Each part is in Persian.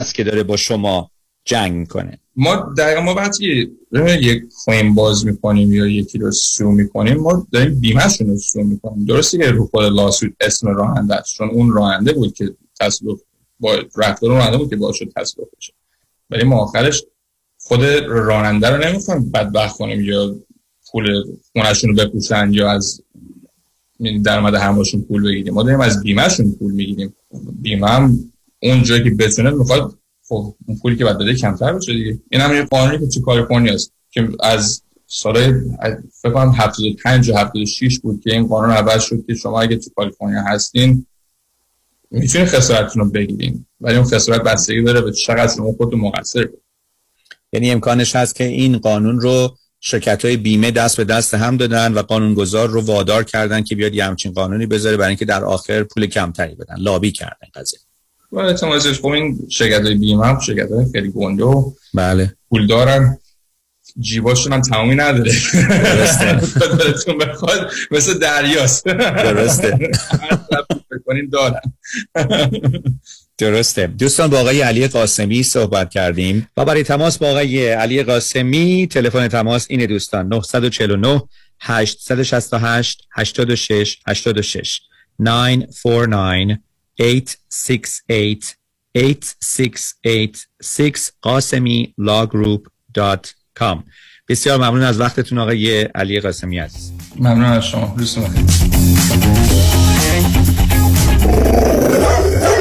است که داره با شما جنگ می‌کنه. ما در ما وقتی یک کلیم باز می‌کنیم یا یکی رو سو می‌کنیم ما داریم بیمهشون رو سو می‌کنیم. درسته که رو خود لاسوت اسم راننده است چون اون راننده بود که تصادف با رفتار راننده بود که باعث شد بشه. ولی ما آخرش خود راننده رو نمی‌خوایم بدبخت کنیم یا پول خونشون رو بپوشن یا از درآمد همشون پول بگیریم. ما داریم از بیمهشون پول می‌گیریم. بیمه هم اون جایی که بتونه می‌خواد خب اون پولی که بعد بده کمتر بشه دیگه. این هم یه قانونی که تو کالیفرنیا است که از سال فکر کنم 75 و 76 بود که این قانون عوض شد که شما اگه تو کالیفرنیا هستین می‌تونید خسارتتون رو بگیرین. ولی اون خسارت بستگی داره به چقدر شما خودتون مقصر بود یعنی امکانش هست که این قانون رو شرکت های بیمه دست به دست هم دادن و قانونگذار رو وادار کردن که بیاد یه همچین قانونی بذاره برای اینکه در آخر پول کمتری بدن. لابی کردن قضیه. و اعتمادش خب این شرکت های بیمه هم شرکت های خیلی گنده و بله. پول دارن. جیباشون هم تمامی نداره. درسته. بخواد مثل دریاست. درسته. دارن. درسته. دوستان با آقای علی قاسمی صحبت کردیم. و برای تماس با آقای علی قاسمی تلفن تماس اینه دوستان. 949 868 86 86 949 868 8686 قاسمی lawgroup.com بسیار ممنون از وقتتون آقای علی قاسمی عزیز. ممنون از شما. روز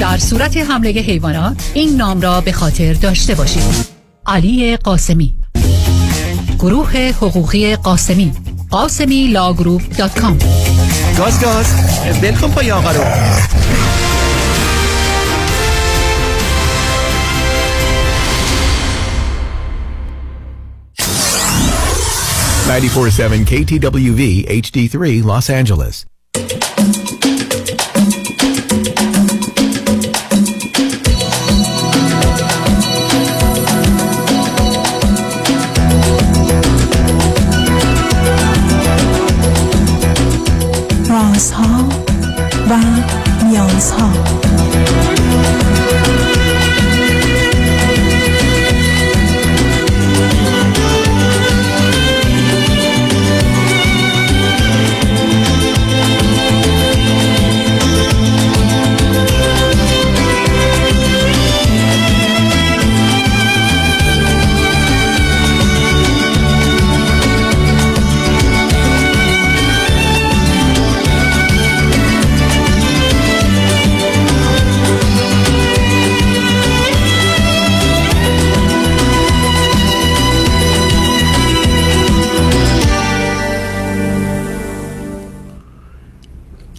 در صورت حمله حیوانات این نام را به خاطر داشته باشید. علی قاسمی. گروه حقوقی قاسمی. قاسمی Law Group dot com. گاز گاز. ول کن پای آقا رو. KTWV HD3 Los Angeles.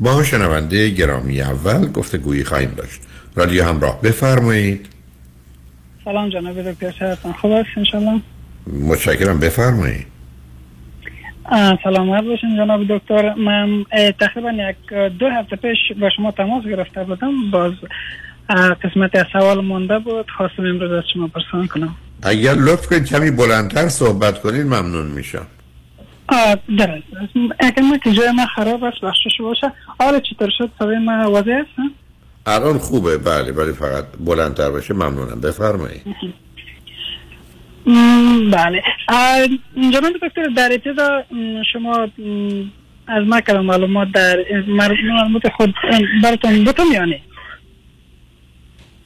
با شنونده گرامی اول گفته گویی خواهیم داشت. رادیو همراه بفرمایید. سلام جناب دکتر شرفتان خوب است انشالله متشکرم. بفرمایید. سلامت باشین جناب دکتر. من تقریبا یک دو هفته پیش با شما تماس گرفته بودم. باز قسمت از سوال مونده بود. خواستم امروز از شما پرسان کنم. اگر لطف کنید کمی بلندتر صحبت کنید ممنون میشم. درست اگر که جای من خراب است بخشش باشه. حالا چطور شد؟ صدای من واضح است؟ الان خوبه. بله ولی فقط بلندتر باشه ممنونم. بفرمایید. بله. جناب دکتر در ابتدا شما از ما کلام معلومات در معلومات خود براتون بتون یا نه؟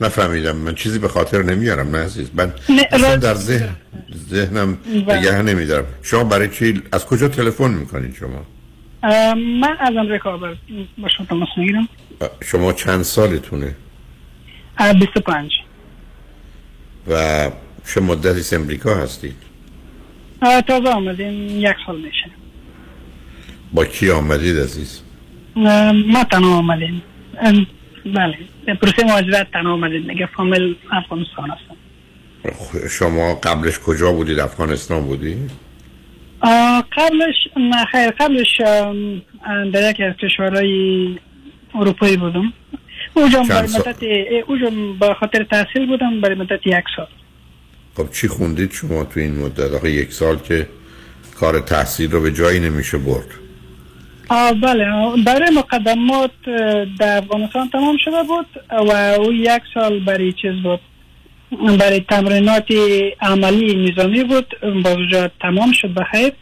نفهمیدم. من چیزی به خاطر نمیارم نه عزیز. من در ذهن ذهنم بله. نگه نمیدارم. شما برای چی از کجا تلفن می‌کنید شما؟ من از امریکا بر با شما تماس می‌گیرم. شما چند سالتونه؟ آه، 25 و چه مدتی از امریکا هستید؟ تازه آمدیم. یک سال میشه. با کی آمدید عزیز؟ ما تنها آمدیم. ام، بله پروسه مهاجرت تنها آمدیم دیگه فامیل افغانستان هستم شما قبلش کجا بودید افغانستان بودید آه، قبلش نه خیر قبلش در یکی از کشورهای اروپایی بودم چند برای؟ مدت به خاطر تحصیل بودم برای مدت یک سال خب چی خوندید شما تو این مدت آخه یک سال که کار تحصیل رو به جایی نمیشه برد بله. برای مقدمات در افغانستان تمام شده بود و او یک سال برای چیز بود. برای تمرینات عملی نظامی بود. باز اونجا تمام شد. بخیر.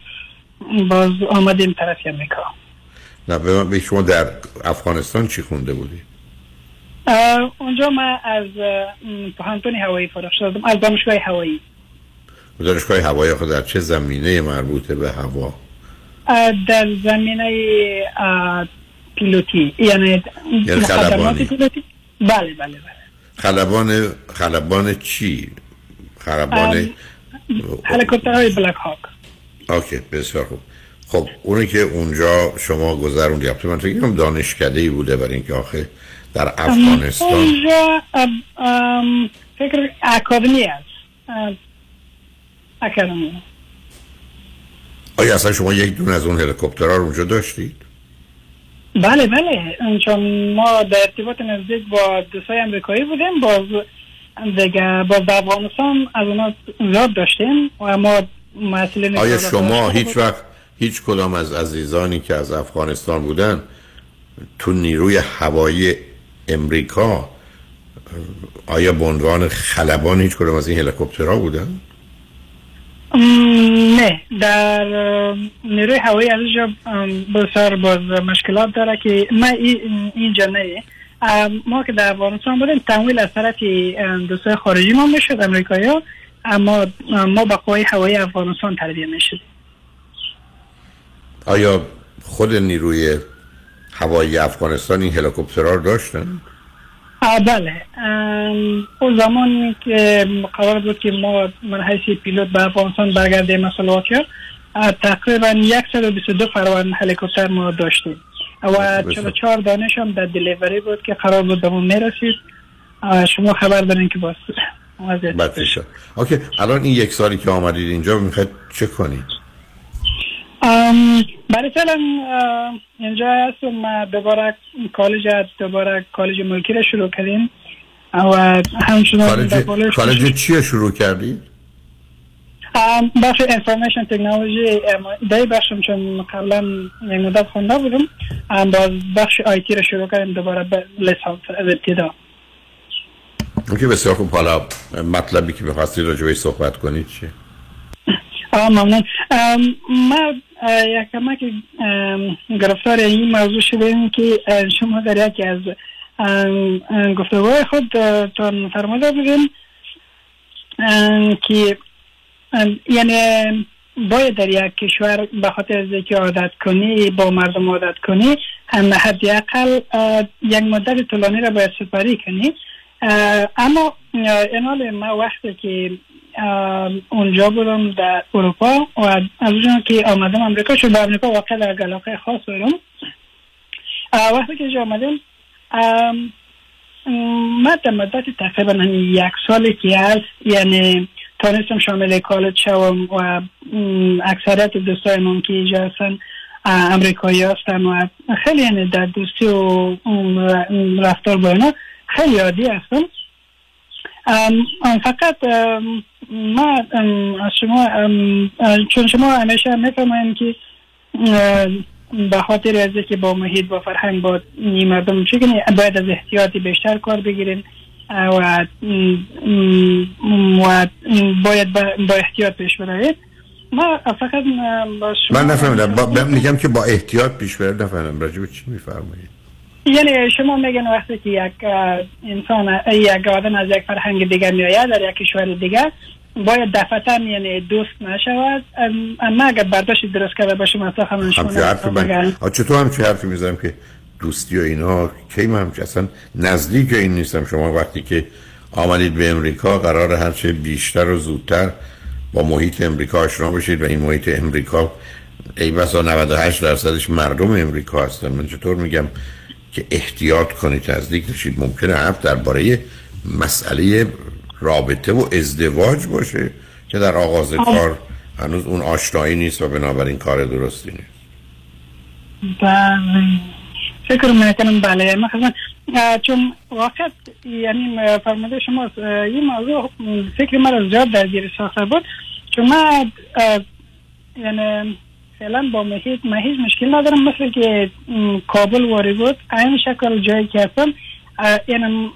باز آمدیم طرف امریکا. نه به شما در افغانستان چی خونده بودید اه، اونجا من از پهانتون هوایی فارغ شدم از دانشگاه هوایی. دانشگاه هوایی خود در چه زمینه مربوط به هوا؟ در زمینه پیلوتی. یعنی یعنی خلبانی. پیلوتی؟ بله بله بله. خلبان خلبان چی؟ خلبان هلیکوپترهای بلک هاک. اوکی بسیار خوب. خب اونی که اونجا شما گذروندی البته من فکر کنم دانشکده ای بوده برای اینکه آخه در افغانستان اونجا فکر اکادمی است اکادمی. آیا اصلا شما یک دونه از اون هلیکوپترها رو اونجا داشتید؟ بله بله. چون ما در ارتباط نزدیک با دوستای امریکایی بودیم باز دیگه باز در افغانستان از اونا زیاد داشتیم و ما مسئله آیا شما هیچ وقت هیچ کدام از عزیزانی که از افغانستان بودن تو نیروی هوایی امریکا آیا به عنوان خلبان هیچ کدام از این هلیکوپترها بودن؟ نه. در نیروی هوایی از بسیار باز مشکلات داره که ما ای- اینجا نه. ما که در افغانستان بودیم تمویل از طرف دوستای خارجی ما می‌شد امریکایی ها اما ام، ما با قوای هوایی افغانستان تربیه می‌شد آیا خود نیروی هوایی افغانستان این هلیکوپترها داشتن؟ بله ام، اون زمان که قرار بود که ما من حیث پیلوت به افغانستان برگردیم مثلا تقریبا 122 فروان هلیکوپتر ما داشتیم. و 44 دانش هم در دلیوری بود که قرار بود به اون می‌رسید. شما خبر دارین که باز وضعیت بله شد اوکی الان این یک سالی که آمدید اینجا می‌خواید چه کنید؟ برای فعلا اه، اینجا هستم ما دوباره کالج دوباره کالج ملکی رو شروع کردیم. و همچنان کالج کالج چی رو شروع کردید؟ بخش information technology دای بخشم چون قبلا یک مدت خونده بودم. باز بخش IT رو شروع کردیم دوباره به لیسانس از ابتدا. OK بسیار خوب. حالا مطلبی که می‌خواستید راجع بهش صحبت کنید چیه؟ آه ممنون. ما یک ام، گرفتار این موضوع شدیم که شما در یکی از گفتگوهای خود تان فرموده بودیم که یعنی باید در یک کشور به خاطر از اینکه عادت کنی با مردم عادت کنی هم حداقل یک مدت طولانی را باید سپری کنی. اما این ما وقتی که اونجا بودم در اروپا و از اونجا که آمدم امریکا چون به امریکا واقع در علاقه خاص اه، وقتی که اینجا آمدم من در مدت تقریبا یک سالی که هست یعنی تانستم شامل کالج شوم و اکثریت دوستای من که اینجا هستن امریکایی هستن و خیلی یعنی در دوستی و رفتار با اینا خیلی عادی هستم. فقط ما از شما چون شما همیشه میفرمایید که به خاطر از که با محیط با فرهنگ با مردم کنی باید از احتیاطی بیشتر کار بگیرین اه، و باید با احتیاط پیش بروید ما فقط اه، با شما من نفهمیدم میگم که با احتیاط پیش بره نفهمیدم راجع به چی میفرمایید یعنی شما میگن وقتی که یک انسان یک آدم از یک فرهنگ دیگر میآید در یک کشور دیگر باید دفعتا یعنی دوست نشود. ام- اما اگر برداشت درست کرده باشه مثلا همون شما چطور همچه حرفی می‌زنم که دوستی و اینا؟ کی من همچه اصلا نزدیک این نیستم. شما وقتی که آمدید به امریکا قرار هرچه بیشتر و زودتر با محیط امریکا آشنا بشید و این محیط امریکا ای بسا 98 درصدش مردم امریکا هستن. من چطور میگم؟ که احتیاط کنید نزدیک نشید. ممکنه حرف درباره مسئله رابطه و ازدواج باشه که در آغاز کار هنوز اون آشنایی نیست و بنابراین کار درستی نیست. بله. فکر می‌کنم بله. اه، چون واقعا یعنی فرموده شما این موضوع فکر مرا زیاد درگیر ساخته بود. چون من یعنی فعلا با محیط من هیچ مشکل ندارم مثل که کابل واری بود این شکل جایی که هستم یعنی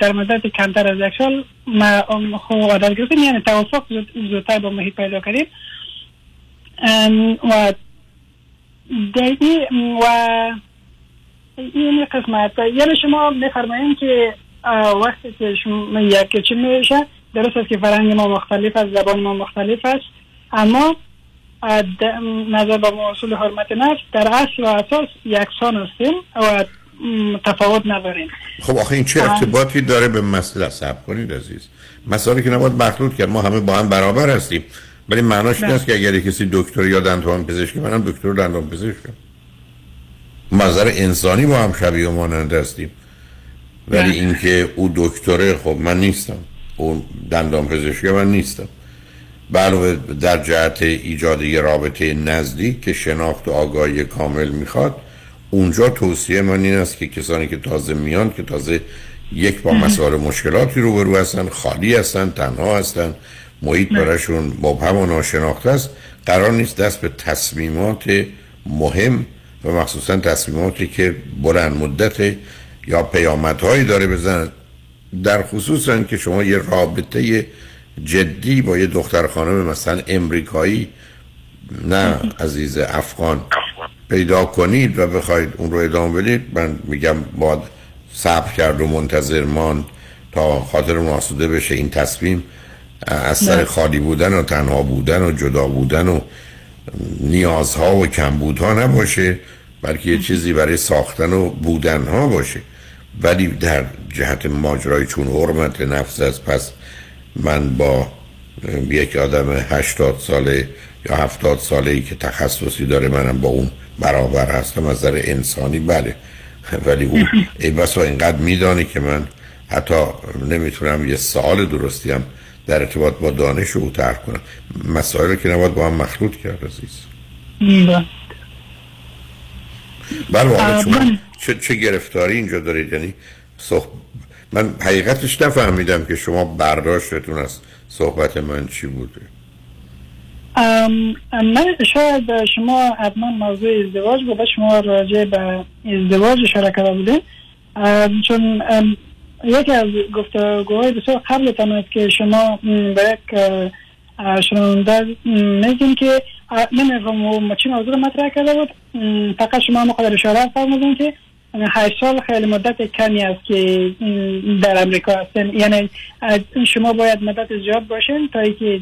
در مدت کمتر از یک سال ما خب عادت گرفتیم. یعنی توافق زود- زودتر با محیط پیدا کردیم. و دیگه و این قسمت. یعنی شما میفرمایید که وقتی که شما یک چی میشه درست است که فرهنگ ما مختلف است زبان ما مختلف است. اما نظر به اصول حرمت نفس در اصل و اساس یکسان هستیم و تفاوت نداریم. خب آخه این چه ارتباطی داره به مسئله؟ سب کنید عزیز. مسئله که نباید مخلوط کرد. ما همه با هم برابر هستیم. ولی معناش این است که اگر کسی دکتر یا دندان پزشکی منم دکتر دندان پزشکم منظر انسانی با هم شبیه و مانند هستیم. ولی بله. اینکه او دکتره خب من نیستم. اون دندان پزشکی من نیستم. علاوه در جهت ایجاد یه رابطه نزدیک که شناخت و آگاهی کامل می‌خواد اونجا توصیه من این است که کسانی که تازه میان که تازه یک با مسائل مشکلاتی روبرو هستن خالی هستن تنها هستن محیط براشون مبهم و ناشناخته است. قرار نیست دست به تصمیمات مهم و مخصوصا تصمیماتی که بلند مدت یا پیامدهایی داره بزنن در خصوص این که شما یه رابطه جدی با یه دختر خانم مثلا امریکایی نه عزیز افغان. پیدا کنید و بخواید اون رو ادامه بدید. من میگم باید صبر کرد و منتظر ماند تا خاطر آسوده بشه این تصمیم. از سر خالی بودن و تنها بودن و جدا بودن و نیازها و کمبودها نباشه بلکه یه چیزی برای ساختن و بودنها باشه. ولی در جهت ماجرای چون حرمت نفس است پس من با یک آدم هشتاد ساله یا هفتاد ساله ای که تخصصی داره منم با اون برابر هستم از نظر انسانی بله. ولی اون ای بسا اینقدر میدانی که من حتی نمی‌تونم یه سوال درستی هم در ارتباط با دانش او طرح کنم. مسائل که نباید با هم مخلوط کرد عزیز. بله. بله چه, چه گرفتاری اینجا دارید؟ یعنی صح... من حقیقتش نفهمیدم که شما برداشتتون از صحبت من چی بوده. ام، من شاید شما حتما موضوع ازدواج بود شما راجع به ازدواج اشاره کرده بودین. ام، چون یکی از گفتگوهای بسیار قبل است که شما به یک شنونده میگین که نمیفهم چی موضوع مطرح کرده بود؟ فقط شما مقدر اشاره فرمودین که هشت سال خیلی مدت کمی است که در امریکا هستن. یعنی شما باید مدت زیاد باشین تا اینکه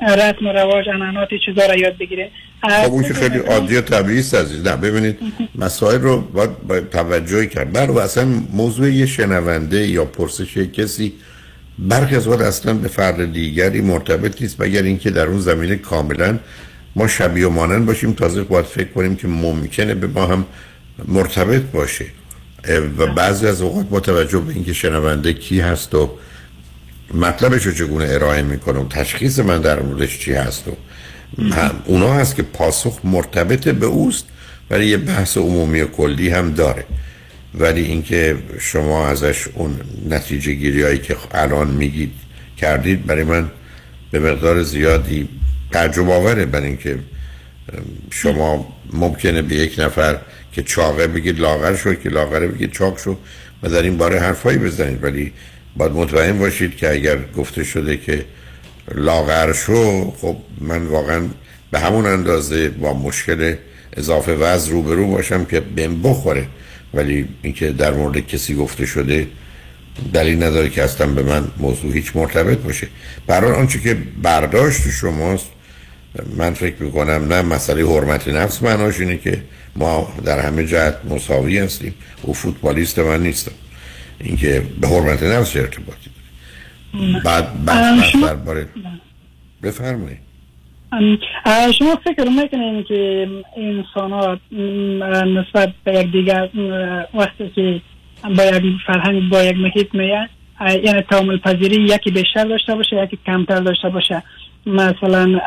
رسم و رواج عنعنات چیزا را یاد بگیره. خب اون که خیلی عادی و طبیعی است عزیز. نه ببینید مسائل رو باید با توجهی کرد. بر و اصلا موضوع یه شنونده یا پرسش کسی برخی از وقت اصلا به فرد دیگری مرتبط نیست مگر اینکه در اون زمینه کاملا ما شبیه و مانند باشیم. تازه باید فکر کنیم که ممکنه به ما هم مرتبط باشه. و بعضی از اوقات با توجه به اینکه شنونده کی هست و مطلبش رو چگونه ارائه می‌کنه و تشخیص من در موردش چی هست و هم اونا هست که پاسخ مرتبط به اوست ولی یه بحث عمومی و کلی هم داره. ولی اینکه شما ازش اون نتیجه گیری هایی که الان میگید کردید برای من به مقدار زیادی تعجب آوره برای اینکه شما ممکنه به یک نفر که چاقه بگید لاغر شد که لاغره بگید چاق شد و در این باره حرفایی بزنید. ولی باید مطمئن باشید که اگر گفته شده که لاغر شو خب من واقعا به همون اندازه با مشکل اضافه وزن روبرو باشم که بهم بخوره. ولی اینکه در مورد کسی گفته شده دلیل نداره که اصلا به من موضوع هیچ مرتبط باشه. برای آنچه که برداشت شماست من فکر می‌کنم نه مسئله حرمت نفس معناش اینه که ما در همه جهت مساوی هستیم. او فوتبالیست من نیستم اینکه به حرمت نفس ارتباطی داره؟ بعد بحث درباره بفرمایید. شما فکر می‌کنین که انسان ها نسبت به یک دیگر وقتی که با یک فرهنگ با یک محیط میاد یعنی تعامل پذیری یکی بیشتر داشته باشه یکی کمتر داشته باشه. مثلا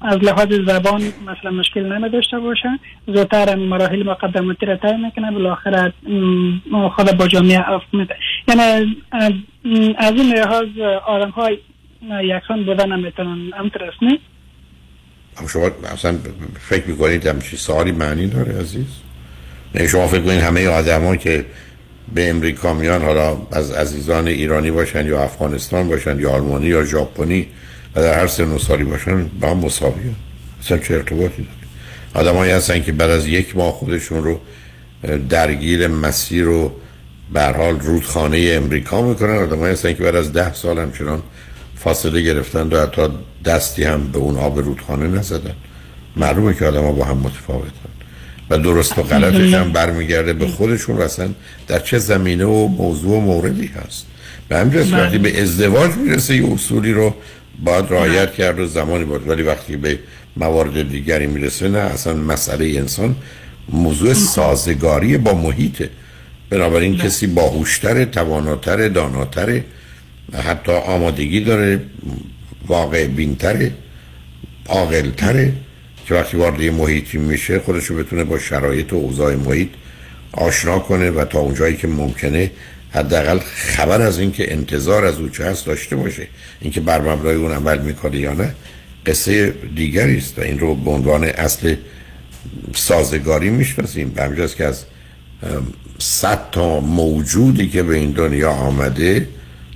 از لحاظ زبان مثلا مشکل نمی داشته باشه. زودتر مراحل مقدماتی را طی می‌کنه بالاخره خود با جامعه افت میده. یعنی از این لحاظ آدم های یکسان بودن نمی‌تونن همطور است نه شما اصلا فکر می‌کنید همچی سوالی معنی داره عزیز؟ نه شما فکر کنید همه آدم که به امریکا میان حالا از عزیزان ایرانی باشن یا افغانستان باشن یا آلمانی یا ژاپنی و در هر سن و سالی باشن با هم مساوی اصلا چه ارتباطی داره؟ آدم هایی هستن که بعد از یک ماه خودشون رو درگیر مسیر و حال رودخانه امریکا می‌کنن. آدم هایی هستن که بعد از ده سال همچنان فاصله گرفتن و حتی دستی هم به اون آب رودخانه نزدن. معلومه که آدم ها با هم متفاوتن. و درست و غلطش هم برمیگرده به خودشون اصلا در چه زمینه و موضوع و موردی هست. به همین وقتی به ازدواج می‌رسه یه اصولی رو باید رعایت کرد و زمانی بود. ولی وقتی به موارد دیگری می‌رسه نه اصلا مسئله انسان موضوع سازگاری با محیطه. بنابراین کسی باهوشتره تواناتره داناتره حتی آمادگی داره واقع بینتره عاقلتره که وقتی وارد یه محیطی میشه خودشو بتونه با شرایط و اوضاع محیط آشنا کنه و تا اونجایی که ممکنه حداقل خبر از اینکه انتظار از او چه هست داشته باشه. اینکه بر مبنای اون عمل می‌کنه یا نه قصه دیگری است و این رو به عنوان اصل سازگاری می‌شناسیم. به همجاست که از صد تا موجودی که به این دنیا آمده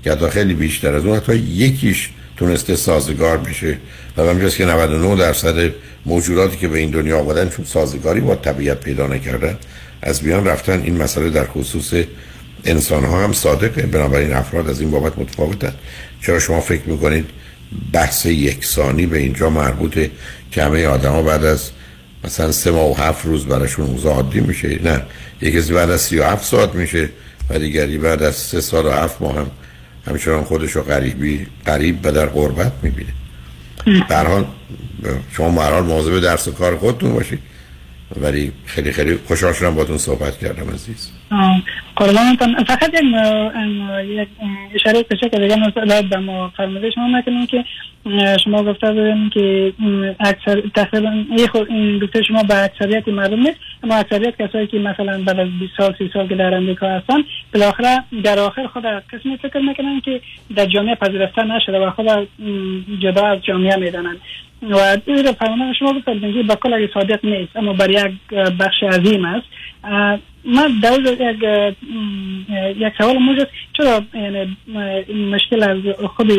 که حتی خیلی بیشتر از اون حتی یکیش تونسته سازگار بشه. و همجاست که 99 درصد موجوداتی که به این دنیا آمدن چون سازگاری با طبیعت پیدا نکردن از بیان رفتن این مسئله در خصوص انسان ها هم صادقه. بنابراین افراد از این بابت متفاوتن. چرا شما فکر می‌کنید بحث یکسانی به اینجا مربوطه که همه آدم ها بعد از مثلا سه ماه و هفت روز براشون اوضاع عادی میشه؟ نه. یکی بعد از سی و هفت ساعت میشه و دیگری بعد از سه سال و هفت ماه هم همچنان خودش رو قریبی قریب و در غربت می‌بینه. در حال شما مرحال مواظب درس و کار خودتون باشید. ولی خیلی خیلی خوشحال شدم باتون صحبت کردم عزیز. قربانتان فقط یک اشاره کوچک دیگه نسبت به ما فرموده شما نکنیم که شما گفته بودین که اکثر تقریبا این گفته شما به اکثریت معلوم نیست اما اکثریت کسایی که مثلا بعد از 20 سال 30 سال که در امریکا هستن بالاخره در آخر خود قسمی فکر می‌کنن که در جامعه پذیرفته نشده و خود جدا از جامعه می‌دانن و این رو فرمان شما گفتن که کل اگه صادق نیست اما برای یک بخش عظیم است. من در یک یک سوال موجود چرا مشکل از خود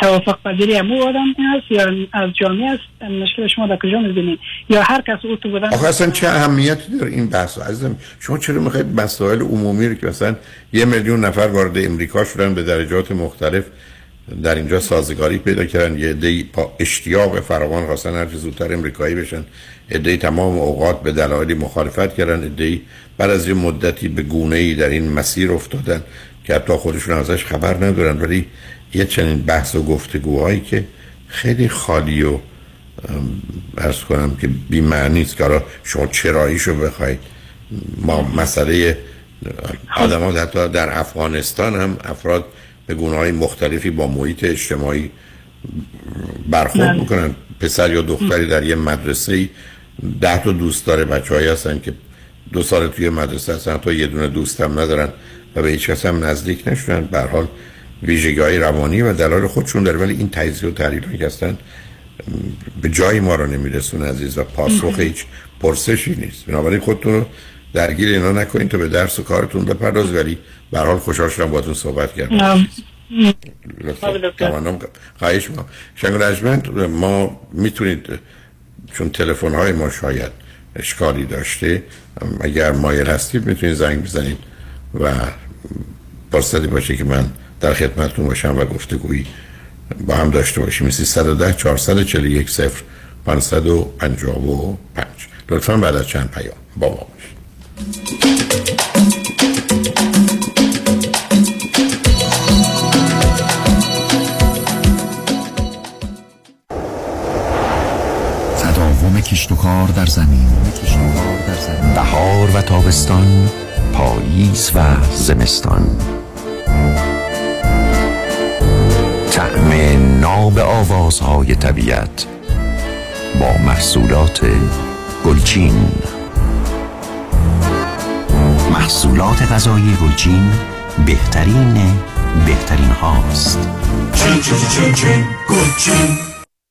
توافق پذیری امو آدم هست یا از جامعه است؟ مشکل شما در کجا می‌بینید؟ یا هر کس او تو بودن آخه اصلا چه اهمیتی داره این بحث؟ عزیزم شما چرا می‌خواید مسائل عمومی رو که مثلا یه میلیون نفر وارد امریکا شدن به درجات مختلف در اینجا سازگاری پیدا کردن. یه عده با اشتیاق فراوان خواستن هر زودتر امریکایی بشن. عده تمام اوقات به دلایلی مخالفت کردن. عده بعد از یه مدتی به گونه ای در این مسیر افتادن که حتی خودشون ازش خبر ندارن. ولی یه چنین بحث و گفتگوهایی که خیلی خالی و ارز کنم که بی معنی است. که شما چراییشو بخواید. ما مسئله آدم ها حتی در افغانستان هم افراد به گونه های مختلفی با محیط اجتماعی برخورد بله. می‌کنن. پسر یا دختری در یه مدرسه ده تا دوست داره بچه هایی هستن که دو سال توی مدرسه هستن تا یه دونه دوست هم ندارن و به هیچ کس هم نزدیک نشونن حال ویژگی های روانی و دلایل خودشون داره ولی این تجزیه و تحلیل که هستن به جایی ما رو نمیرسونه عزیز و پاسخ هیچ پرسشی نیست. بنابراین خودتون رو درگیر اینا نکنید تا به درس و کارتون بپرداز ولی به حال خوشحال شدم باهاتون صحبت کردم. خواهش ما شنگ ما می‌تونید چون تلفن های ما شاید اشکالی داشته اگر مایل هستید می‌تونید زنگ بزنید و فرصتی باشه که من در خدمتتون باشم و گفتگویی با هم داشته باشیم. 310 441 0 555 لطفا بعد از چند پیام با ما باشید. کشت و کار در زمین. بهار و تابستان پاییز و زمستان. طعم ناب آوازهای طبیعت با محصولات گلچین. محصولات غذایی گلچین بهترین بهترین هاست. چین چین چین چین گلچین.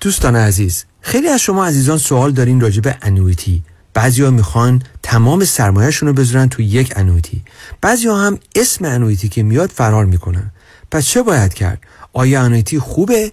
دوستان عزیز خیلی از شما عزیزان سوال دارین راجع به انویتی بعضیا می‌خوان تمام سرمایهشون رو بذارن تو یک annuity بعضیا هم اسم annuity که میاد فرار می‌کنن. پس چه باید کرد؟ آیا annuity خوبه؟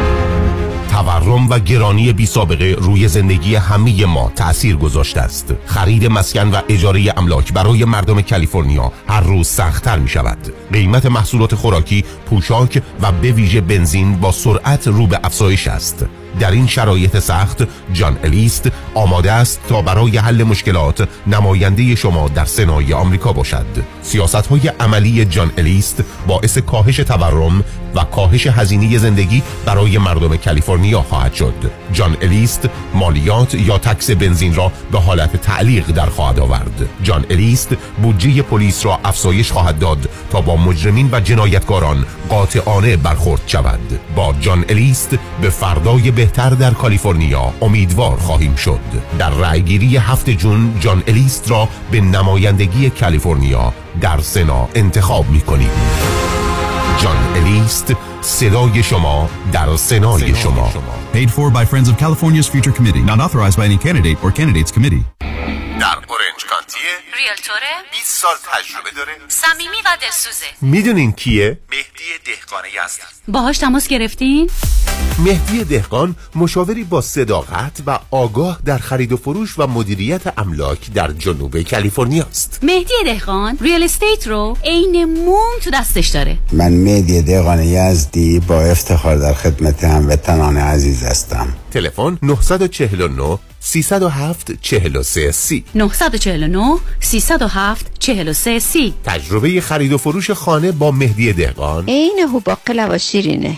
تورم و گرانی بی سابقه روی زندگی همه ما تأثیر گذاشته است. خرید مسکن و اجاره املاک برای مردم کالیفرنیا هر روز سختتر می شود قیمت محصولات خوراکی پوشاک و به ویژه بنزین با سرعت رو به افزایش است. در این شرایط سخت جان الیست آماده است تا برای حل مشکلات نماینده شما در سنای آمریکا باشد. سیاست های عملی جان الیست باعث کاهش تورم و کاهش هزینه زندگی برای مردم کالیفرنیا خواهد شد. جان الیست مالیات یا تکس بنزین را به حالت تعلیق در خواهد آورد. جان الیست بودجه پلیس را افزایش خواهد داد تا با مجرمین و جنایتکاران قاطعانه برخورد شود. با جان الیست به فردای بهتر در کالیفرنیا امیدوار خواهیم شد. در رأیگیری هفت جون جان الیست را به نمایندگی کالیفرنیا در سنا انتخاب می کنیم جان الیست صدای شما در سنای شما Paid for by Friends of California's Future Committee. Not authorized by any candidate or candidates committee. در اورنج کانتیه ریلتوره 20 سال تجربه داره صمیمی و دلسوزه می‌دونین کیه؟ مهدی دهقان یزدی باهاش تماس گرفتین؟ مهدی دهقان مشاوری با صداقت و آگاه در خرید و فروش و مدیریت املاک در جنوب کالیفرنیا است. مهدی دهقان ریال استیت رو عین موم تو دستش داره. من مهدی دهقان یزدی با افتخار در خدمت هموطنان عزیز هستم. تلفن 949 307 43 30 949 307 43 30 تجربه خرید و فروش خانه با مهدی دهقان. عین حباق و شیرینه.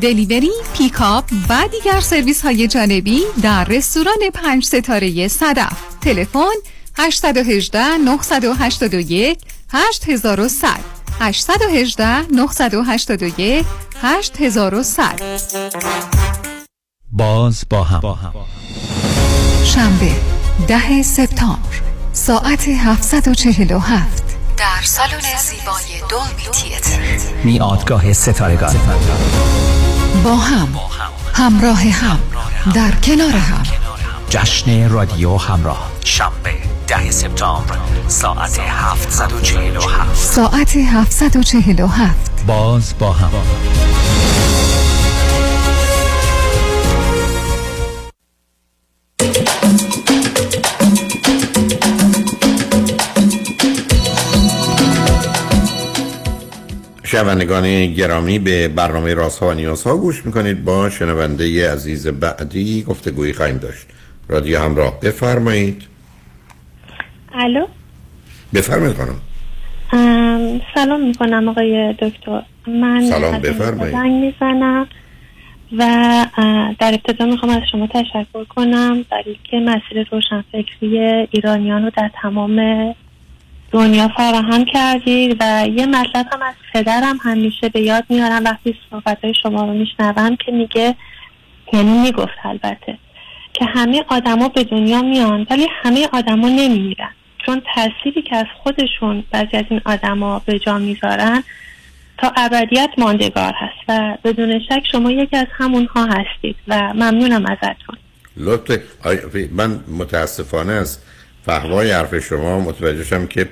delivery، pickup و دیگر سرویس های جانبی در رستوران پنج ستاره صدف. تلفن 818 981 8100 818 981 8100 باز با هم, با هم. شنبه ده سپتامبر ساعت 747 در سالن زیبای دولبی تیتر میادگاه ستارگان. با هم همراه هم در کنار هم. جشن رادیو همراه. شنبه ده سپتامبر ساعت 747 ساعت 747 باز با هم. شنوندگان گرامی به برنامه راست ها و نیاز ها گوش می‌کنید. با شنونده عزیز بعدی گفتگویی خواهیم داشت. رادیو همراه بفرمایید. الو؟ بفرمایید خانم. سلام می‌کنم آقای دکتر. من سلام بفرمایید. می‌زنم و در ابتدا می‌خوام از شما تشکر کنم برای که مسیر روشنفکری ایرانیان رو در تمام دنیا فراهم کردید و یه مطلب هم از پدرم همیشه به یاد میارم. وقتی صحبت های شما رو میشنوم که میگه یعنی می‌گفت البته که همه آدما به دنیا میان ولی همه آدما نمیمیرن. چون تأثیری که از خودشون بعضی از این آدما به جا می‌ذارن تا ابدیت ماندگار هست و بدون شک شما یکی از همونها هستید و ممنونم ازتون. لطف من متاسفانه است فهمای حرف شما متوجه که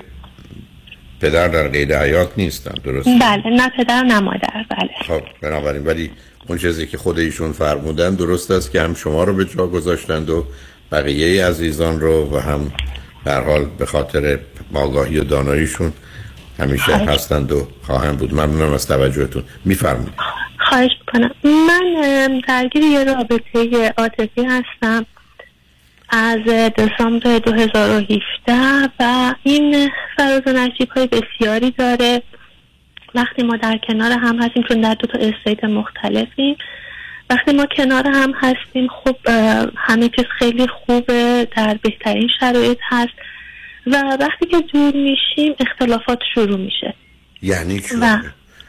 پدر در قید حیات نیستن درست؟ بله نه پدر نه مادر بله. خب بنابراین ولی اون چیزی که خود ایشون فرمودن درست است که هم شما رو به جا گذاشتند و بقیه عزیزان رو و هم در حال به خاطر آگاهی و داناییشون همیشه هستند و خواهم بود. ممنونم از توجهتون. میفرمایید. خواهش کنم من درگیر یه رابطه عاطفی هستم. از دسامبر 2017 و این فراز و نشیب های بسیاری داره. وقتی ما در کنار هم هستیم چون در دو تا استیت مختلفیم. وقتی ما کنار هم هستیم خب همه چیز خیلی خوبه در بهترین شرایط هست. و وقتی که دور میشیم اختلافات شروع میشه. یعنی چی؟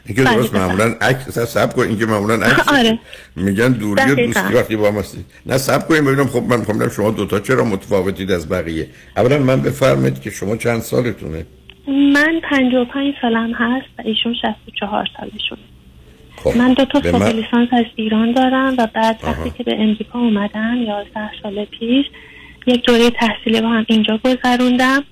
اینکه درست بله، معمولا عکس سب کن اینکه معمولا عکس آره. میگن. دوری و دوستی وقتی با هم هستی. نه سب کنیم ببینم خب من می‌خوام شما دوتا چرا متفاوتید از بقیه. اولا من بفرمایید که شما چند سالتونه؟ من 55 سالم هست و ایشون 64 سالشون خب. من دو تا فوق لیسانس از ایران دارم و بعد وقتی که به امریکا اومدم 11 سال پیش یک دوره تحصیلی با هم اینجا گذروندم.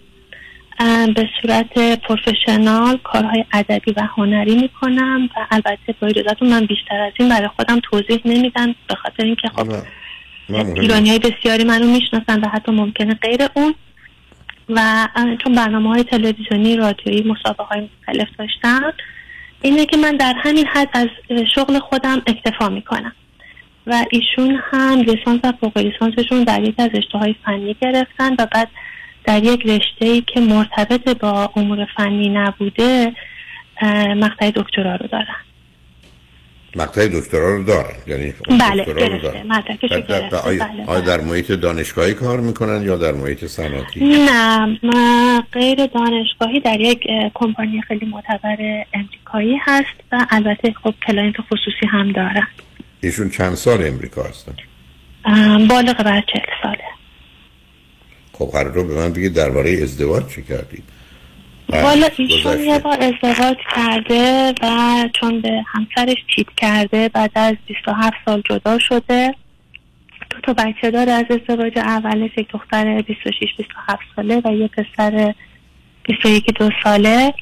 به صورت پروفشنال کارهای ادبی و هنری می‌کنم و البته با اجازتون من بیشتر از این برای خودم توضیح نمیدم به خاطر اینکه خب ایرانی های بسیاری منو می‌شناسن و حتی ممکنه غیر اون. و چون برنامه های تلویزیونی رادیویی مسابقه های مختلف داشتم اینه که من در همین حد از شغل خودم اکتفا می‌کنم. و ایشون هم لیسانس و فوق لیسانسشون در یک از های فنی گرفتن و بعد در یک رشته ای که مرتبط با امور فنی نبوده مقطع دکترا رو دارن. مقطع دکترا رو دارن یعنی بله گرفته بله. آیا در محیط دانشگاهی کار می‌کنن یا در محیط صنعتی؟ نه غیر دانشگاهی در یک کمپانی خیلی معتبر امریکایی هست و البته خب client خصوصی هم دارن. ایشون چند سال امریکا هستن؟ بالغ بر چهل ساله. خب قرار رو به من بگید درباره ازدواج چی کردید؟ والا ایشون یه بار ازدواج کرده و چون به همسرش چیت کرده بعد از 27 سال جدا شده. دو تا بچه داره از ازدواج اولش یک دختر 26 27 ساله و یه پسر 21 دو ساله.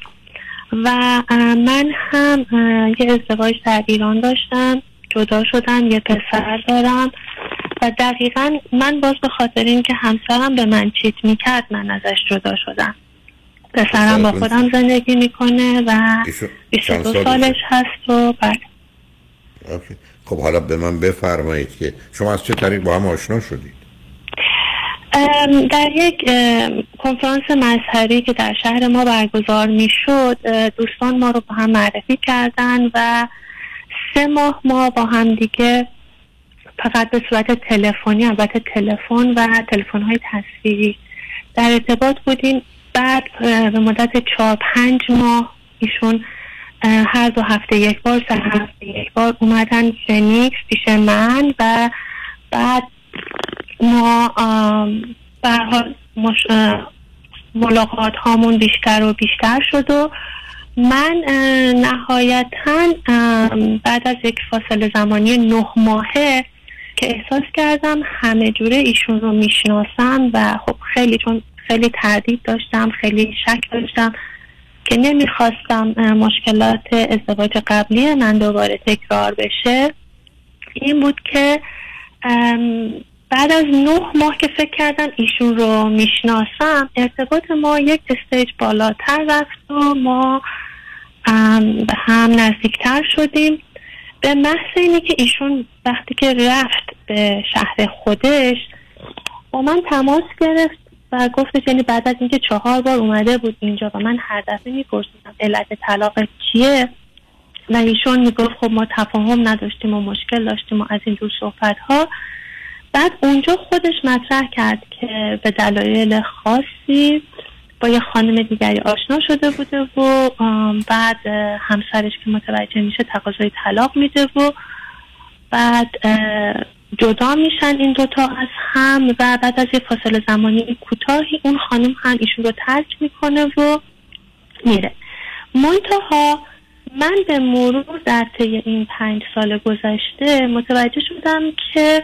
و من هم یه ازدواج در ایران داشتم جدا شدم یه پسر دارم. و دقیقا من باز به خاطر اینکه همسرم به من چیت می‌کرد من ازش جدا شدم. پسرم با خودم زندگی می‌کنه و 22 سالش هست و بله. خب حالا به من بفرمایید که شما از چه طریق با هم آشنا شدید؟ در یک کنفرانس مذهبی که در شهر ما برگزار می‌شد دوستان ما رو با هم معرفی کردن و سه ماه ما با هم دیگه فقط به صورت تلفنی البته تلفن و تلفن های تصویری. در ارتباط بودیم بعد به مدت چهار پنج ماه ایشون هر دو هفته یک بار سه هفته یک بار اومدن فنیکس پیش من و بعد ما حال ملاقات هامون بیشتر و بیشتر شد و من نهایتا بعد از یک فاصله زمانی نه ماهه که احساس کردم همه جوره ایشون رو می‌شناسم و خب خیلی چون خیلی تردید داشتم خیلی شک داشتم که نمی‌خواستم مشکلات ازدواج قبلی من دوباره تکرار بشه. این بود که بعد از نه ماه که فکر کردم ایشون رو می‌شناسم ارتباط ما یک استیج بالاتر رفت و ما به هم نزدیکتر شدیم. به محض اینه که ایشون وقتی که رفت به شهر خودش با من تماس گرفت و گفتش یعنی بعد از اینکه چهار بار اومده بود اینجا و من هر دفعه میپرسیدم علت طلاق چیه و ایشون می‌گفت خب ما تفاهم نداشتیم و مشکل داشتیم و از این جور صحبت ها بعد اونجا خودش مطرح کرد که به دلایل خاصی با یه خانم دیگری آشنا شده بوده و بعد همسرش که متوجه میشه تقاضای طلاق میده و بعد جدا میشن این دوتا از هم و بعد از یه فاصله زمانی کوتاهی اون خانم هم ایشون رو ترک می‌کنه و میره. منتها من به مرور در طی این پنج سال گذشته متوجه شدم که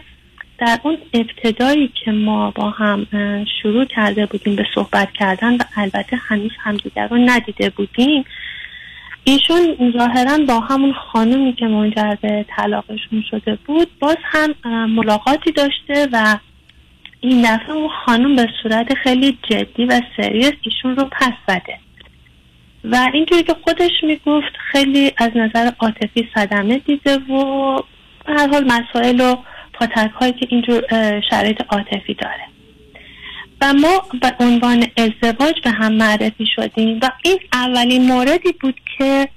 در اون ابتدایی که ما با هم شروع کرده بودیم به صحبت کردن و البته هنوز همدیگر رو ندیده بودیم ایشون ظاهرا با همون خانومی که منجر به طلاقشون شده بود باز هم ملاقاتی داشته و این دفعه اون خانم به صورت خیلی جدی و سریس ایشون رو پس زده. و اینجوری که خودش می‌گفت خیلی از نظر عاطفی صدمه دیده و به هر حال مسائل و پاتک هایی که اینجور شرایط عاطفی داره. و ما به عنوان ازدواج به هم معرفی شدیم و این اولین موردی بود که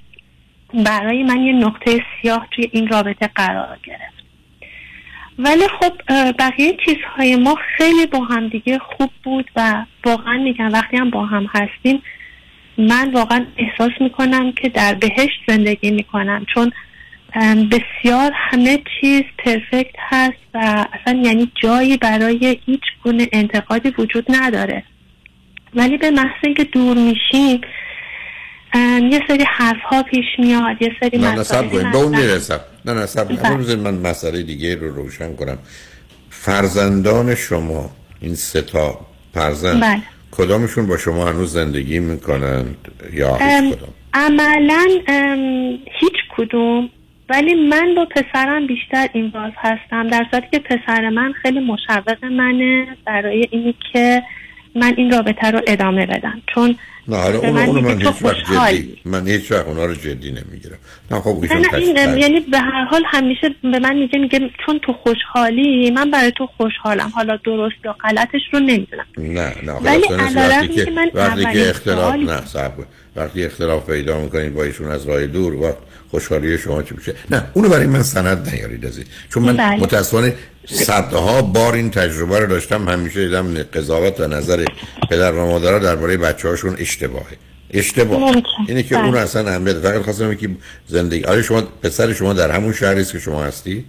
برای من یه نقطه سیاه توی این رابطه قرار گرفت. ولی خب بقیه چیزهای ما خیلی با هم دیگه خوب بود و واقعا میگم وقتی هم با هم هستیم من واقعا احساس می‌کنم که در بهشت زندگی می‌کنم. چون بسیار همه چیز پرفکت هست و اصلا یعنی جایی برای هیچ گونه انتقادی وجود نداره. ولی به محض اینکه دور میشیم یه سری حرف ها پیش میاد یه سری نه نصب به اون می‌رسم. نه نصب بله. من مسئله دیگه رو روشن کنم. فرزندان شما این سه تا فرزند بله. کدامشون با شما هنوز زندگی می‌کنند یا هیچ کدام؟ عملا هیچ کدوم. ولی من با پسرم بیشتر این باز هستم در صورتی که پسر من خیلی مشوق منه برای اینی که من این رابطه رو ادامه بدم. چون نه آره من, من هیچ وقت جدی من هیچ وقت اونا رو جدی نمی‌گیرم. نه خب نه این یعنی به هر حال همیشه به من میگه میگه چون تو خوشحالی من برای تو خوشحالم. حالا درست یا غلطش رو نمی‌دونم. نه نه ولی وقتی که من وقتی که اختلاف نه صبر. وقتی اختلاف پیدا می‌کنید با ایشون از راه دور وقت خوشحالی شما چی میشه؟ نه اونو برای من سند نیارید از چون من بله. متاسفانه صدها بار این تجربه رو داشتم همیشه دیدم قضاوت و نظر پدر و مادرها درباره بچه هاشون اشتباهه. اشتباه. اینه که اون بله. اصلا اهمیت فقط خواستم که زندگی. آره شما پسر شما در همون شهری است که شما هستید؟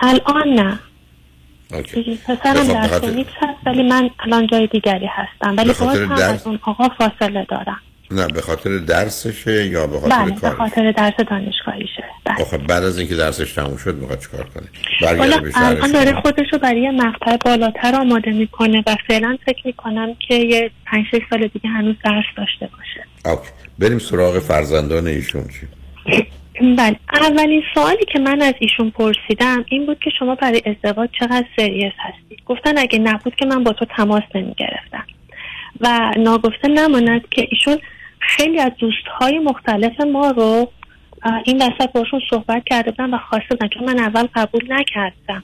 الان نه. OK. پسرم در فنیکس هست ولی من الان جای دیگری هستم. ولی باز هم از اون آقا فاصله دارم. نه به خاطر درسشه یا به خاطر بله به خاطر درس دانشگاهیشه. آخه بعد از اینکه درسش تموم شد می‌خواد چیکار کنه؟ برگرده الان داره. خودش رو برای یه مقطع بالاتر آماده می‌کنه و فعلا فکر می‌کنم که یه پنج شش سال دیگه هنوز درس داشته باشه. اوکی. بریم سراغ فرزندان ایشون چی؟ بله. اولین سوالی که من از ایشون پرسیدم این بود که شما برای ازدواج چقدر سریس هستید گفتن اگه نبود که من با تو تماس نمی گرفتم و ناگفته نماند که ایشون خیلی از دوستهای مختلف ما رو این وسط باشون صحبت کرده بودن و خواسته بودن. که من اول قبول نکردم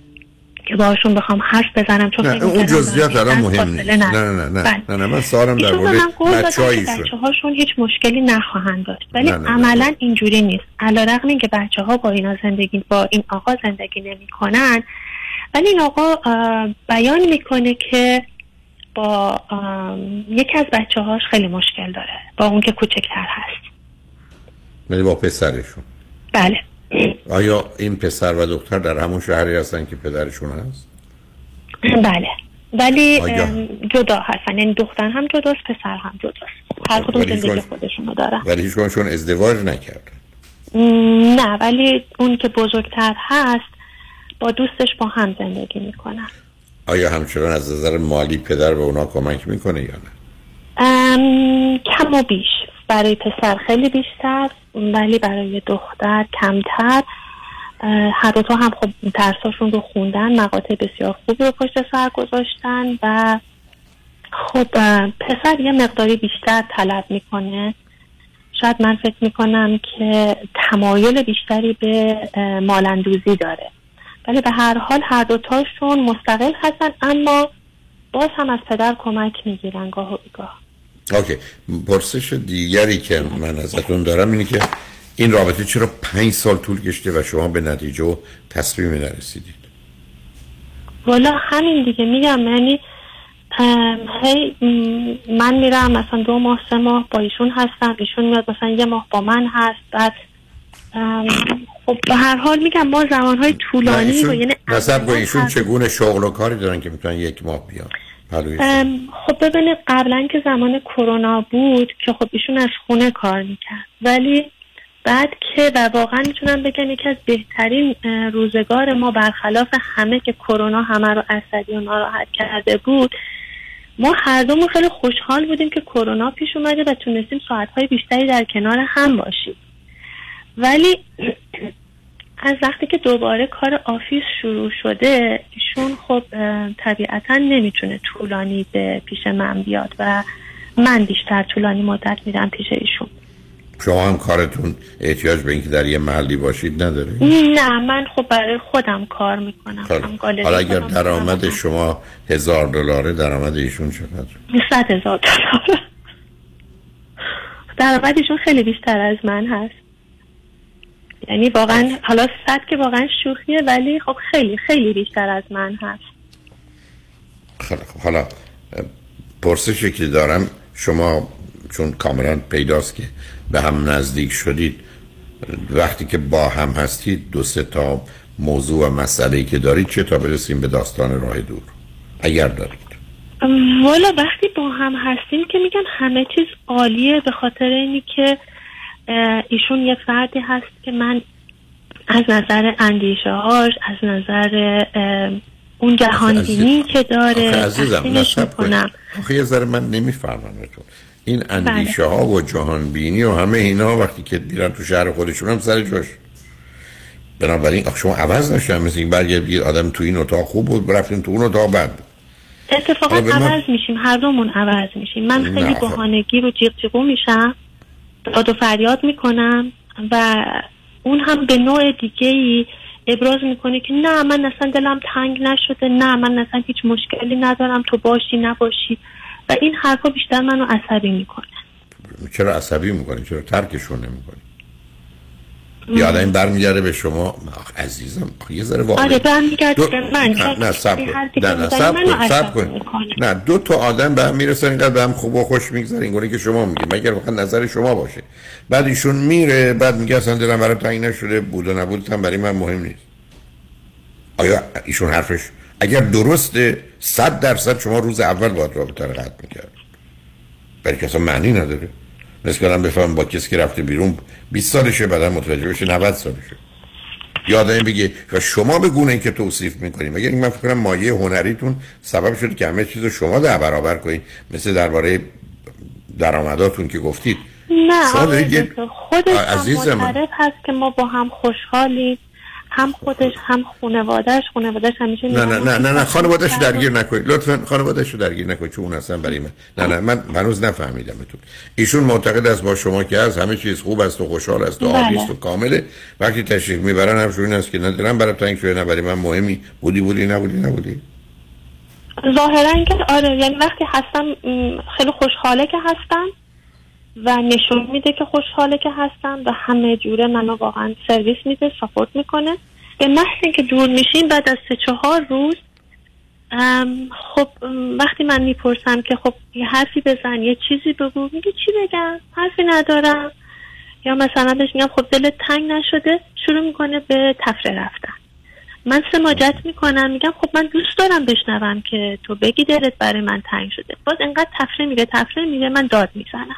که باشون بخوام حرف بزنم چون نه اون جزئیات الان مهم نیست. نه ندارم. نه نه. بله. نه نه, نه من سوالم در مورد بچه هاشون هیچ مشکلی نخواهند داشت. ولی نه، نه، نه. عملا اینجوری نیست. این که بچه ها با اینا زندگی با این آقا زندگی نمی کنن ولی این آقا بیان می‌کنه که با یکی از بچه هاش خیلی مشکل داره. با اون که کوچکتر هست. یعنی با پسرشون. بله. آیا این پسر و دختر در همون شهری هستن که پدرشون هست؟ بله. ولی آیا- جدا هستن. یعنی دختر هم جداست پسر هم جداست. هر کدوم زندگی خودشون رو دارن. ولی هیچ ازدواج نکردن. نه ولی اون که بزرگتر هست با دوستش با هم زندگی می‌کنن. آیا همچنان از نظر مالی پدر به اونا کمک می‌کنه یا نه؟ کم و بیش. برای پسر خیلی بیشتر ولی برای دختر کمتر. هر دوتا هم خب درساشون رو خوندن مقاطع بسیار خوبی رو پشت سر گذاشتن و خب پسر یه مقداری بیشتر طلب می‌کنه. شاید من فکر می‌کنم که تمایل بیشتری به مالندوزی داره. ولی به هر حال هر دوتاشون مستقل هستن اما باز هم از پدر کمک می‌گیرن گاه. و بیگاه اوکی. پرسش دیگری که من ازتون دارم اینه که این رابطه چرا پنج سال طول کشته و شما به نتیجه و تصمیمی نرسیدید؟ والا همین دیگه. میگم یعنی هی من میرم مثلا دو ماه سه ماه با ایشون هستم ایشون میاد مثلا یه ماه با من هست بعد خب به هر حال میگم ما زمانهای طولانی رو یعنی نصب با ایشون چگونه شغل و کاری دارن که می‌تونن یک ماه بیان؟ خب ببینید قبلا که زمان کرونا بود که خب ایشون از خونه کار می‌کرد. ولی بعد که و واقعا می‌تونم بگم یکی از بهترین روزگار ما برخلاف همه که کرونا همه رو عصبی و ناراحت کرده بود ما هر دومون خیلی خوشحال بودیم که کرونا پیش اومده و تونستیم ساعتهای بیشتری در کنار هم باشیم. ولی از وقتی که دوباره کار آفیس شروع شده ایشون خب طبیعتا نمی‌تونه طولانی به پیش من بیاد و من بیشتر طولانی مدت میرم پیش ایشون. شما هم کارتون احتیاج به اینکه در یه محلی باشید نداره نه من خب برای خودم کار می‌کنم. گالری حالا اگر درآمد شما هزار دلاره درآمد ایشون چقدر؟ صد هزار دلار. درآمدشون خیلی بیشتر از من هست. یعنی واقعا حالا صد که واقعا شوخیه ولی خب خیلی خیلی بیشتر از من هست. خیلی خب حالا پرسشی که دارم شما چون کاملا پیداست که به هم نزدیک شدید وقتی که با هم هستید دو سه تا موضوع و مسئله که دارید چه تا برسیم به داستان راه دور؟ اگر دارید. والا وقتی با هم هستیم که میگم همه چیز عالیه به خاطر اینی که ایشون یه فردی هست که من از نظر اندیشه هاش از نظر اون جهانبینی که داره آخه عزیزم نصب یه ذره من نمیفهممتون این اندیشه ها و جهان بینی و همه اینا وقتی که میرن تو شهر خودشون هم سر جاش. بنابراین آخه شما عوض نشدن مثل این بگید آدم تو این اتاق خوب بود رفتیم تو اون اتاق بد. اتفاقا من- عوض میشیم هر دومون عوض میشیم. من خیلی. بهانگی رو جیغ جیغو میشم. داد و فریاد می‌کنم و اون هم به نوع دیگه ای ابراز می‌کنه که نه من اصلا دلم تنگ نشده نه من اصلا هیچ مشکلی ندارم تو باشی نباشی. و این حرفا بیشتر منو عصبی می‌کنه. چرا عصبی می‌کنی؟ چرا ترکشون نمی‌کنی؟ یا آدم برمیگرده به شما آخ عزیزم آخه یه ذره واقعی. آره برمیگرده دو- به من. نه نه سب نه نه سب کن سب کن. نه دو تا آدم به هم می‌رسن اینقدر به هم خوب و خوش میگذره. اینگونه که شما میگید. مگر واقعا نظر شما باشه. بعد ایشون میره بعد میگه اصلا دلم برای تعیین نشده. بود و نبود هم برای من مهم نیست. آیا ایشون حرفش؟ اگر درسته صد درصد شما روز اول باید رابطه رو قطع می‌کرد برای که اصلا معنی نداره. مثل کنم بفهم با کسی که رفته بیرون 20 سالشه بعدا متوجه بشه 90 سالشه. یادم بگی و شما به گونه که توصیف می‌کنیم مگر من فکر کنم مایه هنریتون سبب شد که همه چیز رو شما در برابر کنید مثل درباره درآمداتون که گفتید؟ نه خودش هم. معترف هست که ما با هم خوشحالیم. هم خودش هم خانوادهش خانوادهش همیشه نه نه نه نه نه خانواده‌شو فردا- درگیر نکنید. لطفا خانواده‌شو درگیر نکنید چون اون اصلا برای من نه نه من هنوز نفهمیدمتون ایشون معتقد است با شما که از همه چیز خوب است و خوشحال است و بله. عالی است و کامله. وقتی تشریف می‌برن هم این است که ندارم برای تنگ شده نه برای من مهمی. بودی بودی نبودی نبودی ظاهرا که آره یعنی وقتی هستم خیلی خوشحاله که هستم. و نشون میده که خوشحاله که هستم و همه جوره منو واقعا سرویس میده ساپورت می‌کنه. به محض اینکه دور میشیم بعد از سه چهار روز خب وقتی من می‌پرسم که خب یه حرفی بزن یه چیزی بگو میگه چی بگم؟ حرفی ندارم. یا مثلا بهش میگم خب دلت تنگ نشده شروع می‌کنه به تفره رفتن. من سماجت می‌کنم میگم خب من دوست دارم بشنوم که تو بگی دلت برای من تنگ شده. باز انقدر تفره میگه تفره میگه من داد می‌زنم.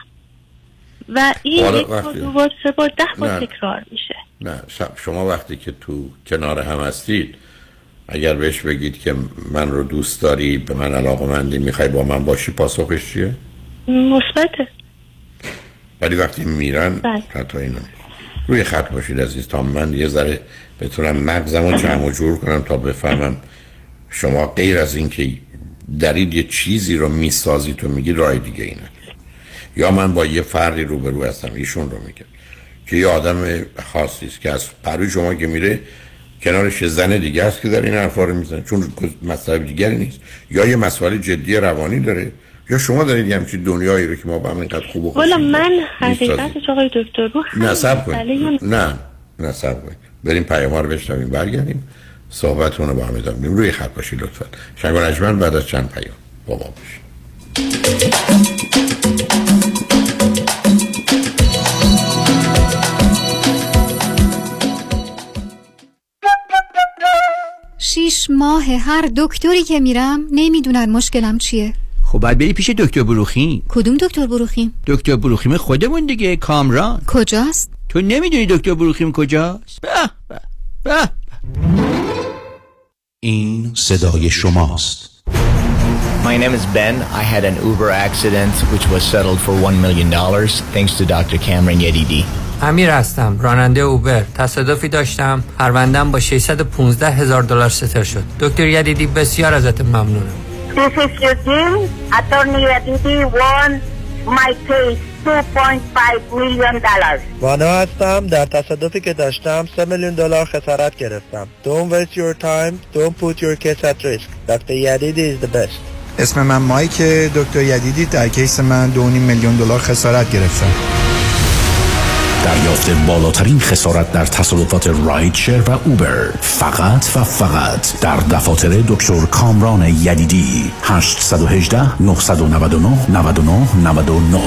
و این حالا یک بار دو بار سه بار ده بار. تکرار میشه نه شما وقتی که تو کنار هم هستید اگر بهش بگید که من رو دوست داری به من علاقه مندی می‌خوای با من باشی پاسخش چیه؟ مثبته ولی وقتی میرن بله. حتی اینا نیست. روی خط باشید عزیز تا من یه ذره بتونم مغزم رو جمع و جور کنم تا بفهمم شما غیر از اینکه دارید یه چیزی رو می‌سازید تو میگی رای دیگه اینه یا من با یه فردی روبرو هستم ایشون رو میگم که یه آدم خاصی است که از پروی شما که میره کنارش زن دیگه است که در این حرفا رو می‌زنه. چون مسئله دیگری نیست. یا یه مسئله جدی روانی داره. یا شما دارید یه همچین دنیایی رو که ما با هم اینقدر خوب و والا من. حقیقتش آقای دکتر رو همین نه مسئله کنید. نه نه سب کنید. بریم پیام ها رو بشنویم برگردیم. صحبتون رو با هم ادامه بدیم. روی خط باشید لطفا. شنگ بعد از چند پیام با ما باشید. شیش ماه هر دکتری که میرم نمی‌دونن مشکلم چیه. خب باید بری پیش دکتر بروخیم کدوم دکتر بروخیم دکتر بروخیم خودمون دیگه کامران. کجاست؟ تو نمی‌دونی دکتر بروخیم کجاست؟ به به به این صدای شماست. My name is Ben. I had an Uber accident which was settled for $1 million thanks to Dr. Cameron Yedidi. امیر هستم راننده اوبر. تصادفی داشتم. پروندم با 615 هزار دلار ستر شد. دکتر یدیدی بسیار ازت ممنونم. This is Eugene. Attorney Aditi won my case $2.5 million. وانا هستم در تصادفی که داشتم 3 میلیون دلار خسارت گرفتم Don't waste your time Don't put your case at risk. Dr. Yadidi is the best. اسم من مایک دکتر یدیدی در کیس من دو و نیم میلیون دلار خسارت گرفتم دریافت بالاترین خسارت در تصادفات rideshare و Uber فقط و فقط در دفاتر دکتر کامران یدیدی 818 999 99 99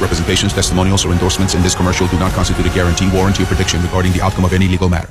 Representations, testimonials, or endorsements in this commercial do not constitute a guarantee, warranty, or prediction regarding the outcome of any legal matter.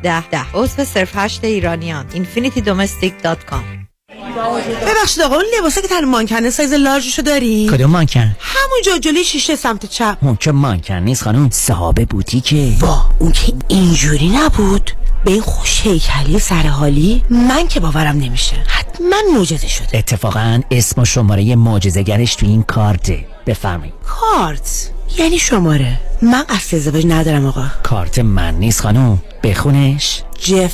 10 10 عضو صرف 8 ایرانیان. infinitydomestic.com ببخشید آقا اون لباسه که تن مانکنه سایز لارجشو داری؟ کدوم مانکن؟ همونجا جلوی شیشه سمت چپ. اون که مانکن نیست خانم صاحب بوتیکه. وا اون که اینجوری نبود؟ به این خوش هیکلی سر حالی من که باورم نمیشه. حتما معجزه شده. اتفاقا اسم و شماره معجزه‌گرش تو این کارته. بفرمایید. کارت؟ یعنی شماره. من قصد ازدواج ندارم آقا. کارت من نیست خانم. بخونش. جف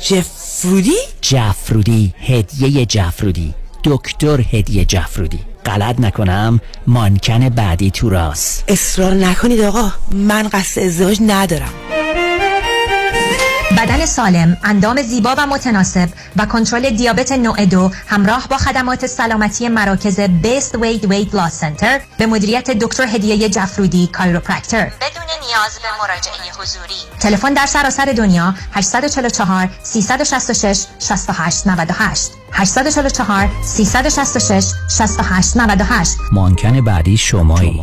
جفرودی؟ جفرودی. هدیه جفرودی. دکتر هدیه جفرودی. غلط نکنم. مانکن بعدی تو راست. اصرار نکنید آقا. من قصد ازدواج ندارم. بدن سالم، اندام زیبا و متناسب و کنترل دیابت نوع دو همراه با خدمات سلامتی مراکز بیست وید وید لاس سنتر به مدیریت دکتر هدیه جفرودی کایروپرکتر بدون نیاز به مراجعه حضوری. تلفن در سراسر دنیا 844 366 68 98 844 366 68 98 مانکن بعدی شمایی.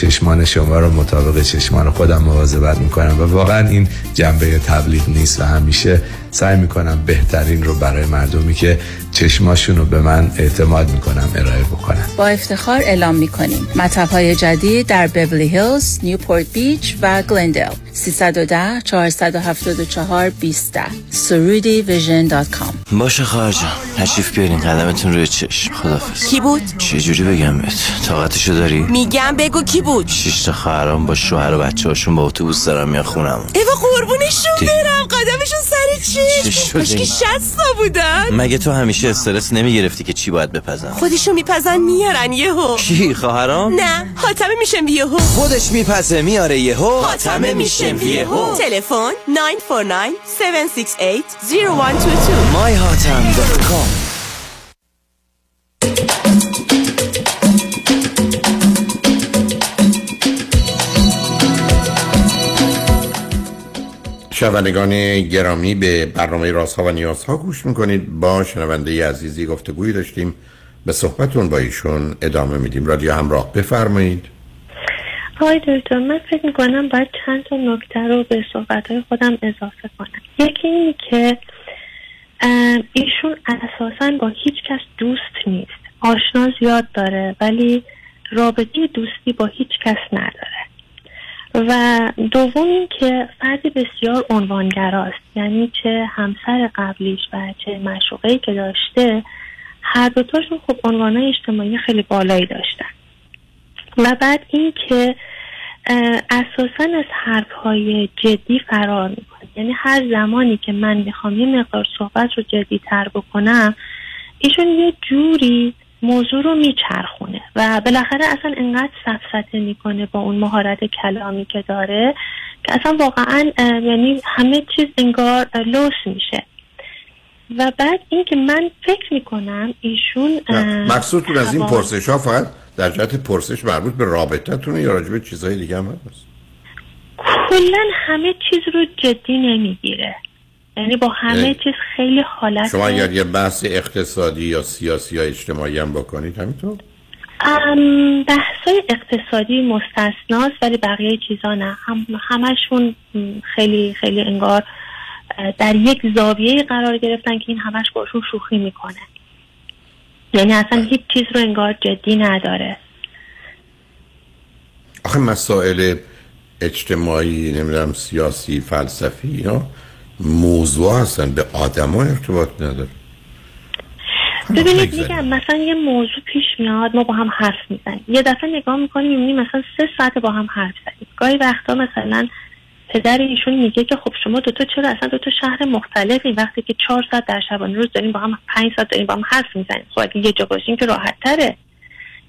چشمان شما رو مطابق چشمان خودم مواظبت می‌کنم و واقعا این جنبه تبلیغ نیست و همیشه سعی می‌کنم بهترین رو برای مردمی که چشماشون رو به من اعتماد می‌کنم ارائه بکنم. با افتخار اعلام می‌کنیم. مطب های جدید در بیبلی هیلز، نیوپورت بیچ و گلندل 310 474 20 سرودی ویژن دات کام. باشه خواهر جان تشریف بیارین. قدمتون روی چشم. خدافز کی بود؟ چه جوری بگم بهت؟ طاقتشو داری؟ میگم بگو کی بود؟ شش تا خواهرام با شوهر و بچه هاشون با اتوبوس دارن میان خونم ایوا قربونشون برم. قدمشون سر چشم کاش که شستا بودن. مگه تو همیشه استرس نمی‌گرفتی که چی باید بپزن؟ خودشون میپزن میارن یهو. کی؟ خواهرام؟ نه حاتمه میشم یهو. خودش میپزه میاره یهو. حاتمه میشم تلفن 949 768 0122 myhatam.com شنوندگان گرامی به برنامه راست ها و نیاز ها گوش می‌کنید. با شنونده عزیزی گفتگویی داشتیم. به صحبتون با ایشون ادامه میدیم. رادیو همراه بفرمایید. آقای دکتر من فکر می‌کنم باید چند تا نکته رو به صحبت های خودم اضافه کنم. یکی اینی که ایشون اساسا با هیچ کس دوست نیست. آشنا زیاد داره ولی رابطه دوستی با هیچ کس نداره. و دوم این که فردی بسیار عنوانگراست. یعنی چه همسر قبلیش و چه مشوقهی که داشته هر دوتاشون خب عنوانهای اجتماعی خیلی بالایی داشتن. و بعد این که اساسا از حرف های جدی فرار می‌کنه. یعنی هر زمانی که من می‌خوام یه مقدار صحبت رو جدی تر بکنم ایشون یه جوری موضوع رو میچرخونه و بالاخره اصلا انقدر سفسته می‌کنه با اون مهارت کلامی که داره که اصلا واقعا یعنی همه چیز انگار لوس میشه. و بعد اینکه من فکر می‌کنم ایشون مقصودتون از این پرسش ها فقط در جهت پرسش مربوط به رابطتونه یا راجبه چیزهای دیگه هم هست کلا همه چیز رو جدی نمی‌گیره. یعنی با همه چیز خیلی حالت شما اگر یه بحث اقتصادی یا سیاسی یا اجتماعی هم بکنید همینطور؟ بحثای اقتصادی مستثناست ولی بقیه چیزا نه. هم همشون خیلی خیلی انگار در یک زاویه قرار گرفتن که این همش باشون شوخی می‌کنه. یعنی اصلا هیچ چیز رو انگار جدی نداره. آخه مسائل اجتماعی نمی‌دونم سیاسی فلسفی یا موضوع هستن. به آدم ها ارتباط نداره. ببینید میگم مثلا یه موضوع پیش میاد ما با هم حرف می‌زنیم. یه دفعه نگاه می‌کنیم می‌بینیم مثلا سه ساعت با هم حرف زدیم. گاهی وقتا مثلا پدر ایشون میگه که خب شما دوتا چرا اصلا دوتا شهر مختلفی وقتی که چهار ساعت در شبانه روز داریم با هم پنج ساعت داریم با هم حرف می‌زنیم. خب اگه یه جا باشیم که راحت تره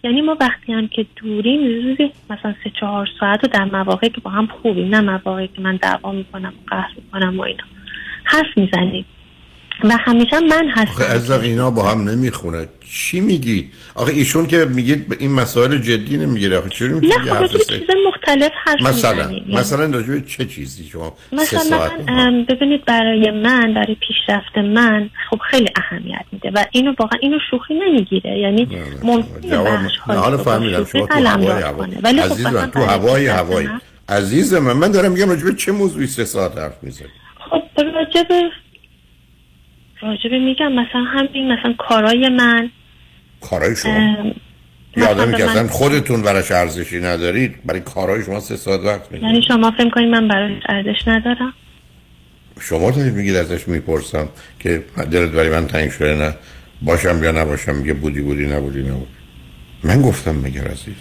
یعنی ما وقتی هم که دوریم روزی مثلا سه چهار ساعت رو در مواقعی که با هم خوبیم نه مواقعی که من دعوا می‌کنم و قهر می‌کنم و اینا. حرف می‌زنیم. و همیشه من هستم. از اینا با هم نمی‌خونه. چی میگی؟ آخه ایشون که میگید این مسائل جدی نمی‌گیره. آخه چرا میگی نه خب چیز مختلف حرف مثلا می‌زنیم مثلا راجع چه چیزی شما مثلا من ببینید برای من برای پیشرفت من خب خیلی اهمیت میده و اینو واقعا اینو شوخی نمی‌گیره. یعنی ممکنه حالا فهمیدم شما تو هوای هوای. ولی خب عزیز من تو هوای هوای. عزیز من من دارم میگم راجع چه موضوعی سه ساعت حرف می‌زنی؟ خب راجع راجبه میگم مثلا همین مثلا کارای من. کارای شما؟ یه آدمی که اصلا خودتون براش ارزشی ندارید برای کارهای شما سه ساعت وقت میگید یعنی شما فکر کنید من براش ارزش ندارم؟ شما دارید میگید ازش می‌پرسم که دلت برای من تنگ شده نه؟ باشم یا نباشم میگه بودی بودی نبودی نبودی. من گفتم مگر عزیز.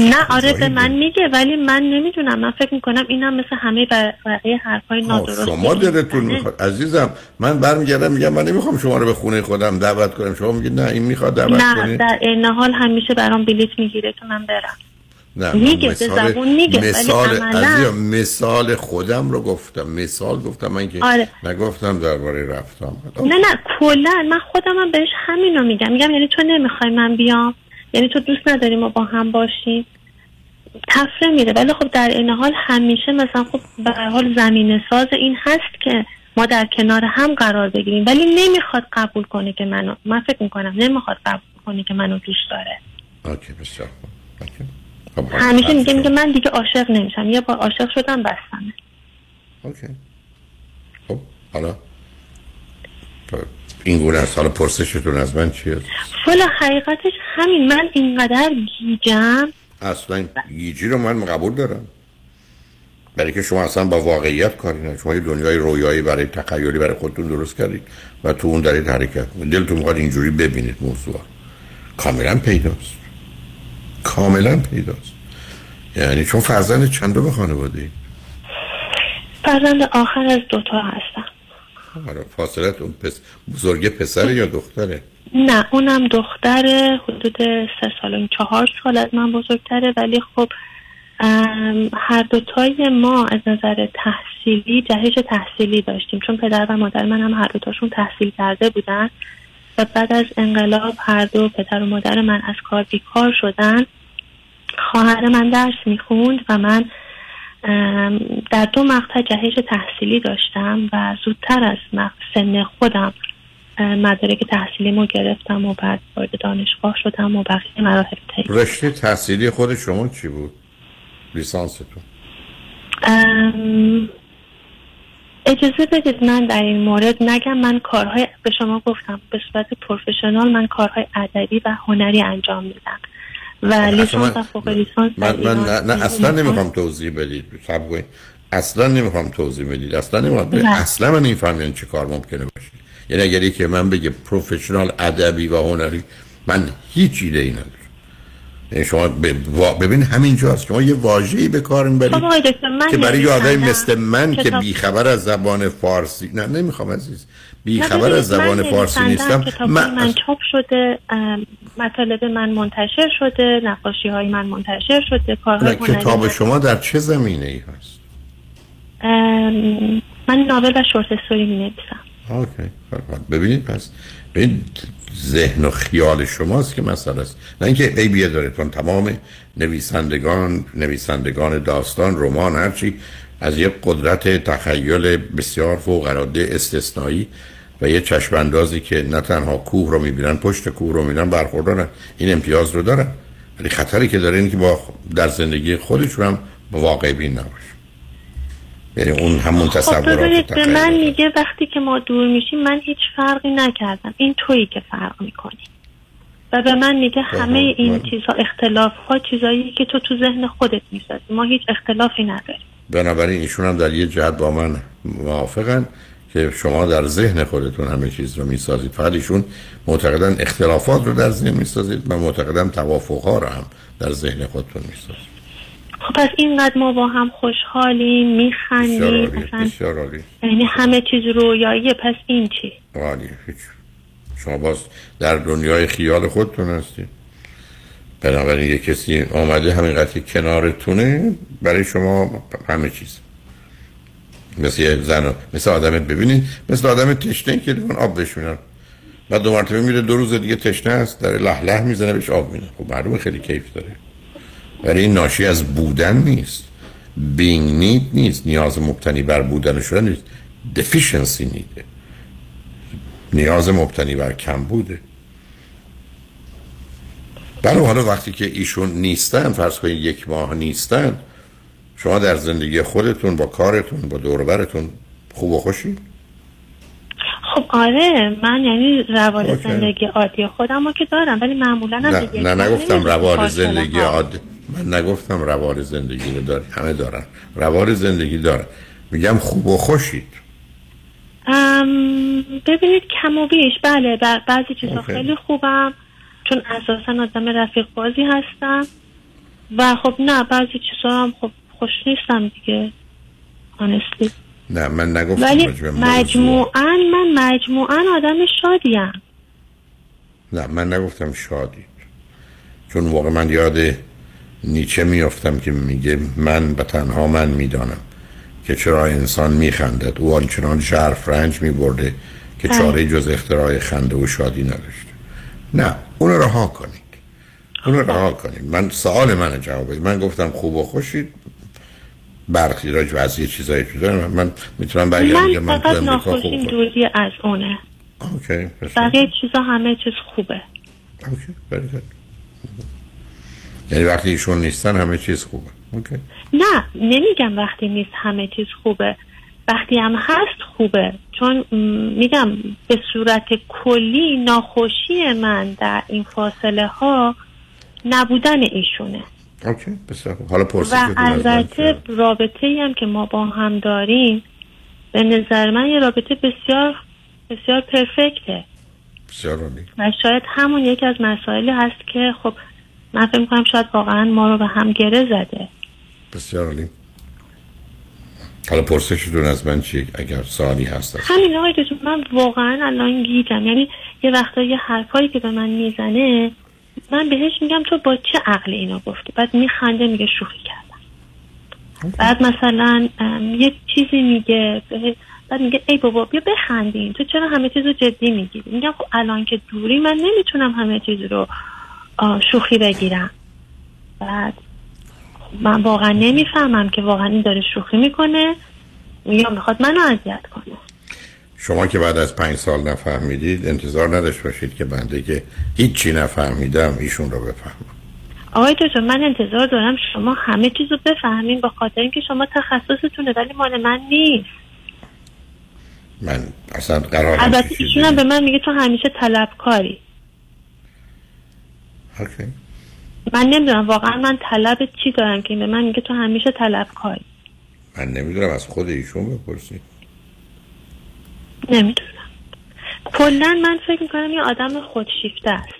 نه آره به من میگه ولی من نمی‌دونم من فکر می‌کنم اینم مثل همه بقیه حرفای نادرست شما دلتون می‌خواد. عزیزم من برمیگردم میگم من نمی‌خوام شما رو به خونه خودم دعوت کنم. شما میگید نه این می‌خواد دعوت نه کنی در این حال همیشه برام بلیت می‌گیره که من برم. نه میگه به مثال زبون میگه مثال عزیزم مثال خودم رو گفتم. مثال گفتم من که آره. نگفتم درباره رفتم. نه نه کلا من خودم هم بهش همینو میگم. میگم یعنی تو نمی‌خوای من بیام؟ یعنی تو دوست نداری ما با هم باشیم. تفره میره. ولی خب در این حال همیشه مثلا خب به هر حال زمینه ساز این هست که ما در کنار هم قرار بگیریم. ولی نمی‌خواد قبول کنه که منو من فکر می‌کنم نمی‌خواد قبول کنه که منو دوست داره. اوکی بسیار. خب، همیشه میگه میگه من دیگه عاشق نمیشم. یه بار عاشق شدم بستمه. اوکی. خب حالا؟ این گونه است حالا پرسشتون از من چیه والا حقیقتش همین من اینقدر گیجم. اصلا گیجی رو من قبول دارم. برای که شما اصلا با واقعیت کاری ندارید. شما یه دنیای رویایی برای تخیلی برای خودتون درست کردید و تو اون دارید حرکت دلتون می‌خواد اینجوری ببینید موضوع. کاملا پیداست. کاملا پیداست. یعنی چون فرزند چند به خانواده فرزند آخر از دوتا هستم. فاصلت اون پس بزرگ پسر یا دختره؟ نه اونم دختر حدود سه سال و چهار سال از من بزرگتره ولی خب هر دوتای ما از نظر تحصیلی جهش تحصیلی داشتیم. چون پدر و مادر من هم هر دوتاشون تحصیل کرده بودن و بعد از انقلاب هر دو پدر و مادر من از کار بیکار شدن خواهر من درس می‌خوند و من در دو مقطع جهش تحصیلی داشتم و زودتر از سن خودم مدارک تحصیلیمو گرفتم و بعد وارد دانشگاه شدم و بقیه مراحل طی. رشته تحصیلی خود شما چی بود؟ لیسانستون. اجازه بدید من در این مورد نگم. من کارهای به شما گفتم به صورت پروفشنال من کارهای ادبی و هنری انجام میدم. و لیسانس فوق لیسانس من, من نه, نه اصلا نمی‌خوام توضیح بدید سب اصلا نمی‌خوام توضیح بدید اصلا نمی‌خوام اصلا من نمی‌فهمم چه کار ممکنه باشه. یعنی اگری که من بگه پروفشنال ادبی و هنری من هیچ ایده ای ندارم. یعنی شما ببین همینجاست شما یه واژه‌ای به کار می‌برید که برای یه آدمی مثل من که بیخبر از زبان فارسی نه نمی‌خوام عزیز. بیخبر از زبان فارسی نیستم. من, من چاپ شده مطالب من منتشر شده نقاشی های من منتشر شده کارهای کتاب شما در چه زمینه ای هست من ناول و شورت استوری می نویسم اوکی ببینید پس این ذهن و خیال شماست که مسئله است. نه اینکه عیبیه داره چون تمام نویسندگان نویسندگان داستان رمان هرچی از یک قدرت تخیل بسیار فوق العاده استثنایی و یه چشم اندازی که نه تنها کوه رو می‌بینن پشت کوه رو می‌بینن برخوردارن. این امتیاز رو دارن. ولی خطری که داره این که با در زندگی خودشون هم واقع بین نباشه. یعنی اون همون تصورات خب به من میگه وقتی که ما دور میشیم من هیچ فرقی نکردم. این تویی که فرق می‌کنی. و به من میگه همه این چیزها اختلاف ها چیزایی که تو تو ذهن خودت می‌سازی. ما هیچ اختلافی نداریم. بنابراین ایشون هم در یه جهت با من موافقن که شما در ذهن خودتون همه چیز رو می‌سازید. فقط ایشون معتقدن اختلافات رو در ذهن می‌سازید و معتقدن توافق ها رو هم در ذهن خودتون می‌سازید. خب پس اینقدر ما با هم خوشحالیم میخندیم یعنی همه چیز رویاییه پس این چی؟ عالی هیچ. شما باز در دنیای خیال خودتون هستید. بنابراین یه کسی آمده همینقدر کنارتونه برای شما همه چیز. مثل یه زن مثل آدم ببینید مثل آدم تشنه که لیوان آب بشونن. بعد دو مرتبه میره دو روز دیگه تشنه است داره لح لح می‌زنه بهش آب میده. خب معلومه خیلی کیف داره. برای این ناشی از بودن نیست. بینگ نید نیست. نیاز مبتنی بر بودن شدن نیست. Deficiency نیده نیاز مبتنی بر کم بوده. برای حالا وقتی که ایشون نیستن فرض کنید یک ماه نیستن شما در زندگی خودتون با کارتون با دوربرتون خوب و خوشی؟ خب آره من یعنی روال زندگی عادی خودم رو که دارم ولی معمولا هم نه, نه نگفتم روال زندگی عادی. من نگفتم روال زندگی رو داری همه دارن. روال زندگی دارن. میگم خوب و خوشید. ببینید کم و بیش. بله بعضی چیزا خیلی خوبم. چون اساسا آدم رفیق بازی هستم. و خب نه بعضی چیزا هم خب خوش نیستم دیگه آنستی نه من نگفتم ولی مجموعا من مجموعا آدم شادیم. نه من نگفتم شادی. چون واقع من یاد نیچه میافتم که میگه من به تنها من می‌دانم که چرا انسان میخندد. او آنچنان شرف رنج میبرده که بله. چاره جز اختراع خنده و شادی نداشته نه اونو رها کنید. اونو رها کنید. من سوال من جواب من گفتم خوب و خوشید. برخی راج از یه چیزایی دارم من می‌تونم بگم من فقط ناخوشیم دوری از اونه. اوکی بقیه چیزا همه چیز خوبه. OK یعنی وقتی ایشون نیستن همه چیز خوبه. OK. نه نمیگم وقتی نیست همه چیز خوبه. وقتی هم هست خوبه. چون میگم به صورت کلی ناخوشی من در این فاصله ها نبودن ایشونه. OK بسیار حالا و البته رابطه هم که ما با هم داریم به نظر من یه رابطه بسیار بسیار پرفکته. بسیار و شاید همون یکی از مسائلی هست که خب من فکر می‌کنم شاید واقعا ما رو به هم گره زده. بسیار عالی. حالا پرسشتون از من چی اگر سوالی هست همین آقای من واقعا الان گیجم. یعنی یه وقتا یه حرفایی که به من می‌زنه من بهش میگم تو با چه عقل اینو گفتی؟ بعد میخنده میگه شوخی کردم. بعد مثلا یه چیزی میگه بعد میگه ای بابا بیا بخندیم تو چرا همه چیز رو جدی می‌گیری؟ میگم خب الان که دوری من نمی‌تونم همه چیز رو شوخی بگیرم. بعد من واقعا نمی‌فهمم که واقعا این داره شوخی می‌کنه. یا می‌خواد منو اذیت کنه. شما که بعد از پنج سال نفهمیدید انتظار نداشت باشید که بنده که هیچی نفهمیدم ایشون رو بفهمم. آقای دکتر من انتظار دارم شما همه چیز رو بفهمین با خاطر اینکه شما تخصصتونه ولی مال من نیست. من اصلا قرار البته ایشون به من میگه تو همیشه طلبکاری. اوکی. من نمی‌دونم واقعا من طلب چی دارم که به من میگه تو همیشه طلبکاری من نمی‌دونم از خود ایشون بپرسید. نمی‌دونم. کلا من فکر می‌کنم یه آدم خودشیفته است.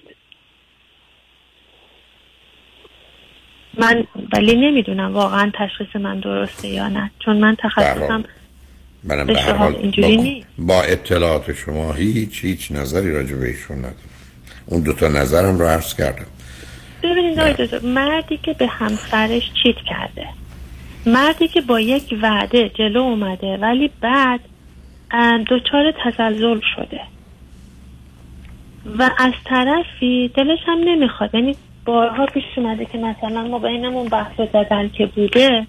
من ولی نمی‌دونم واقعا تشخیص من درسته یا نه. چون من تخصصم منم به هر حال با, با اطلاعات شما هیچ هیچ نظری راجع به ایشون ندارم. اون دوتا نظرم رو عرض کردم. ببینید مردی که به همسرش چیت کرده. مردی که با یک وعده جلو اومده ولی بعد دچار تزلزل شده. و از طرفی دلش هم نمی‌خواد. یعنی بارها پیش اومده که مثلا ما بینمون بحث زدن که بوده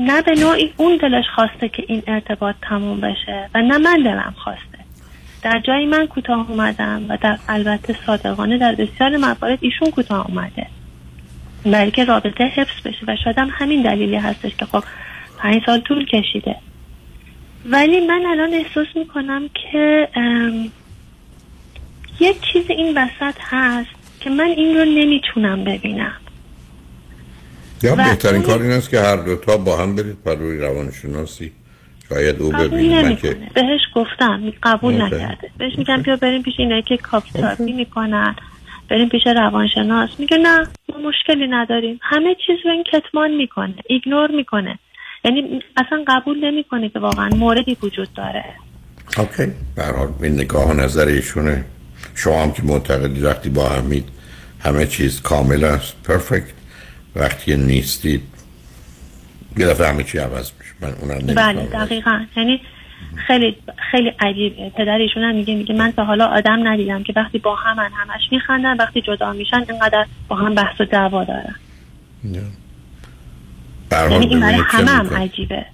نه به نوعی اون دلش خواسته که این ارتباط تموم بشه و نه من دلم خواسته. در جایی من کوتاه اومدم و در البته صادقانه در بسیار موارد ایشون کوتاه اومده. بلکه رابطه حفظ بشه و شاید همین دلیلی هستش که خب پنج سال طول کشیده. ولی من الان احساس می‌کنم که یک چیز این وسط هست که من این رو نمی‌تونم ببینم. یا بهترین کار این است که هر دوتا با هم برید پر روی روانشناسی. شاید او ببینیم که بهش گفتم قبول نکرده. بهش میگم بیا بریم پیش اینایی که couple therapy می‌کنن. بریم پیش روانشناس. میگه نه ما مشکلی نداریم. همه چیز رو این کتمان می‌کنه ignore می‌کنه. یعنی اصلا قبول نمی‌کنه که واقعا موردی وجود داره. okay برحال این نگاه نظر ایشونه. شما هم که معتقدید وقتی با همید همه چیز کامل است پرفکت وقتی نیستید یه دفعه همه چی عوض من اونم بله دقیقا. یعنی خیلی خیلی عجیبه پدر ایشون هم میگه میگه من تا حالا آدم ندیدم که وقتی با هم همش میخندن وقتی جدا میشن اینقدر با هم بحث و دعوا دارن. یعنی این برای همه هم عجیبه.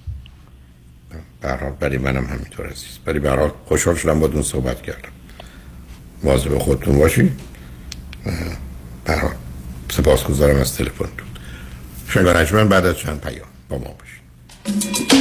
برحال برای منم همینطور عزیز. برای برحال خوشحال شدم با دون صحبت کردم. واضح خودتون باشین. برحال سپاس گذارم از تلفنتون. شنگان بعد از چند پیام با ما باشین. Thank you.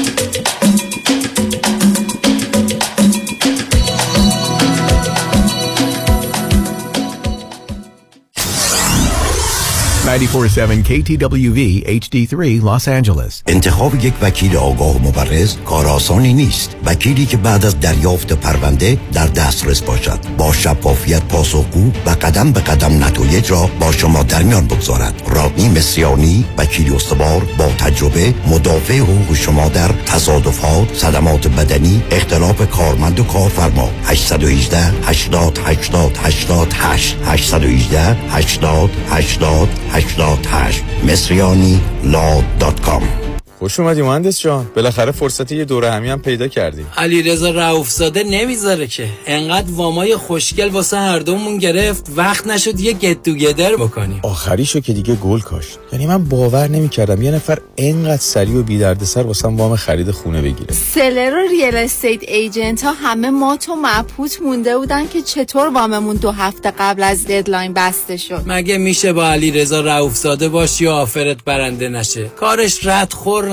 947 KTWV HD3 Los Angeles. انتخاب یک وکیل آگاه و مبرز کار آسانی نیست. وکیلی که بعد از دریافت پرونده در دسترس باشد. با شفافیت پاسخگو و قدم به قدم نتایج را با شما در میان بگذارد. رادنی مصریانی وکیل استوار با تجربه مدافع حقوق شما در تصادفات صدمات بدنی اختلاف کارمند و کارفرما. 818 80 80 88 818 80 80 88 مصریانی لا دات کام. خوش اومدی مهندس جان. بالاخره فرصت یه دوره همی هم پیدا کردی. علی رضا رؤوفزاده نمی‌ذاره که. انقدر وامای خوشگل واسه هر دومون گرفت وقت نشد یه گت گدر بکنیم. آخریشو که دیگه گل کاشت یعنی من باور نمی‌کردم یه نفر انقدر سریع و بی دردسر واسه وام خرید خونه بگیره. seller و real estate agent ها همه مات و مبهوت مونده بودن که چطور واممون دو هفته قبل از deadline بسته شد. مگه میشه با علی رضا رؤوفزاده باشی و offer ت برنده نشه؟ کارش رد خور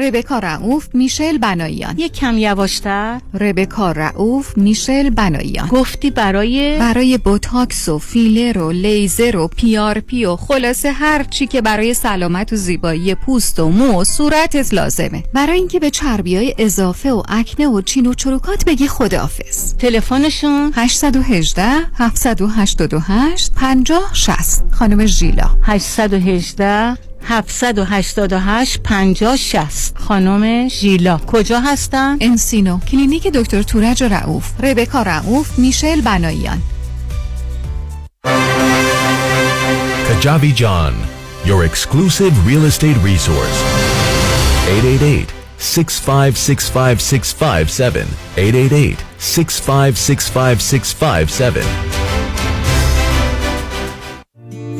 ربکا رعوف میشل بناییان یک کم یواشتر. ربکا رعوف میشل بناییان گفتی برای برای بوتاکس و فیلر و لیزر و PRP و خلاصه هر چی که برای سلامت و زیبایی پوست و مو و صورتت لازمه. برای اینکه به چربی های اضافه و آکنه و چین و چروکات بگی خداحافظ. تلفنشون؟ 818 788 50 60 خانم ژیلا. 818 788 50 60 خانم ژیلا. کجا هستن؟ انسینو. کلینیک دکتر تورج رعوف ربکا رعوف میشل بناییان Kajabi John, your exclusive real estate resource. 888 6565657 888 6565657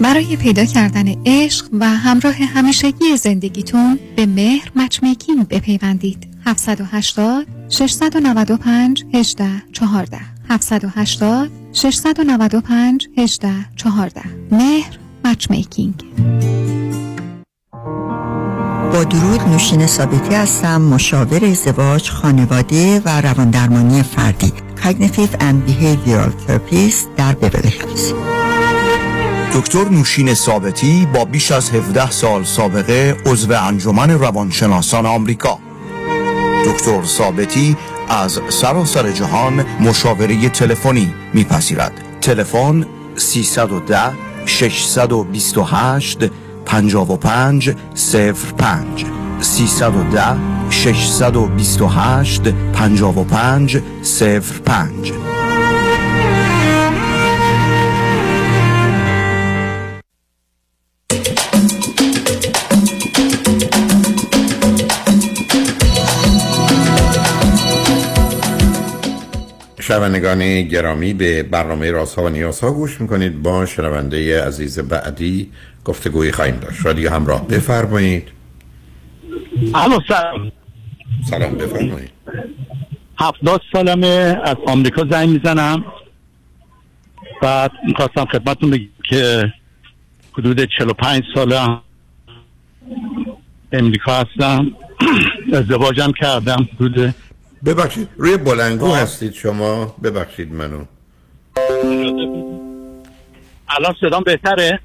برای پیدا کردن عشق و همراه همیشگی زندگیتون به مهر مچمیکینگ بپیوندید. 780 695 18 14 780 695 18 14 مهر مچمیکینگ. با درود نوشین ثابتی هستم مشاور ازدواج خانواده و رواندرمانی فردی. Cognitive and Behavioral Therapist در بیولی هیلز دکتر نوشین ثابتی با بیش از 17 سال سابقه عضو انجمن روانشناسان آمریکا. دکتر ثابتی از سراسر جهان مشاوره تلفنی میپذیرد. تلفن 310 628 55 05 310 628 55 05 شنوندگان گرامی به برنامه راست ها و نیاز ها گوش می‌کنید. با شنونده عزیز بعدی گفتگوی خواهیم داشت. رادیو همراه بفرمایید. الو سلام. سلام بفرمایید. هفتاد سالمه از آمریکا زنگ می‌زنم. بعد می‌خواستم خدمتتون بگم که حدود 45 ساله امریکا هستم. ازدواجم کردم. حدود ببخشید روی بلنگو هستید شما؟ ببخشید منو. الان صدام بهتره؟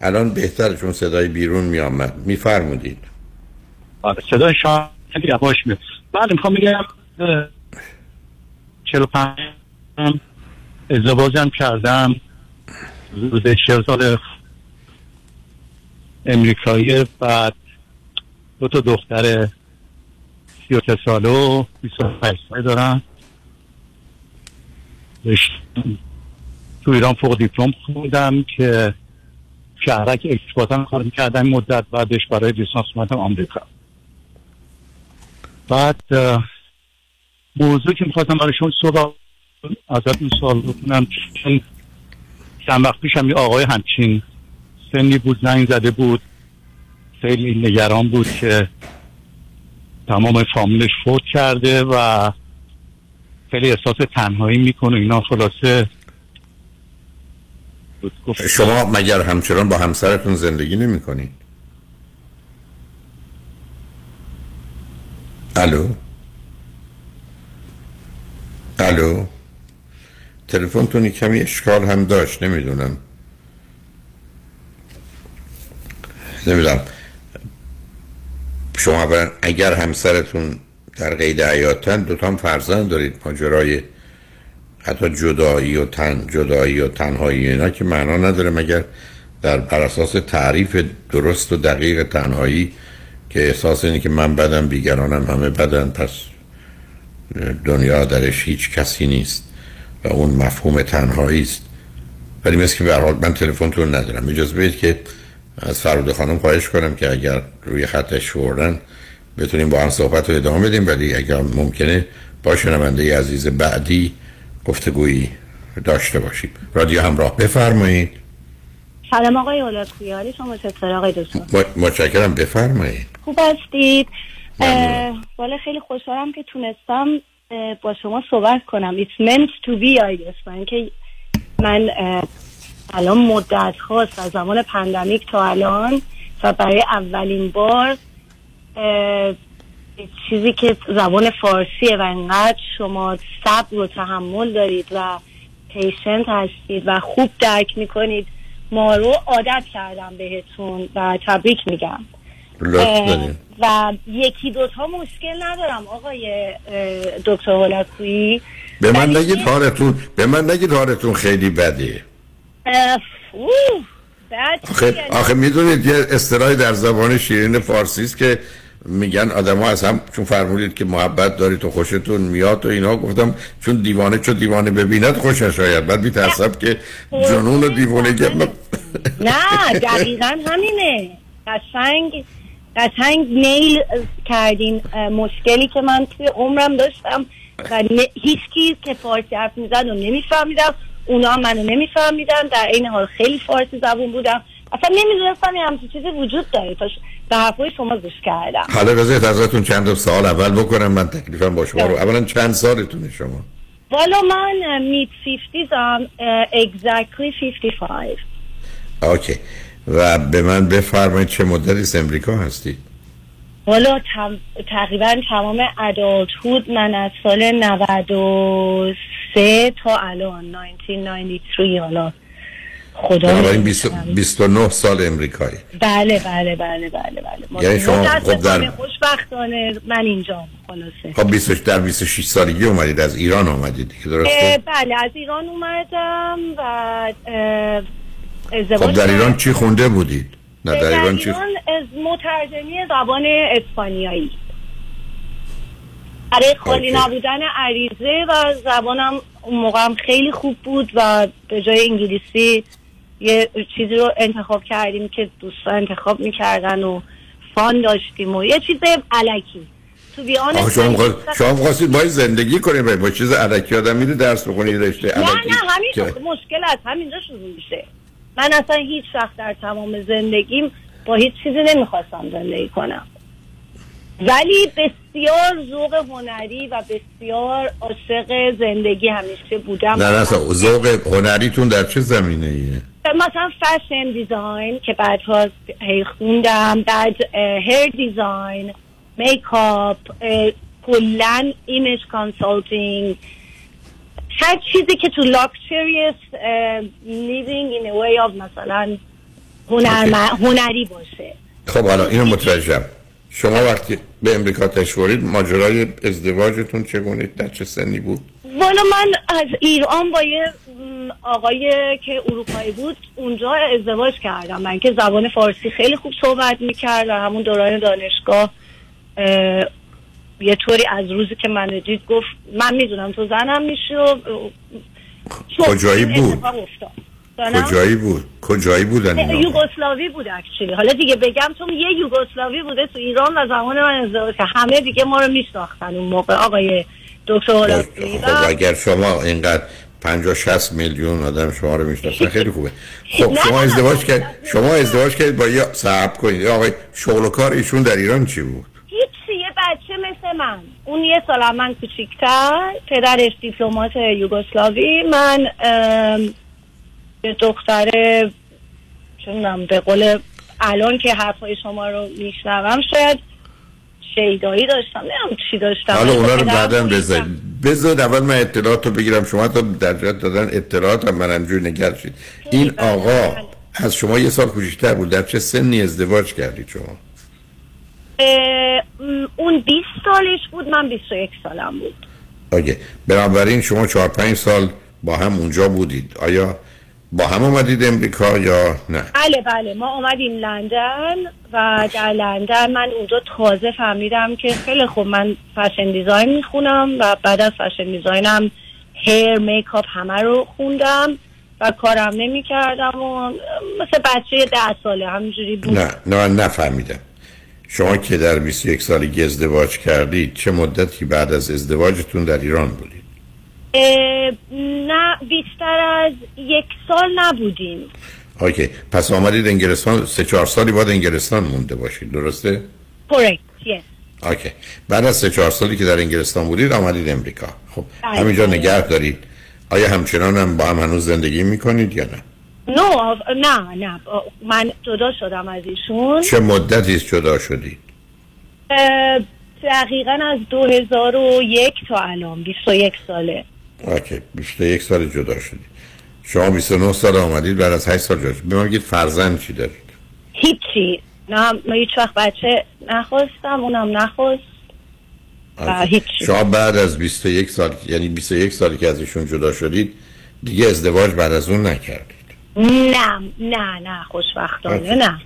الان بهتره چون صدای بیرون می آمد میفرمودید. آره صدای شما یواش میاد. بعد می‌خوام بگم اه، 45 ازدواجم کردم. حدود 40 سال امریکایی بعد دو تا دختر 33 ساله و 25 ساله دارم. تو ایران فوق دیپلم خوندم که شهرک اکسپورتم کار می‌کردم. مدت بعدش برای لیسانس اومدم آمریکا. بعد موضوع که می‌خواستم برایشون صبح ازتون سوال بکنم چون چند وقت پیشم یه آقای همچین سنی بود زنگ زده بود. خیلی نگران بود که تمام فامیلش فوت کرده و خیلی احساس تنهایی می‌کنه. اینا خلاصه شما مگر همچنان با همسرتون زندگی نمی کنید الو؟ الو؟ تلفنتون کمی اشکال هم داشت نمی‌دونم. نمی‌دونم. شما اولا اگر همسرتون در قید حیاتن دوتا هم فرزند دارید ماجرای حتی جدایی و تن جدایی و تنهایی اینا که معنا نداره مگر در بر اساس تعریف درست و دقیق تنهایی که احساس اینه که من بدم دیگرانم همه بدن پس دنیا درش هیچ کسی نیست و اون مفهوم تنهایی است. ولی مثل که به من تلفنتون ندارم. اجازه بدید که از فرود خانم خواهش کنم که اگر روی خطش فوردن بتونیم با هم صحبت رو ادامه بدیم ولی اگر ممکنه با شنونده عزیز بعدی گفتگویی داشته باشیم. رادیو همراه بفرمایید. سلام آقای اولاکویی حالی شما چطور آقای دکتر م- متشکرم بفرمایید. خوب هستید؟ والا خیلی خوشحالم که تونستم با شما صحبت کنم. It's meant to be I guess. من که من الان مدت هاست از زمان پندمیک تا الان و برای اولین بار چیزی که زبان فارسیه و انقدر شما صبر و تحمل دارید و پیشنت هستید و خوب درک می‌کنید ما رو عادت کردم بهتون و تبریک میگم. و یکی دوتا مشکل ندارم آقای دکتر هولاکویی به من نگید حالتون به من نگید حالتون خیلی بده. آخه, چیه؟ آخه می‌دونید یه اصطلاحی در زبان شیرین فارسی است که میگن آدم ها از هم چون فرمودید که محبت دارید و خوشتون میاد و اینا گفتم چون دیوانه چون دیوانه ببیند خوشش آید. بعد میترسم که جنون و دیوانه نه دقیقا همینه. قشنگ قشنگ نیل کردین مشکلی که من توی عمرم داشتم و هیچ کی که فارسی حرف می‌زد و نمیفهمیدم. اونا منو نمیفهمیدن در این حال خیلی فارسی زبون بودم. اصلا نمی‌دونستم یه همچین چیزی وجود داره. تا به حرفای شما گوش کردم. حالا بذارید ازتون چند سال اول بکنم من تکلیفم با شما رو. اولا چند سالتونه شما؟ والا من مید 50 هم exactly 55 اوکی. و به من بفرمایید چه مدتی از امریکا هستید والا تم... تقریبا تمام ادالتهود من از سال 93 تا الان 1993 حالا. خدا نمی‌دونم. 20 29 سال امریکایی. بله بله بله بله بله. یعنی شما خب در- خوشبختانه من اینجا خلاصه. خب 20 در 26 سالگی اومدید از ایران اومدید دیگه اه، درسته بله از ایران اومدم و ازدواج خب در ایران. چی خونده بودید؟ نه در ایران چی؟ ایران از مترجمی زبان اسپانیایی. برای خالی. نبودن عریضه و زبانم اون موقع هم خیلی خوب بود و به جای انگلیسی یه چیزی رو انتخاب کردیم که دوستان انتخاب می‌کردن و فان داشتیم و یه چیز علکی. تو بیان شما خواست... شما خواستید باید زندگی کنید با چیز علکی آدم میره درس بخونید رشته نه نه همین مشکل از همینجا شروع میشه. من اصلا هیچ وقت در تمام زندگیم با هیچ چیزی نمی‌خواستم زندگی کنم ولی بسیار ذوق هنری و بسیار عاشق زندگی همیشه بودم نه نه ذوق هنریتون در چه زمینه ایه؟ مثلا fashion design که بعد هی خوندم بعد hair design makeup کلن image consulting هر چیزی که تو luxurious living in way of مثلا هنر هنری باشه. خب حالا اینو متوجهم. شما وقتی به امریکا تشورید ماجرای ازدواجتون چگونه؟ در چه سنی بود؟ والا من از ایران با یه آقای که اروپایی بود اونجا ازدواج کردم. من که زبان فارسی خیلی خوب صحبت می‌کرد و همون دوران دانشگاه یه طوری از روزی که من دید گفت من می‌دونم تو زنم میشه و کجایی بود؟ کجایی بود؟ کجایی بودن یوگسلاوی بود اکچولی حالا دیگه بگم تو یه یوگسلاوی بوده تو ایران و زمان من ازدواج که همه دیگه ما رو میشناختن اون موقع. آقای دکتر خب, خب اگر شما اینقدر 50 60 میلیون آدم شما رو می‌شناسن خیلی خوبه. خب شما ازدواج کرد شما ازدواج کردید با یه صاحب کنید. آقای شغل و کار ایشون در ایران چی بود؟ هیچ مثل من. اون یه سال من کوچیک‌تر پدرش دیپلمات یوگسلاوی من یه دختر چونم به قول الان که حرفای شما رو میشنوم شاید شیدایی داشتم. نمیم چی داشتم. حالا اونا رو بعدا بذارید. بذارید اول من اطلاعات رو بگیرم. شما تا در دادن اطلاعات هم من انجور نگرشید این آقا از شما یه سال کوچکتر بود. در چه سنی ازدواج کردید شما؟ اون 20 سالش بود من 21 سالم بود. آگه بنابراین شما 4 5 سال با هم اونجا بودید. آیا با هم اومدید امریکا یا نه؟ بله بله. ما اومدیم لندن و در لندن من اونجا تازه فهمیدم که خیلی خوب من فشن دیزاین می‌خونم و بعد از فشن دیزاینم هیر میکاپ همه رو خوندم و کارم نمی کردم و مثل بچه ده ساله همینجوری بود. نه نه نفهمیدم. شما که در 21 سالگی ازدواج کردید چه مدتی بعد از ازدواجتون در ایران بودید نه بیشتر از یک سال نبودیم اوکی پس آمدید انگلستان سه چهار سالی بعد انگلستان مونده باشید درسته؟ correct yes اوکی بعد از سه چهار سالی که در انگلستان بودید آمدید امریکا خب بله. همینجا نگه دارید آیا همچنان هم با هم هنوز زندگی می‌کنید یا نه؟ نو نه نه من جدا شدم از ایشون. چه مدتی جدا شدید؟ دقیقا از 2001 تا الان 21 ساله. اوکی 21 سال جدا شدید شما 29 سال آمدید بعد از 8 سال جدا شدید بگید فرزند چی دارید؟ هیچی. نه من هیچ وقت بچه نخواستم اونم نخواست. شما بعد از 21 سال یعنی 21 سالی که از ایشون جدا شدید دیگه ازدواج بعد از اون نکردید. نه نه نه خوشبختانه نه.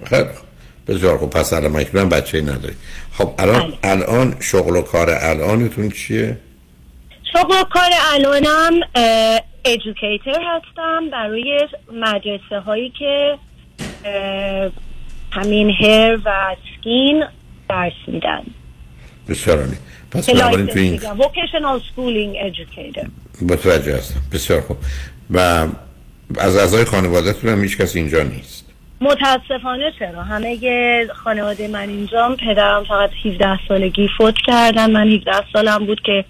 بسیار خب پس الان مکنون بچه نداری خب الان بله. الان شغل و کار الانتون چیه؟ شغل و کار الانم educator هستم برای مدرسه هایی که همین hair و skin درس میدن. بسیار پس بنابراین تو این schooling educator متوجه هستم. بسیار خوب. و از اعضای خانوادهتون هم هیچ کس اینجا نیست. متاسفانه چرا؟ همه خانواده من اینجا پدرم فقط 17 سالگی فوت کردن. من 17 سالم بود که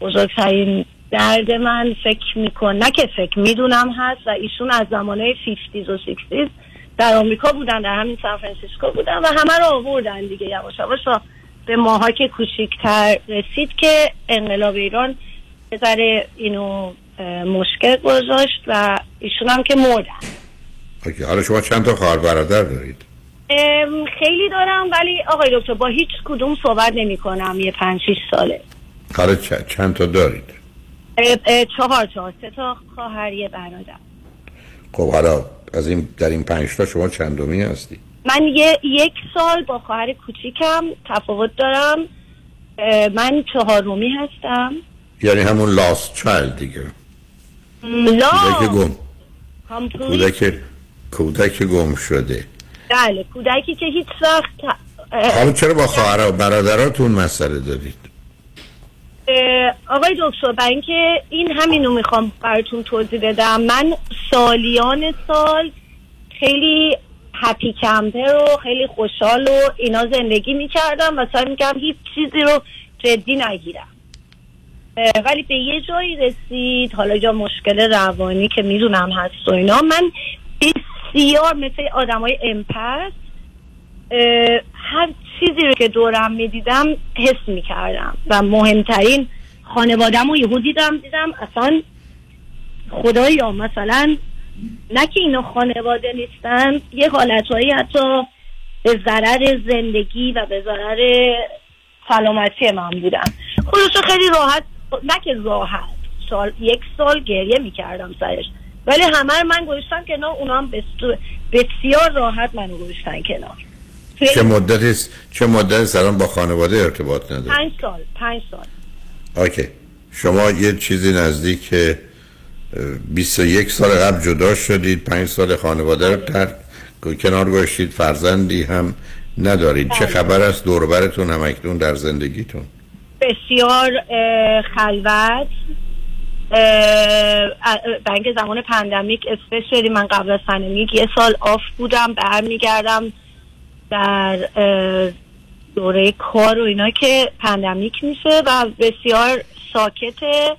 بزرگترین درد من فکر میکن نه که فکر می‌دونم هست و ایشون از زمانه 50 و 60 در آمریکا بودن در همین سان فرانسیسکو بودن و همه رو آوردن دیگه. یواش یواش به ماها که کوچیکتر رسید که انقلاب ایران ذره اینو مشکل گذاشت و ایشون هم که مردن okay حالا شما چند تا خواهر برادر دارید؟ خیلی دارم ولی آقای دکتر با هیچ کدوم صحبت نمی کنم یه پنج شیش ساله. حالا چند تا دارید؟ چهار تا سه تا خواهر یه برادر. خب حالا از این در این پنج تا شما چندمی هستی؟ من یه یک سال با خواهر کوچیکم تفاوت دارم. من چهارمی هستم. یعنی همون لاست چایلد دیگه. لا کودک کودک گم شده. بله کودکی که هیچ وقت حالا چرا با خواهر و برادراتون مسئله دارید؟ آقای دکتر برای اینکه این همینو می‌خوام براتون توضیح بدم. من سالیان سال خیلی هپی کمپر و خیلی خوشحال و اینا زندگی می‌کردم و سعی می‌کردم هیچ چیزی رو جدی نگیرم. ولی به یه جایی رسید. حالا جا مشکل روانی که می‌دونم هست و اینا. من بسیار مثل آدم های امپس هر چیزی رو که دورم می‌دیدم حس می‌کردم. و مهمترین خانوادم رو یهو دیدم دیدم اصلا خدایا مثلا نه که اینا خانواده نیستن یه حالتهایی حتی به ضرر زندگی و به ضرر سلامتی من بودن. خودشو خیلی راحت نه که راحت. سال یک سال گریه می‌کردم سرش. ولی همه من گذاشتم کنار اونا هم بسیار راحت منو گذاشتن کنار. چه مدت است چه مدت الان با خانواده ارتباط نداری؟ پنج سال. پنج سال. اوکی. شما یه چیزی نزدیک 21 سال قبل جدا شدید پنج سال خانواده رو ترک کنار گذاشتید فرزندی هم ندارید. چه خبر است؟ دوربرتون هم اکنون در زندگیتون؟ بسیار خلوت. بنگ زمان پندمیک اسپشیلی من قبل از پندمیک یه سال آف بودم برمیگردم در دوره کار و اینا که پندمیک میشه و بسیار ساکته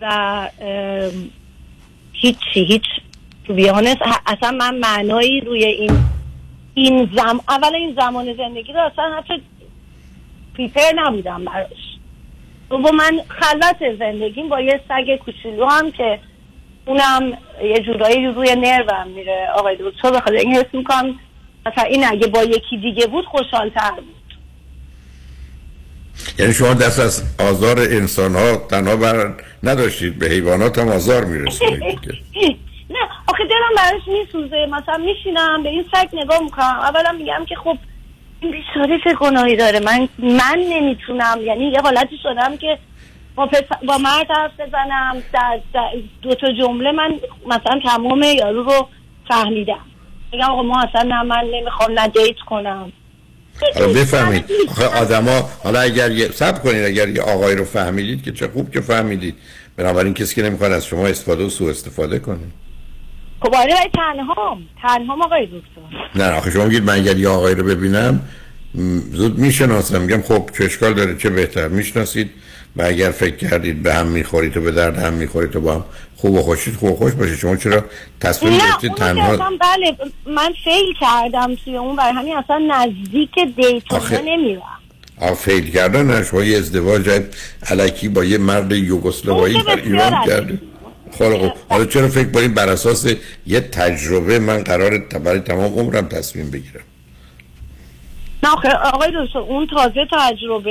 و هیچی هیچ تو بیانست اصلا من معنایی روی این این زم اول این زمان زندگی رو اصلا حتی پیپر نبودم براش. و من خلوت زندگیم با یه سگ کوچولو هم که اونم یه جورایی روی نروم میره. آقای دکتر بخاطر این حس می‌کنم مثلا این اگه با یکی دیگه بود خوشحالتر بود. یعنی شما دست از آزار انسان ها تنها بر نداشتید به حیوانات هم آزار می‌رسید. نه آخه دلم براش میسوزه. مثلا میشینم به این سگ نگاه می‌کنم. اولا میگم که خب بیچاره چه گناهی داره. من من نمی‌تونم. یعنی یه حالتی شدم که با. با مرد حرف بزنم. در, در دو تا جمله من مثلا تمام یارو رو فهمیدم. میگم آقا ما اصلا نه من نمی‌خوام نه دیت کنم. بفهمید. آخه آدما حالا اگر یه سب کنید اگر یه آقای رو فهمیدید که چه خوب که فهمیدید. بنابراین کسی که نمی‌خواد از شما استفاده و سوء استفاده کنه. خب آره تنهام. تنهام آقای دکتر. نه آخه شما میگید من اگر یه آقای رو ببینم زود می‌شناسم. میگم خب چه اشکال داره چه بهتر؟ می‌شناسید؟ و اگر فکر کردید به هم می‌خورید و به درد هم می‌خورید و با هم خوب و خوشید خوب و خوش باشه. شما چرا تصمیم گرفتید تنها؟ بله من فیل کردم توی اون برای همین اصلا نزدیک دیت آخه... نمیرم فیل کردن نه شما یه ازدواج علکی با یه مرد یوگسلاوایی در ایران کرده خب حالا چرا فکر کنید بر اساس یه تجربه من قرار برای تمام عمرم تصمیم بگیرم؟ نه آقای دوست اون تازه تجربه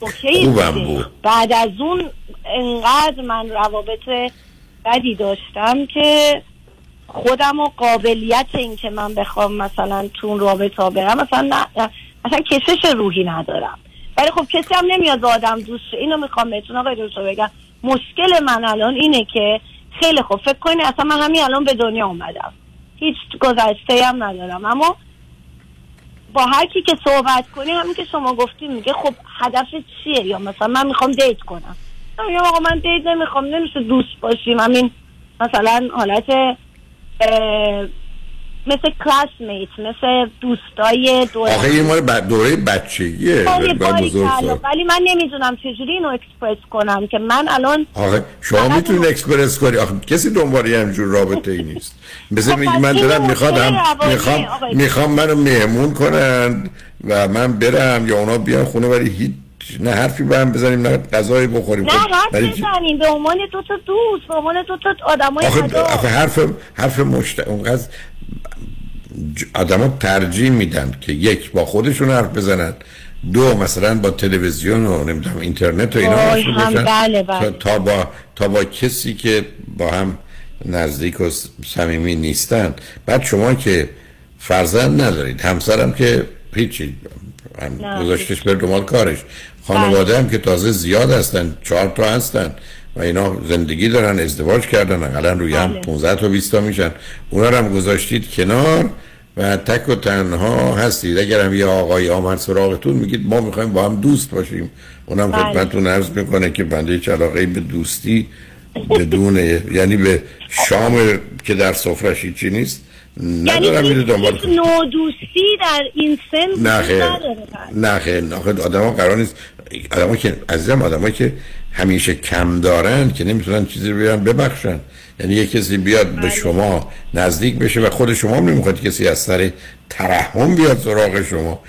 اوکی بود. بعد از اون انقدر من روابط بدی داشتم که خودم و قابلیت این که من بخوام مثلا تو اون رابطه برم مثلا نه اصلا کشش روحی ندارم. ولی خب کسی هم نمیاد آدم دوست اینو می‌خوام بهتون آقای دکتر بگم. مشکل من الان اینه که خیلی خوب فکر کنید اصلا من همین الان به دنیا اومدم. هیچ گذشته هم ندارم. اما با هر کی که صحبت کنی همین که شما گفتیم میگه خب هدف چیه؟ یا مثلا من می‌خوام دیت کنم. میگم آقا من دیت نمی‌خوام نمیشه دوست باشیم. همین مثلا حالت مثل کلاس میت مثل دوستای دوره آخه یه مال. دوره بچگیه. ولی من نمی‌دونم چجوری اینو اکسپرس کنم که من الان آخه شما می‌تونید اکسپرس کنی. آخه کسی دنبال همجور رابطه ای نیست. مثل میگی من دارم میخوادم می‌خوام می‌خوام منو مهمون کنن و من برم یا اونا بیان خونه ولی هیچ نه حرفی به هم بزنیم نه غذایی بخوریم. نه حرف بزنیم. به عنوان دو تا دوست به عنوان دو تا آدمای آخه, آخه حرف حرف مشت اونقدر آدم ترجیح میدن که یک با خودشون حرف بزنن دو مثلا با تلویزیون و نمی‌دونم اینترنت و اینا هم بله بله. تا با تا با کسی که با هم نزدیک و صمیمی نیستن. بعد شما که فرزند ندارید همسرم که هیچی گذاشتش بر دنبال کارش. خانواده هم که تازه زیاد هستن چهار تا هستن و اینا زندگی دارن ازدواج کردن اقلا روی هم 15 تا 20 تا میشن. اونا رو هم گذاشتید کنار و تک و تنها هستید. اگر هم یه آقای آمد سراغتون میگید ما می‌خوایم با هم دوست باشیم. اونم بله. خدمتتون عرض می‌کنه که بنده هیچ علاقه به دوستی بدون یعنی به شام که در سفرش هیچی نیست ندارم یعنی دنبال نودوستی در این سن نه خیر. پس. نه خیر. آخه آدم ها قرار نیست. آدم ها که عزیزم آدم که همیشه کم دارن که نمی‌تونن چیزی رو بیان ببخشن. یعنی یه کسی بیاد بله. به شما نزدیک بشه و خود شما هم نمی‌خواد کسی از سر ترحم بیاد سراغ شما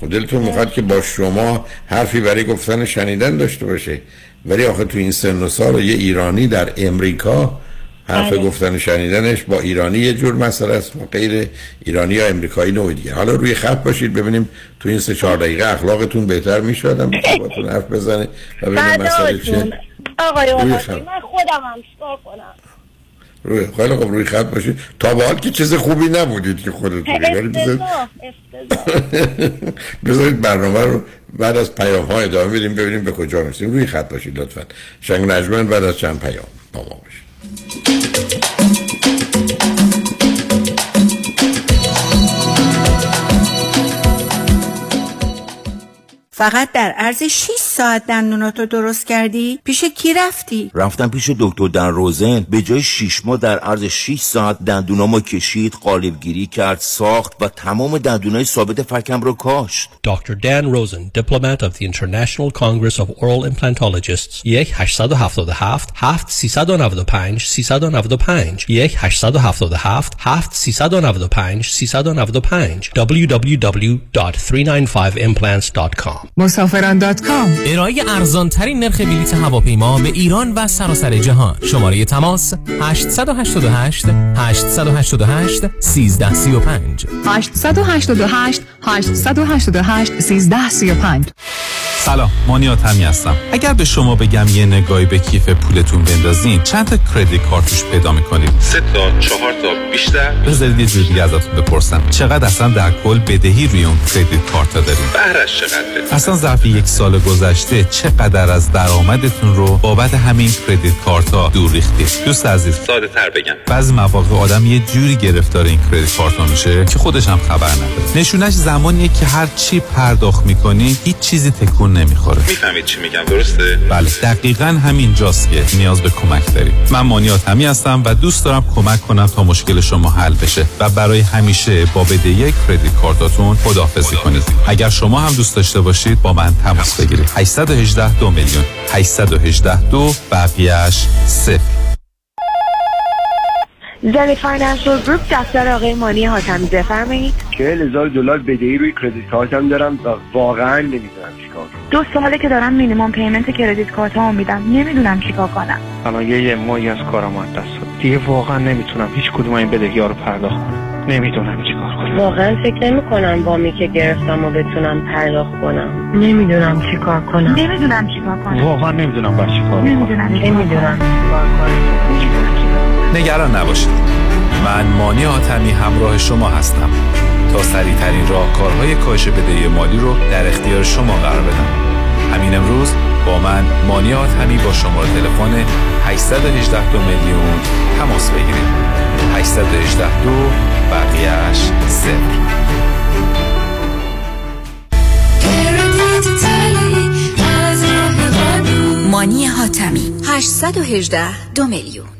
خود دلتون می‌خواد که با شما حرفی برای گفتن شنیدن داشته باشه ولی آخه تو این سن و سال یه ایرانی در امریکا حرف بله. گفتن شنیدنش با ایرانی یه جور مسئله است با غیر ایرانی یا امریکایی نوع دیگه حالا روی خط باشید ببینیم تو این سه چهار دقیقه اخلاقتون بهتر میشه آدم باتون حرف بزنه و ببینیم مسئله چیه. آقای. من خودم هم کنم روی خیلی خب روی خط باشید تا به حال که چیز خوبی نبودید که خودتون بذارید- برنامه رو بعد از پیام های ادامه بدیم ببینیم به کجا می‌رسیم روی خط باشید لطفا. شنگ نجمن بعد از چند پیام با ما باشید. فقط در عرض 6 ساعت دندوناتو درست کردی؟ پیش کی رفتی؟ رفتم پیش دکتر دن روزن به جای شیش ماه در عرض 6 ساعت دندونامو کشید قالبگیری کرد ساخت و تمام دندونای ثابت فکم رو کاشت Dr. Dan Rosen, diplomat of the International Congress of Oral Implantologists. 1 877 7 395 395 1 877 7 395 395 www.395implants.com مسافران دات com ارائه ارزان ترین نرخ بلیط هواپیما به ایران و سراسر جهان. شماره تماس 888 888 1335 888 888 1335 سلام مانی حاتمی هستم. اگر به شما بگم یه نگاهی به کیف پولتون بندازین چند تا credit card توش پیدا می‌کنید؟ سه تا چهار تا بیشتر؟ بذارید یه جور دیگه ازتون بپرسم. چقدر اصلا در کل بدهی روی اون credit card دارید بهرش چقدره؟ اصلا ظرف یک سال گذشته چقدر از درآمدتون رو بابت همین credit card ها دور ریختید؟ دوست عزیز. ساده تر بگم. بعضی مواقع آدم یه جوری گرفتار این credit card میشه که خودش هم خبر نداره. نشونش زمانیه که هر چی پرداخت می‌کنی هیچ چیزی تکون نمی‌خوره. می‌فهمید چی میگم درسته؟ بله دقیقا همین جاست که نیاز به کمک دارید من مانیات همی هستم و دوست دارم کمک کنم تا مشکل شما حل بشه و برای همیشه با بدهی کردیت کارتاتون خداحافظی کنید. اگر شما هم دوست داشته باشید با من تماس بگیرید. 818 دو میلیون. 818 دو بقیهش صفر. زنی Financial Group دفتر آقای مانی حاتمی بفرمایید. چهل هزار دلار بدهی روی credit card م دارم و واقعا نمی‌دونم چیکار کنم. دو ساله که دارم minimum payment credit card مو میدم. نمی‌دونم چیکار کنم. الان یه یه ماهی از کارم از دست دیگه واقعا نمی‌تونم هیچ کدوم این بدهی ها رو پرداخت کنم. نمی‌دونم چیکار کنم. واقعا فکر نمی کنم وامی که گرفتم و بتونم پرداخت کنم. نمی‌دونم چی کار کنم. نمی‌دونم چیکار کنم. واقعا نمی‌دونم باید چیکار کنم. نمی‌دونم نمی‌دونم. نگران نباشید. من مانی حاتمی همراه شما هستم. تا سریع ترین راهکارهای کاهش بدهی مالی رو در اختیار شما قرار بدم. همین امروز با من مانی حاتمی با شماره تلفن 818 دو میلیون تماس بگیرید. 818 دو بقیهش صفر. مانی حاتمی. 818 دو میلیون.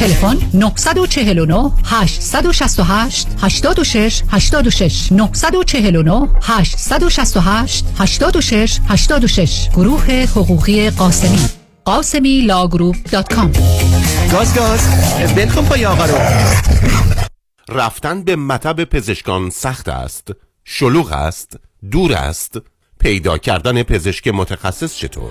تلفن 949 868 86 86 949 868 86 86 گروه حقوقی قاسمی. قاسمی law group dot com گاز گاز ول کن پای آقا رو. رفتن به مطب پزشکان سخت است شلوغ است دور است پیدا کردن پزشک متخصص چطور؟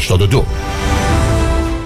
82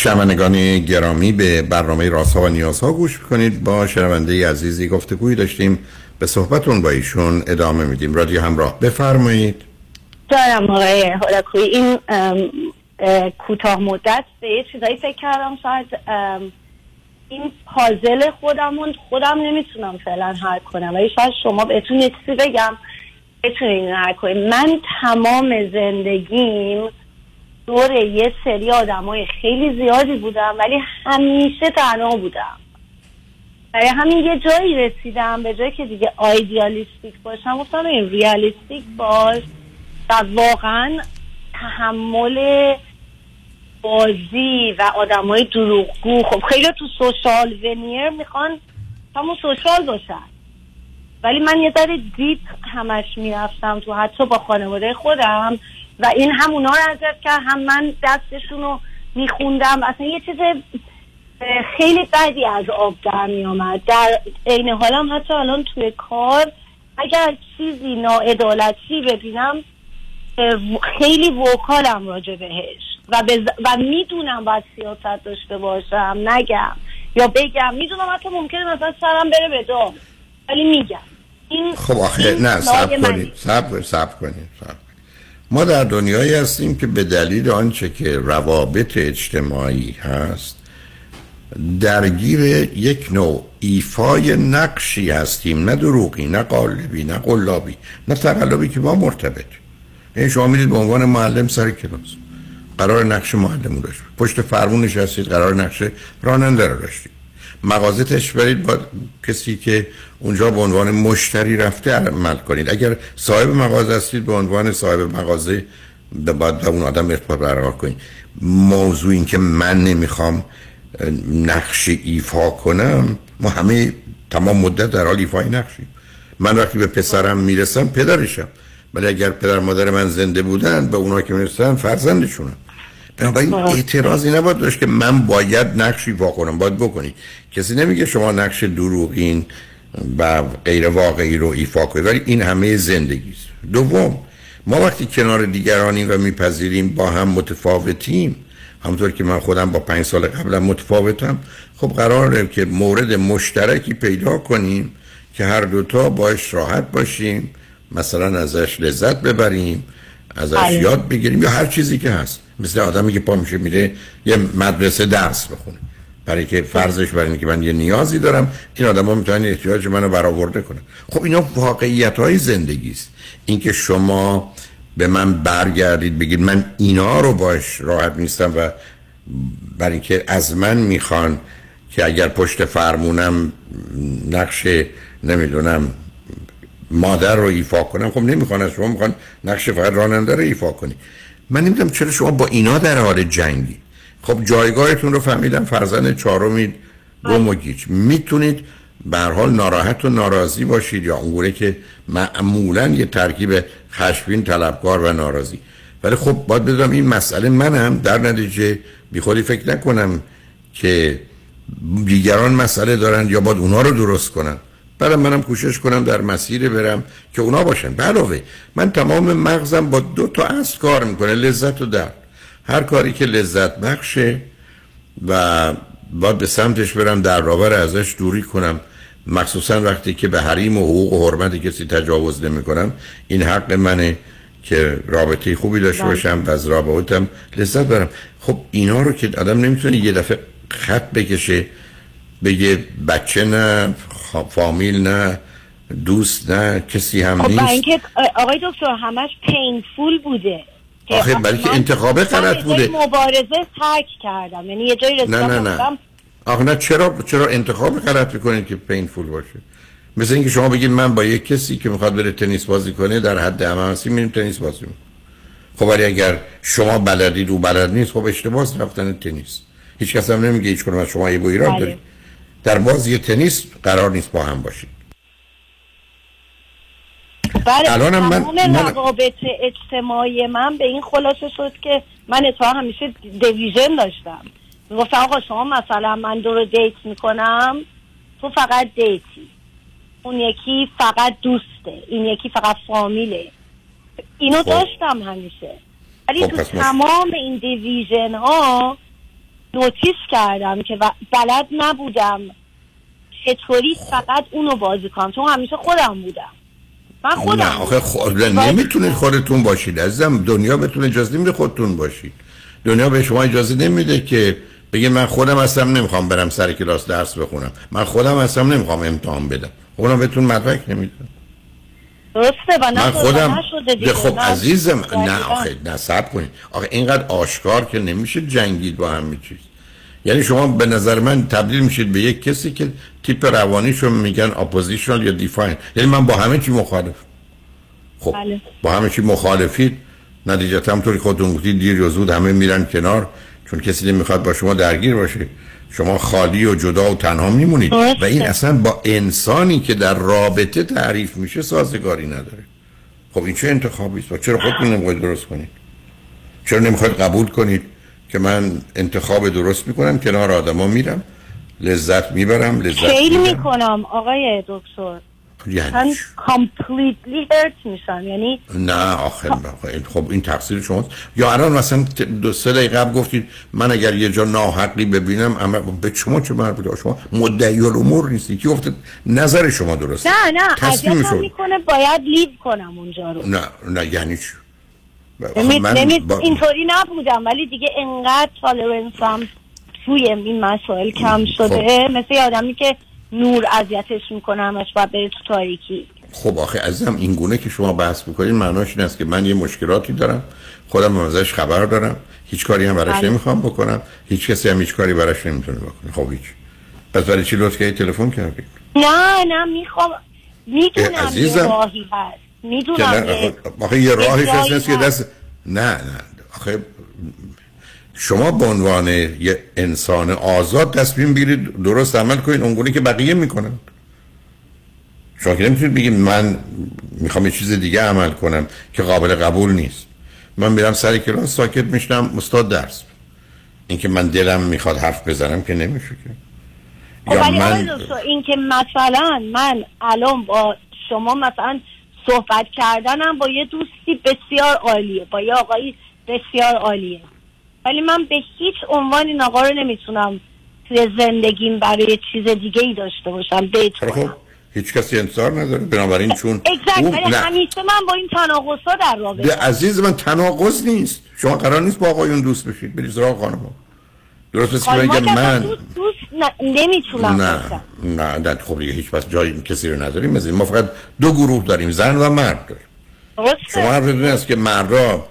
شنوندگان گرامی به برنامه رازها و نیازها گوش کنید با شنونده عزیزی گفتگویی داشتیم. به صحبتون با ایشون ادامه میدیم. رادیو همراه. بفرمایید. دارم آقای هولاکوی این کوتاه مدت به یه چیزایی فکر کردم. شاید این پازل خودمون خودم نمی‌تونم فعلا حل کنم. ولی شاید شما بهتون یه چیزی بگم. بتونین حل کنید من تمام زندگیم دور یه سری آدمای خیلی زیادی بودم ولی همیشه تنها بودم. برای همین یه جایی رسیدم به جایی که دیگه آیدیالیستیک باشم. گفتم این ریالیستیک باش. و واقعا تحمل بازی و آدم های دروغگو. خب خیلی تو سوشال ونیر می‌خوان همون سوشال باشن. ولی من یه ذره دیپ همش می‌رفتم تو حتی با خانواده خودم. و این هم اونا رو اذیت کرد هم من دستشون رو میخوندم. اصلا یه چیز خیلی بدی از آب در میامد در عین حالم حتی الان توی کار اگر چیزی ناعدالتی ببینم خیلی وکالم راجع بهش. و, به ز- و می‌دونم باید سیاست داشته باشم نگم. یا بگم. می‌دونم حتی ممکنه مثلا سرم بره به دام. ولی میگم. این خب آخه نه سب. کنید سب کنید سب کنید. ما در دنیایی هستیم که به دلیل آنچه که روابط اجتماعی هست درگیر یک نوع ایفای نقشی هستیم نه دروغی نه قالبی نه قلابی نه تقلبی که با مرتبط این شما میرید به عنوان معلم سر کلاس قرار نقش معلم رو داشت. پشت فرمون نشستید قرار نقش راننده رو داشتید. مغازه برید با کسی که اونجا به عنوان مشتری رفته عمل کنید. اگر صاحب مغازه هستید به عنوان صاحب مغازه باید با اون آدم ارتباط برقرار کنید. موضوع این که من نمی‌خوام نقش ایفا کنم ما همه تمام مدت در حال ایفای نقشی من وقتی به پسرم می‌رسم پدرشم. ولی اگر پدر مادر من زنده بودن به اونا که می‌رسن فرزندشونم. بنابراین اعتراضی نباید داشت که من باید نقش ایفا کنم باید بکنی. کسی نمیگه شما نقش دروغین و غیر واقعی رو ایفا کنید ولی این همه زندگی است. دوم ما وقتی کنار دیگرانیم و میپذیریم با هم متفاوتیم. همونطور که من خودم با پنج سال قبلم متفاوتم. خب قراره که مورد مشترکی پیدا کنیم که هر دوتا باش راحت باشیم مثلا ازش لذت ببریم ازش بله. یاد بگیریم یا هر چیزی که هست. مثل آدمی که پا میشه میره یه مدرسه درس بخونه. برای که فرضش برای اینه که من یه نیازی دارم این آدم ها می‌تونن احتیاج منو برآورده کنن. خب اینا واقعیت های زندگی است. اینکه شما به من برگردید بگید من اینا رو باش راحت نیستم و برای اینکه از من می‌خوان که اگر پشت فرمونم نقش نمی‌دونم مادر رو ایفا کنم خب نمی‌خوان از شما می‌خوان نقش فقط راننده رو ایفا کنی. من نمی‌دونم چرا شما با اینا در حال جنگی. خب جایگاهتون رو فهمیدم فرزند چهارمید گم و گیج. می‌تونید به حال ناراحت و ناراضی باشید یا اونگونه که معمولا یه ترکیب خشمگین طلبکار و ناراضی. ولی خب باید بدونم این مسئله منم در نتیجه بی خودی فکر نکنم که دیگران مسئله دارن یا باید اونا رو درست کنن. بعد منم کوشش کنم در مسیر برم که اونا باشن. علاوه من تمام مغزم با دو تا اصل کار می‌کنه لذت و درد. هر کاری که لذت بخشه و باید به سمتش برم در رابر ازش دوری کنم. مخصوصا وقتی که به حریم و حقوق و حرمت کسی تجاوز نمی کنم این حق منه که رابطه خوبی داشته بله. باشم و از رابطم لذت برم. خب اینا رو که آدم نمی‌تونه یه دفعه خط بکشه بگه بچه نه خ- فامیل نه دوست نه کسی هم خب نیست. اینکه آقای دکتر همش پینفول بوده. آخه برای که انتخاب غلط یه بوده. مبارزه ترک کردم. یعنی یه جایی نه نه نه. آخه نه چرا چرا انتخاب غلط می‌کنید که پینفول باشه؟ مثل اینکه شما بگید من با یک کسی که می‌خواد بره تنیس بازی کنه در حد همه هستی میریم تنیس بازی می‌کنیم. خب ولی اگر شما بلدید او بلد نیست خب اشتباه رفتن تنیس. هیچ کس هم نمیگه هیچ کنم از شما یه ایراد بله. دارید در بازی تنیس قرار نیست با هم باشید بله الانم من- من- روابط اجتماعی من به این خلاصه شد که من اتفاقا همیشه دیویژن داشتم. گفتم آقا شما مثلا من دو رو دیت می‌کنم تو فقط دیتی. اون یکی فقط دوسته این یکی فقط فامیله. اینو خب. داشتم همیشه. ولی خب، تو تمام این دیویژن ها نوتیس کردم که بلد نبودم. چطوری فقط اونو بازی کنم؟ چون همیشه خودم بودم. من خودم نه آخه خود نمی‌تونید خودتون باشید عزیزم. دنیا بهتون اجازه نمیده خودتون باشید. دنیا به شما اجازه نمیده که بگید من خودم هستم نمی‌خوام برم سر کلاس درس بخونم. من خودم هستم نمی‌خوام امتحان بدم. خب اونم بهتون مدرک نمیده درسته و من خودم خب. عزیزم. نه آخه نصب کنید آخه اینقدر آشکار که نمیشه جنگید با همه چیز یعنی شما به نظر من تبدیل میشید به یک کسی که تیپ روانیشو میگن oppositional یا defiant یعنی من با همه چی مخالف خب بله. با همه چی مخالفید نتیجتا همطوری خودتون گفتید دیر یا زود همه میرن کنار چون کسی نمی‌خواد با شما درگیر باشه شما خالی و جدا و تنها میمونید. و این اصلا با انسانی که در رابطه تعریف میشه سازگاری نداره. خب این چه انتخابی است؟ و چرا خودتون نمی‌خواید درست کنید؟ چرا نمی‌خواید قبول کنید که من انتخاب درست می‌کنم کنار آدما میرم لذت می‌برم لذت خیلی می‌کنم آقای دکتر. یعنی کامپلیتلی هرت میشم یعنی نه آخه آخه خب این تقصیر شماست. یا الان مثلا دو سه دقیقه قبل گفتید من اگر یه جا ناحقی ببینم اما به شما چه مربوطه شما مدعی الامور نیستی که گفته نظر شما درسته؟ نه نه اذیتم می‌کنه باید لیو کنم اونجا رو. نه نه یعنی چی. با- اینطوری نبودم ولی دیگه انقدر تالرنسم توی این مسائل کم شده. مثل یه آدمی که نور اذیتش می‌کنه همش باید بره تو تاریکی. خب آخه عزیزم این گونه که شما بحث می‌کنید معناش این است که من یه مشکلاتی دارم خودم ازش خبر دارم هیچ کاری هم براش بله. نمی‌خوام بکنم هیچ کسی هم هیچ کاری براش نمی‌تونه بکنه. خب هیچ. پس برای چی لطف کردید تلفن کردید نه نه می‌خوام می‌دونم عزیزم. یه راهی هست. می‌دونم آخه- یه راهش جایی هست که دست نه نه. آخه شما به عنوان یه انسان آزاد تصمیم بگیرید درست عمل کنید اونگونه که بقیه می‌کنن. شما که نمی‌تونید بگید من می‌خوام یه چیز دیگه عمل کنم که قابل قبول نیست. من میرم سر کلاس ساکت میشنم استاد درس. اینکه من دلم می‌خواد حرف بزنم که نمیشه. که خب یا من این که مثلا من الان با شما مثلا صحبت کردنم با یه دوستی بسیار عالیه با یه آقایی بسیار عالیه. ولی من به هیچ عنوان این آقا رو نمی‌تونم توی زندگیم برای چیز دیگه ای داشته باشم دیت کنم هیچ کسی انتظار نداره بنابراین چون اون- ولی نه. همیشه من با این تناقضا در به رابطه عزیز من تناقض نیست. شما قرار نیست با آقایون دوست بشید. برید سراغ خانم. درست که اصلا من دوست, دوست ن- نمی‌تونم نه باشم. نه نه خب دیگه هیچ پس جایی کسی رو نداریم. ما فقط دو گروه داریم زن و مرد داریم. شما این است که مردا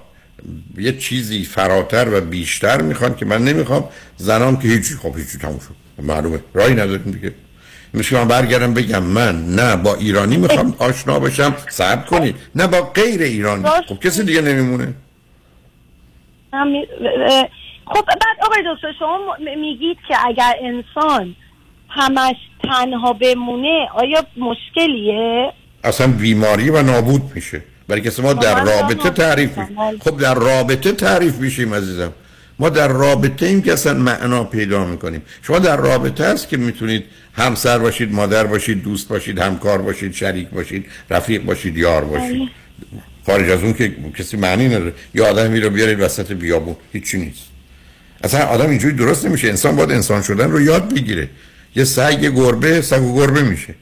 یه چیزی فراتر و بیشتر می‌خوان که من نمی‌خوام. زنان که هیچی خب هیچی تموم شد. معلومه. راهی نداریم دیگه. میشه من برگردم بگم من نه با ایرانی می‌خوام آشنا بشم. صبر کنید. نه با غیر ایرانی. خب کسی دیگه نمیمونه. خب بعد آقای دکتر شما میگید که اگر انسان همش تنها بمونه آیا مشکلیه؟ اصلا بیماری و نابود میشه. برای کسی ما در رابطه تعریف خب در رابطه تعریف میشیم عزیزم. ما در رابطه ایم که اصلا معنا پیدا می‌کنیم. شما در رابطه است که می‌تونید همسر باشید مادر باشید دوست باشید همکار باشید شریک باشید رفیق باشید یار باشید. بله. خارج از اون که کسی معنی نداره. یا آدمی رو بیارید وسط بیابون. هیچی نیست. اصلا آدم اینجوری درست نمیشه. انسان باید انسان شدن رو یاد بگیره. یه سگ گربه سگ و گربه میشه.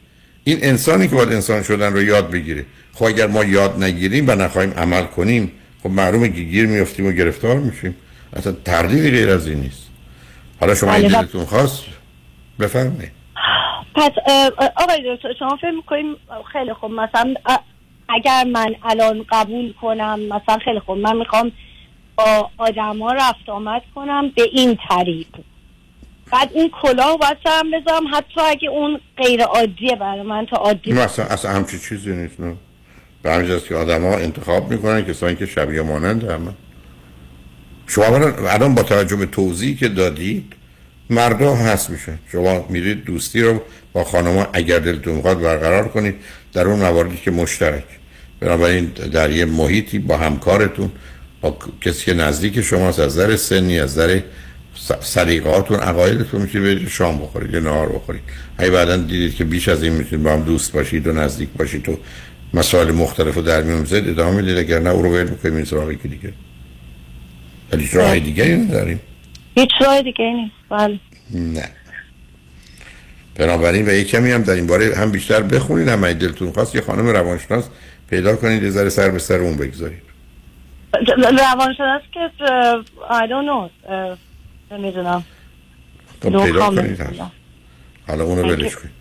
این انسانی که باید انسان شدن رو یاد بگیره. خب اگر ما یاد نگیریم و نخواهیم عمل کنیم خب معلومه که گیر میافتیم و گرفتار میشیم. اصلا تردیدی غیر از این نیست. حالا شما این بله، و- دلتون خواست بفرمایید. پس آقای دکتر شما فکر می‌کنیم خیلی خوب. مثلا اگر من الان قبول کنم مثلا خیلی خوب. من می‌خوام با آدما رفت آمد کنم به این طریق. بعد این کلاه باید سرم بذارم. حتی اگه اون غیر عادیه برای من تا عادی اصلا, اصلا همچی چیزی نیست نه. به همین که آدم ها انتخاب می‌کنن کسانی که شبیه مانند همه شما الان با توجه به توضیحی که دادید مردا هست میشه شما میرید دوستی رو با خانما اگر دلتون می‌خواد برقرار کنید در اون مواردی که مشترک. بنابراین در یه محیطی با همکارتون با کسی که نزدیک شماست از نظر سنی از نظر س- سلیقه‌هاتون عقایدتون می‌تونید برید شام بخورید یا نهار بخورید. اگه بعدا دیدید که بیش از این می‌تونید با هم دوست باشید و نزدیک باشید و مسائل مختلف رو در میون بذارید ادامه می‌دید. اگر نه او رو ول می‌کنید این سراغی که دیگه. ولی هیچ راه دیگه نداریم؟ هیچ راه دیگه نیست. بله. نه. بنابراین و یه کمی هم در این باره هم بیشتر بخونید هم دلتون خواست یه خانم روانشناس پیدا کنید یه ذره سر به سر اون بگذارید. روانشناس که I don't know نمی‌دونم. خب پیدا. کنید. حالا اونو you. کنید.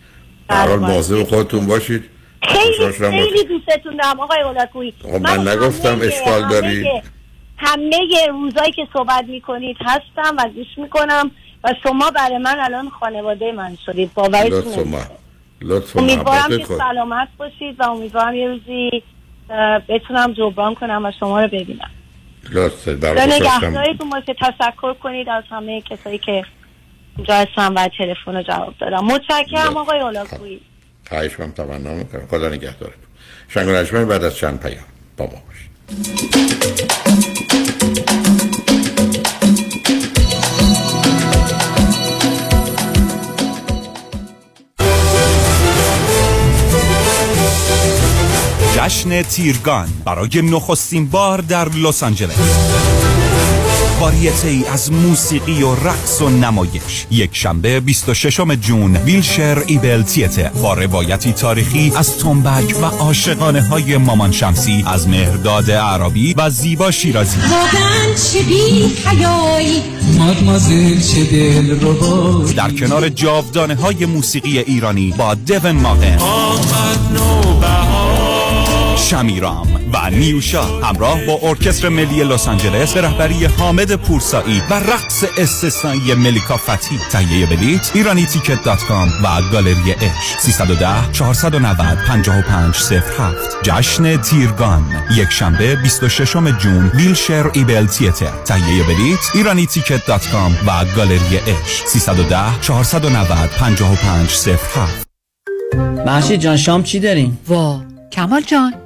در حال بله. مواظب خودتون باشید. خیلی خیلی دوستتون دارم آقای اولاکویی خب من نگفتم همه- اشکال همه- دارید. همه روزایی که صحبت می‌کنید هستم و گوش می‌کنم و شما برای من الان خانواده من شدید. باورتون امیدوارم که سلامت باشید و امیدوارم یه روزی بتونم جبران کنم و شما رو ببینم. لطف و در خواستم نگهدارتون باشه. تشکر کنید از همه کسایی که اینجا هستن و تلفن رو جواب دادم متشکرم آقای اولاکویی خواهش هم تمنا می‌کنم. خدا نگهدارتون. شنگ و بعد از چند پیام. با ما باشید. جشن تیرگان برای نخستین بار در لس آنجلس. واریته ای از موسیقی و رقص و نمایش. یک شنبه 26 جون ویلشر ایبل تیتر. با روایتی تاریخی از تنبک و عاشقانه های مامان شمسی از مهرداد عربی و زیبا شیرازی. واقعا چه بی حیایی؟ مادمازل چه دل رو در کنار جاودانه های موسیقی ایرانی با دیون ماهن شمیرام و نیوشا همراه با ارکستر ملی لس آنجلس به رهبری حامد پورسایی و رقص استثنایی ملیکا فتحی تهیه بلیت ایرانی تیکت dot com و گالری اش. 310 490 5507 جشن تیرگان یک شنبه 26 June Wilshire Ebell Theatre. تهیه بلیت ایرانی تیکت dot com و گالری اش. 310 490 5507 محشید جان شام چی داریم؟ وا کمال جان.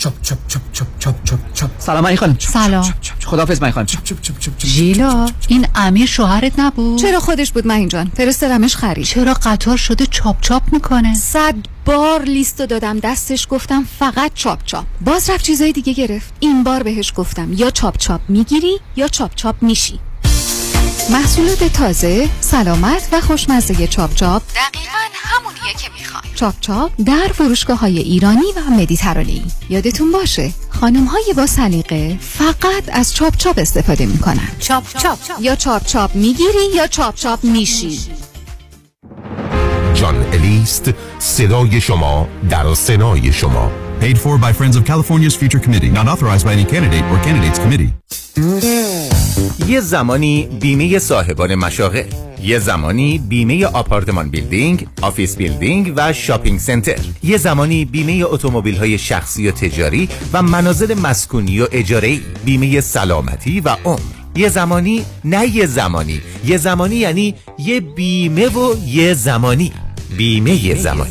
چپ چپ چپ چپ چپ چپ چپ سلام علی خانم سلام خدافظ من خانم ژیلا این امیر شوهرت نبود چرا خودش بود من جان فرستادمش خرید چرا قطار شده چاپ چاپ می‌کنه صد بار لیستو دادم دستش گفتم فقط چاپ چاپ باز رفت چیزای دیگه گرفت این بار بهش گفتم یا چاپ چاپ می‌گیری یا چاپ چاپ میشی محصولات تازه، سلامت و خوشمزه چاپ چاپ. دقیقا همونیه که می‌خوای. چاپ چاپ در فروشگاه های ایرانی و مدیترانه‌ای یادتون باشه خانم های با سلیقه فقط از چاپ چاپ استفاده می‌کنن. چاپ چاپ. یا چاپ چاپ می‌گیری یا چاپ چاپ میشی. جان الیست صدای شما در سنای شما. Paid for by Friends of California's Future Committee, not authorized by any candidate or candidates committee. یه زمانی بیمه صاحبان مشاغل. یه زمانی بیمه apartment building، office building و shopping center. یه زمانی بیمه اتومبیل های شخصی و تجاری و منازل مسکونی و اجاره‌ای. بیمه سلامتی و عمر. یه زمانی نه یه زمانی. یه زمانی یعنی یه بیمه و یه زمانی. بیمه یه زمانی.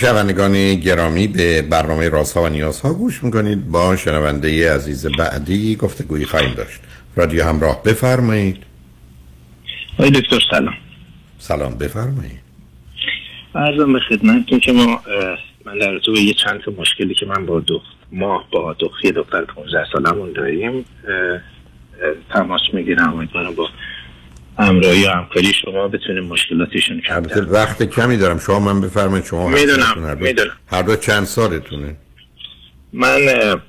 شنوندگان گرامی به برنامه رازها و نیازها گوش می‌کنید. با شنونده عزیز بعدی گفتگویی خواهیم داشت. رادیو همراه بفرمایید. آقای دکتر سلام. سلام بفرمایید. ارزم به خدمتتون که ما من در تو یه چند تا مشکلی که من با دو ماه با دختر 15 سالمون داریم تماس می‌گیرم. امیدوارم با همراهی و همکاری شما بتونیم مشکلاتشون کم البته وقت کمی دارم. شما من بفرمایید شما می‌دونم، می‌دونم. هر دو چند سالتونه؟ من اه،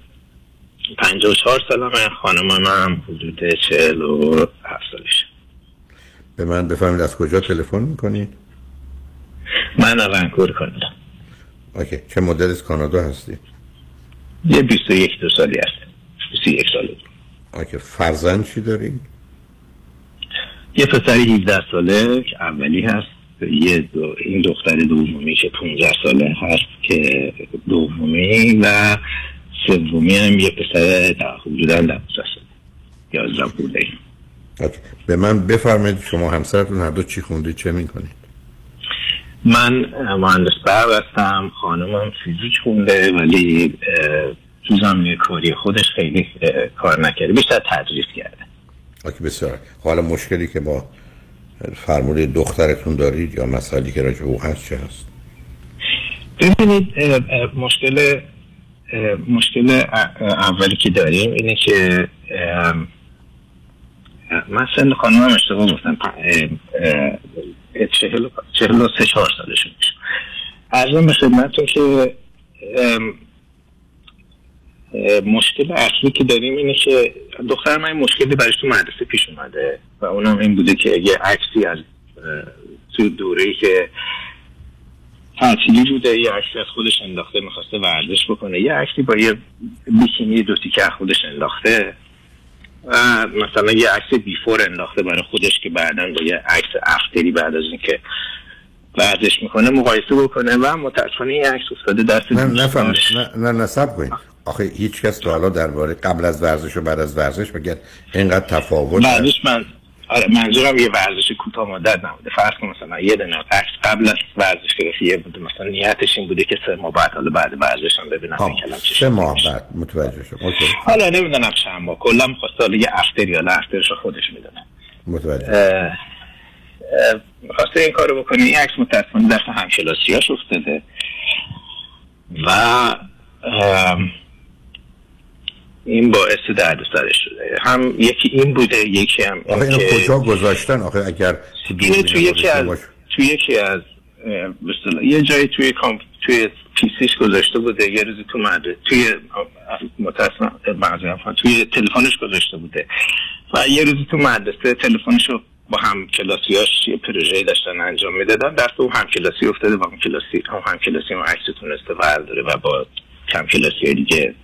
54 سالمه. خانم من حدود 47 سالشه. به من بفرمایید از کجا تلفن می‌کنید من ونکوور کانادا. اوکی. چه مدت از کانادا هستی؟ یه 21 دو سالی هست. 21 سال اوکی. فرزند چی دارید یه پسر 17 ساله که اولی هست. یه دو این دختر دومی که 15 ساله هست که دومی و سومی هم یه پسر در حدودا 12 ساله. 11 بوده. اوکی. به من بفرمایید شما همسرتون هر دو چی خوندید چه می‌کنید؟ من مهندس برق هستم خانمم فیزیک خونده ولی تو زمینه کاری خودش خیلی کار نکرده بیشتر تدریس کرده. اوکی بسیار. خب، حالا مشکلی که با فرموله دخترتون دارید یا مسائلی که راجع او هست چه هست؟ ببینید مشکل مشکل اولی که داریم اینه که من سن خانمم اشتباه گفتم چهل و- سه چهار سالشون میشه. ارزم به خدمتتون که مشکل اصلی که داریم اینه که دختر من مشکلی برش تو مدرسه پیش اومده و اونم این بوده که یه عکسی از تو دوره که تعطیلی بوده یه عکسی از خودش انداخته می‌خواسته ورزش بکنه. یه عکسی با یه بیکینی دو تیکه خودش انداخته و مثلا یه عکس بیفور انداخته برای خودش که بعدا با یه عکس افتری بعد از اینکه ورزش می‌کنه مقایسه بکنه و متاسفانه این عکس افتاده دست نه. نفهم نه نه نصب کنید. آخه هیچ کس تا حالا درباره قبل از ورزش و بعد از ورزش بگه اینقدر تفاوت. بعدش من آره منظورم یه ورزش کوتاه مدت نبوده. فرض کن مثلا یه عکس قبل از ورزش گرفتی بوده مثلا نیتش این بوده که سه ماه بعد حالا بعد ورزش هم ببینم این کلام چی سه ماه بعد. متوجه شدم. حالا نمی‌دونم چند ماه. کلا می‌خواست حالا یه افتر یا افترش رو خودش می‌دونه. متوجه. می‌خواسته این کارو بکنه این عکس متاسفانه دست همکلاسیاش افتاده. و این باعث درد سرش شده. هم یکی این بوده یکی هم آخه اینو کجا گذاشتن؟ آخه اگر اینو دوربین تو یکی از باشه. تو یکی از اصطلاح یه جایی توی کامپ توی پیسیش گذاشته بوده یه روزی تو مدرسه توی می‌خوام، توی تلفنش گذاشته بوده. و یه روزی تو مدرسه تلفنشو با هم کلاسیاش یه پروژه داشتن انجام می‌دادن. دست اون هم کلاسی افتاده و هم کلاسی هم هم کلاسی اون عکس تونسته برداره و با کم کلاسی دیگه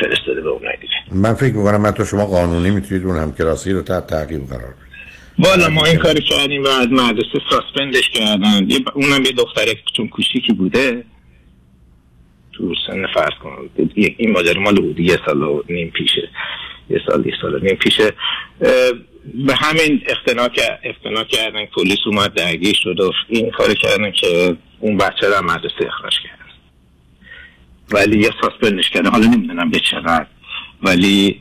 فرستاده به اونای دیگه. من فکر می‌کنم من تو شما قانونی می‌تونید اون هم کلاسی رو تحت تعقیب قرار بدید. والا ما این کاری کردیم و از مدرسه ساسپندش کردن. یه ب- اونم یه دختره چون کوچیکی بوده. تو سن فرض کن این ماجرا مال بود یه سال و نیم پیشه. یه سال یه سال و نیم پیشه. به همین اقتناع کرد- اقتناع کردن. پلیس اومد درگیر شد و این کار کردن که اون بچه رو مدرسه اخراج کردن ولی یه ساسپندش کردن حالا نمی‌دونم به چقدر. ولی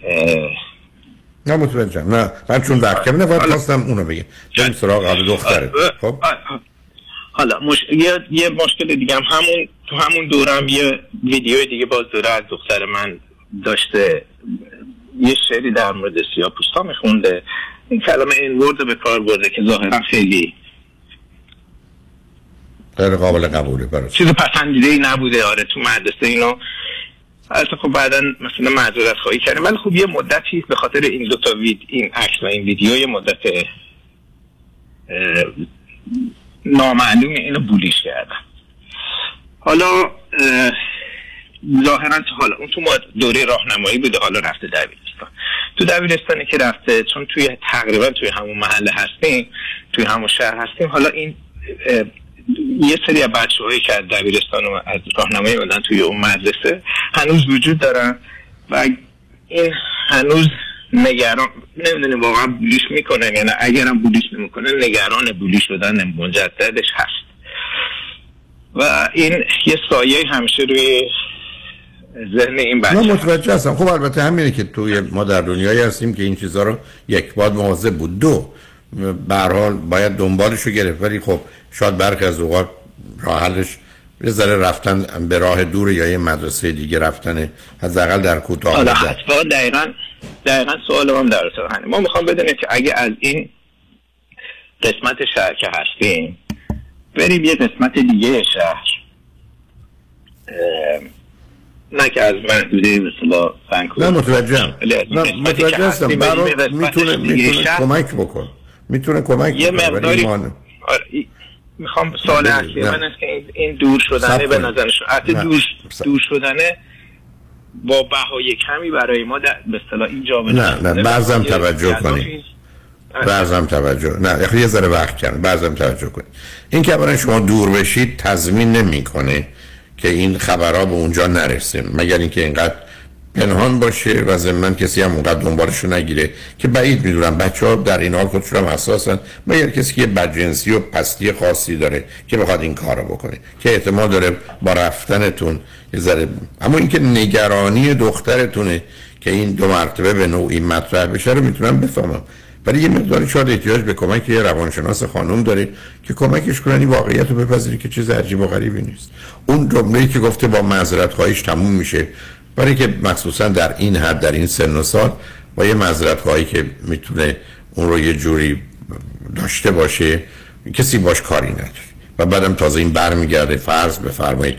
نه متوجهم نه من چون وقت کمی نباید خواستم اونو بگم. بریم سراغ حال دختره. خب؟ حالا مش... یه... یه مشکل دیگه هم. همون تو همون دورم یه ویدیو دیگه باز دوره از دختر من داشته. یه شعری در مورد سیاه پوستا میخونده. این کلمه این ورد به کار برده که ظاهرا خیلی غیر قابل قبوله برای چیز پسندیده ای نبوده آره تو مدرسه اینو البته خب بعدا مثلا معذرت خواهی کردیم ولی خب یه مدتی به خاطر این دو تا وید این عکس و این ویدیو یه مدت نامعلوم اینو بولیش کردن حالا اه، ظاهرا حالا اون تو ما دوره راهنمایی بوده حالا رفته دبیرستان. تو دبیرستانی که رفته چون توی تقریبا توی همون محله هستیم توی همون شهر هستیم حالا این یه سری از بچه هایی که از دبیرستان و از راهنمایی اومدن توی اون مدرسه هنوز وجود دارن و این هنوز نگران نمی‌دونیم واقعا بولیش می‌کنن یا نه. اگرم بولیش نمی‌کنه نگران بولی شدن مجددش هست. و این یه سایه همیشه روی ذهن این بچه من متوجه هستم. خب البته همینه که توی ما در دنیایی هستیم که این چیزها رو یک باد مواظب بود. دو به حال باید دنبالش رو گرفت. ولی خب شاید برخی از اوقات راه حلش یه ذره رفتن به راه دور یا یه مدرسه دیگه رفتن حداقل در کوتاه حالا مدت. حتما دقیقا دقیقا سوال هم در ما می‌خوام بدونیم که اگه از این قسمت شهر که هستیم بریم یه قسمت دیگه شهر. نه که از محدوده مثلا نه متوجهم. نه متوجه هستم. برای می‌تونه. کمک بکن می‌تونه کمک یه مقداری آره، ای- می‌خوام سوال نه، اصلی. من است که این- دور شدنه به. نظر حتی. دور دور شدنه با بهای کمی برای ما در- به اصطلاح این جامعه نه نه بعضم توجه جذابی- کنید. بعضم توجه نه یه- یه ذره وقت کردم. بعضم توجه کنید. این که برای شما دور بشید تضمین نمی‌کنه که این خبرها به اونجا نرسه. مگر اینکه اینقدر پنهان باشه و ضمن کسی هم اونقدر دنبالش نگیره که بعید می‌دونم بچه ها در این حال خودشون هم حساسن مگر کسی که بدجنسی و پستی خاصی داره که بخواد این کار رو بکنه که احتمال داره با رفتنتون یه ذره اما اینکه نگرانی دخترتونه که این دو مرتبه به نوعی مطرح بشه رو می‌تونم بفهمم. ولی یه مقداری شاید احتیاج به کمک یه روانشناس خانم داره که کمکش کنن این واقعیت رو بپذیری که چیز عجیب و غریبی نیست. اون جمله‌ای که گفته با معذرت خواهیش تموم میشه برای که مخصوصا در این حد در این سن و سال با یه معذرت خواهی که می‌تونه اون رو یه جوری داشته باشه کسی باش کاری نداره. و بعدم تازه این برمیگرده فرض بفرمایید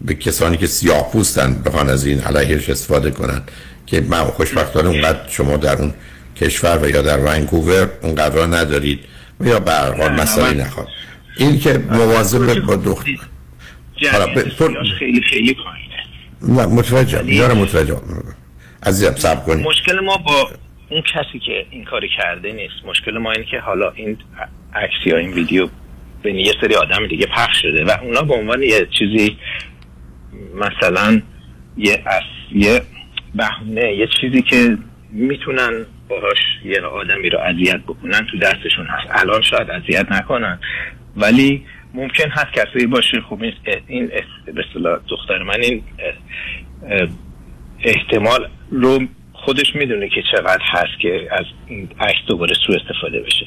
به کسانی که سیاه پوستن بخوان از این علیهش استفاده کنن که من خوشبختانه اونقدر شما در اون کشور و یا در ونکوور اونقدر ندارید و یا به هر حال مسئله نخواد. این که مواظب با دختر خیلی خیلی پایینه. نه متوجه. یارم متوجه. عزیزم صبر کنید مشکل ما با اون کسی که این کاری کرده نیست. مشکل ما اینه که حالا این عکس یا این ویدیو بین یه سری آدم دیگه پخش شده و اونا به عنوان یه چیزی مثلا یه از یه بهونه یه چیزی که می‌تونن باهاش یه آدمی رو اذیت بکنن تو دستشون هست. الان شاید اذیت نکنن. ولی ممکن هست کسایی باشه خب این به دختر من این احتمال رو خودش می‌دونه که چقدر هست که از این عکس دوباره سوء استفاده بشه.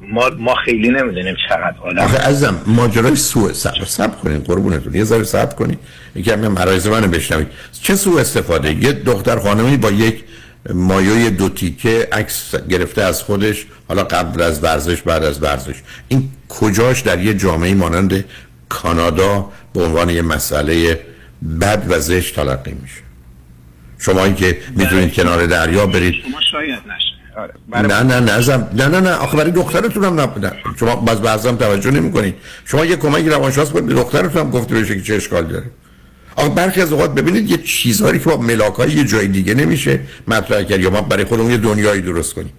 ما ما خیلی نمی‌دونیم چقدر آدم آخه عزیزم ماجرای سوء. صبر صبر کنین قربونتون یه ذره صبر کنین. همین مراحل منو بشنوید چه سوء استفاده؟ یه دختر خانمی با یک مایوی دو تیکه عکس گرفته از خودش حالا قبل از ورزش بعد از ورزش. این کجاش در یه جامعه مانند کانادا به عنوان یه مسئله بد و زشت تلقی میشه؟ شما این که می‌تونید کنار دریا برید. شما شاید نشه. آره. نه نه نه نه نه نه آخه برای دخترتون هم نبودن شما باز بعضی توجه نمی کنید شما یه کمک روانشناس کنید دخترتون هم گفته بشه که چه اشکال داره. آخه برخی از اوقات ببینید یه چیزهایی که با ملاک یه جای دیگه نمیشه مطرح کرد. یا ما برای خودمون یه دنیایی درست کنیم.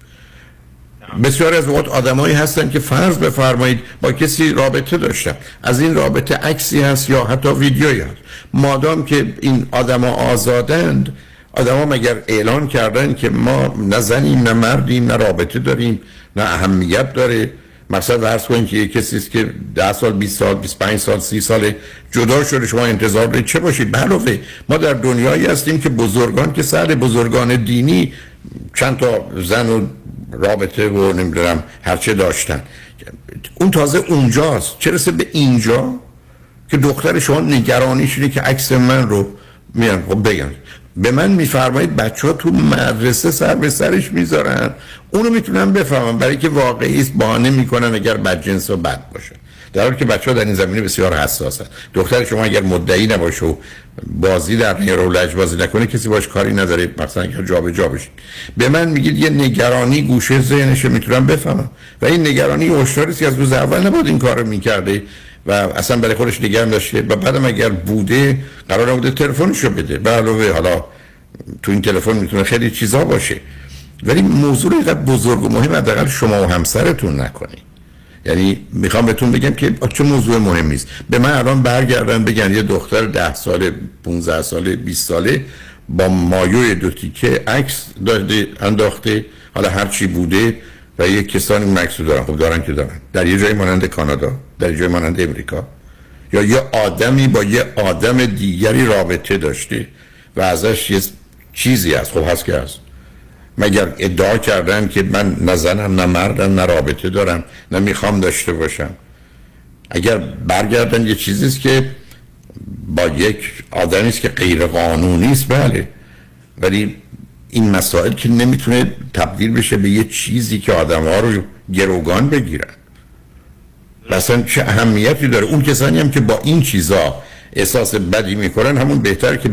بسیاری از اوقات آدمایی هستن که فرض بفرمایید با کسی رابطه داشتن. از این رابطه عکسی هست یا حتی ویدیویی هست. مادام که این آدما آزادند آدما مگر اعلان کردن که ما نه زنیم نه مردیم نه رابطه داریم نه اهمیت داره. مثلا فرض کنید که یک کسی است که 10 سال 20 سال 25 سال 30 سال جدا شده شما انتظار دارید چه باشید؟ علاوه ما در دنیایی هستیم که بزرگان که سر بزرگان دینی چند تا زن و رابطه و نمی‌دونم هرچه داشتن. اون تازه اونجاست. چه رسه به اینجا؟ که دختر شما نگرانیش اینه که عکس من رو میان. خب بگم. به من میفرمایید بچه ها تو مدرسه سر به سرش می‌ذارن. اونو می‌تونم بفهمم. برای که واقعی است بهانه می‌کنن اگر بدجنس و بد باشه. در حالی که بچه ها در این زمینه بسیار حساسن. دختر شما اگر مدعی نباشه و بازی در نیرو لج بازی نکنه کسی باش کاری نداره. مثلا اگر به جا بشید به من میگید یه نگرانی گوشه ذهنش می‌تونم بفهمم. و این نگرانی هشداری از روز اول نبود این کارو می‌کرده. و اصلا برای خودش نگه داشته. و بعدم اگر بوده قرار نبوده تلفنشو بده. به علاوه حالا تو این تلفن می‌تونه خیلی چیزا باشه. ولی موضوع اینقدر بزرگ و مهم حداقل شما و همسرتون نکنید یعنی می‌خوام بهتون بگم که چه موضوع مهمی است. به من الان برگردن بگن یه دختر ده ساله 15 ساله 20 ساله با مایوی دو تیکه عکس داده انداخته حالا هر چی بوده و یه کسانی عکس دارن. خب دارن که دارن. در یه جای مانند کانادا. در جای مانند امریکا. یا یه آدمی با یه آدم دیگری رابطه داشته و ازش یه چیزی هست خب هست که هست. مگر ادعا کردن که من نه زنم نه مردم نه رابطه دارم نه می‌خوام داشته باشم. اگر برگردن یه چیزیست که با یک آدمی است که غیر قانونی است بله. ولی این مسائل که نمی‌تونه تبدیل بشه به یه چیزی که آدم ها رو گروگان بگیرن. مثلا چه اهمیتی داره؟ اون کسانی هم که با این چیزا احساس بدی می‌کنن همون بهتر که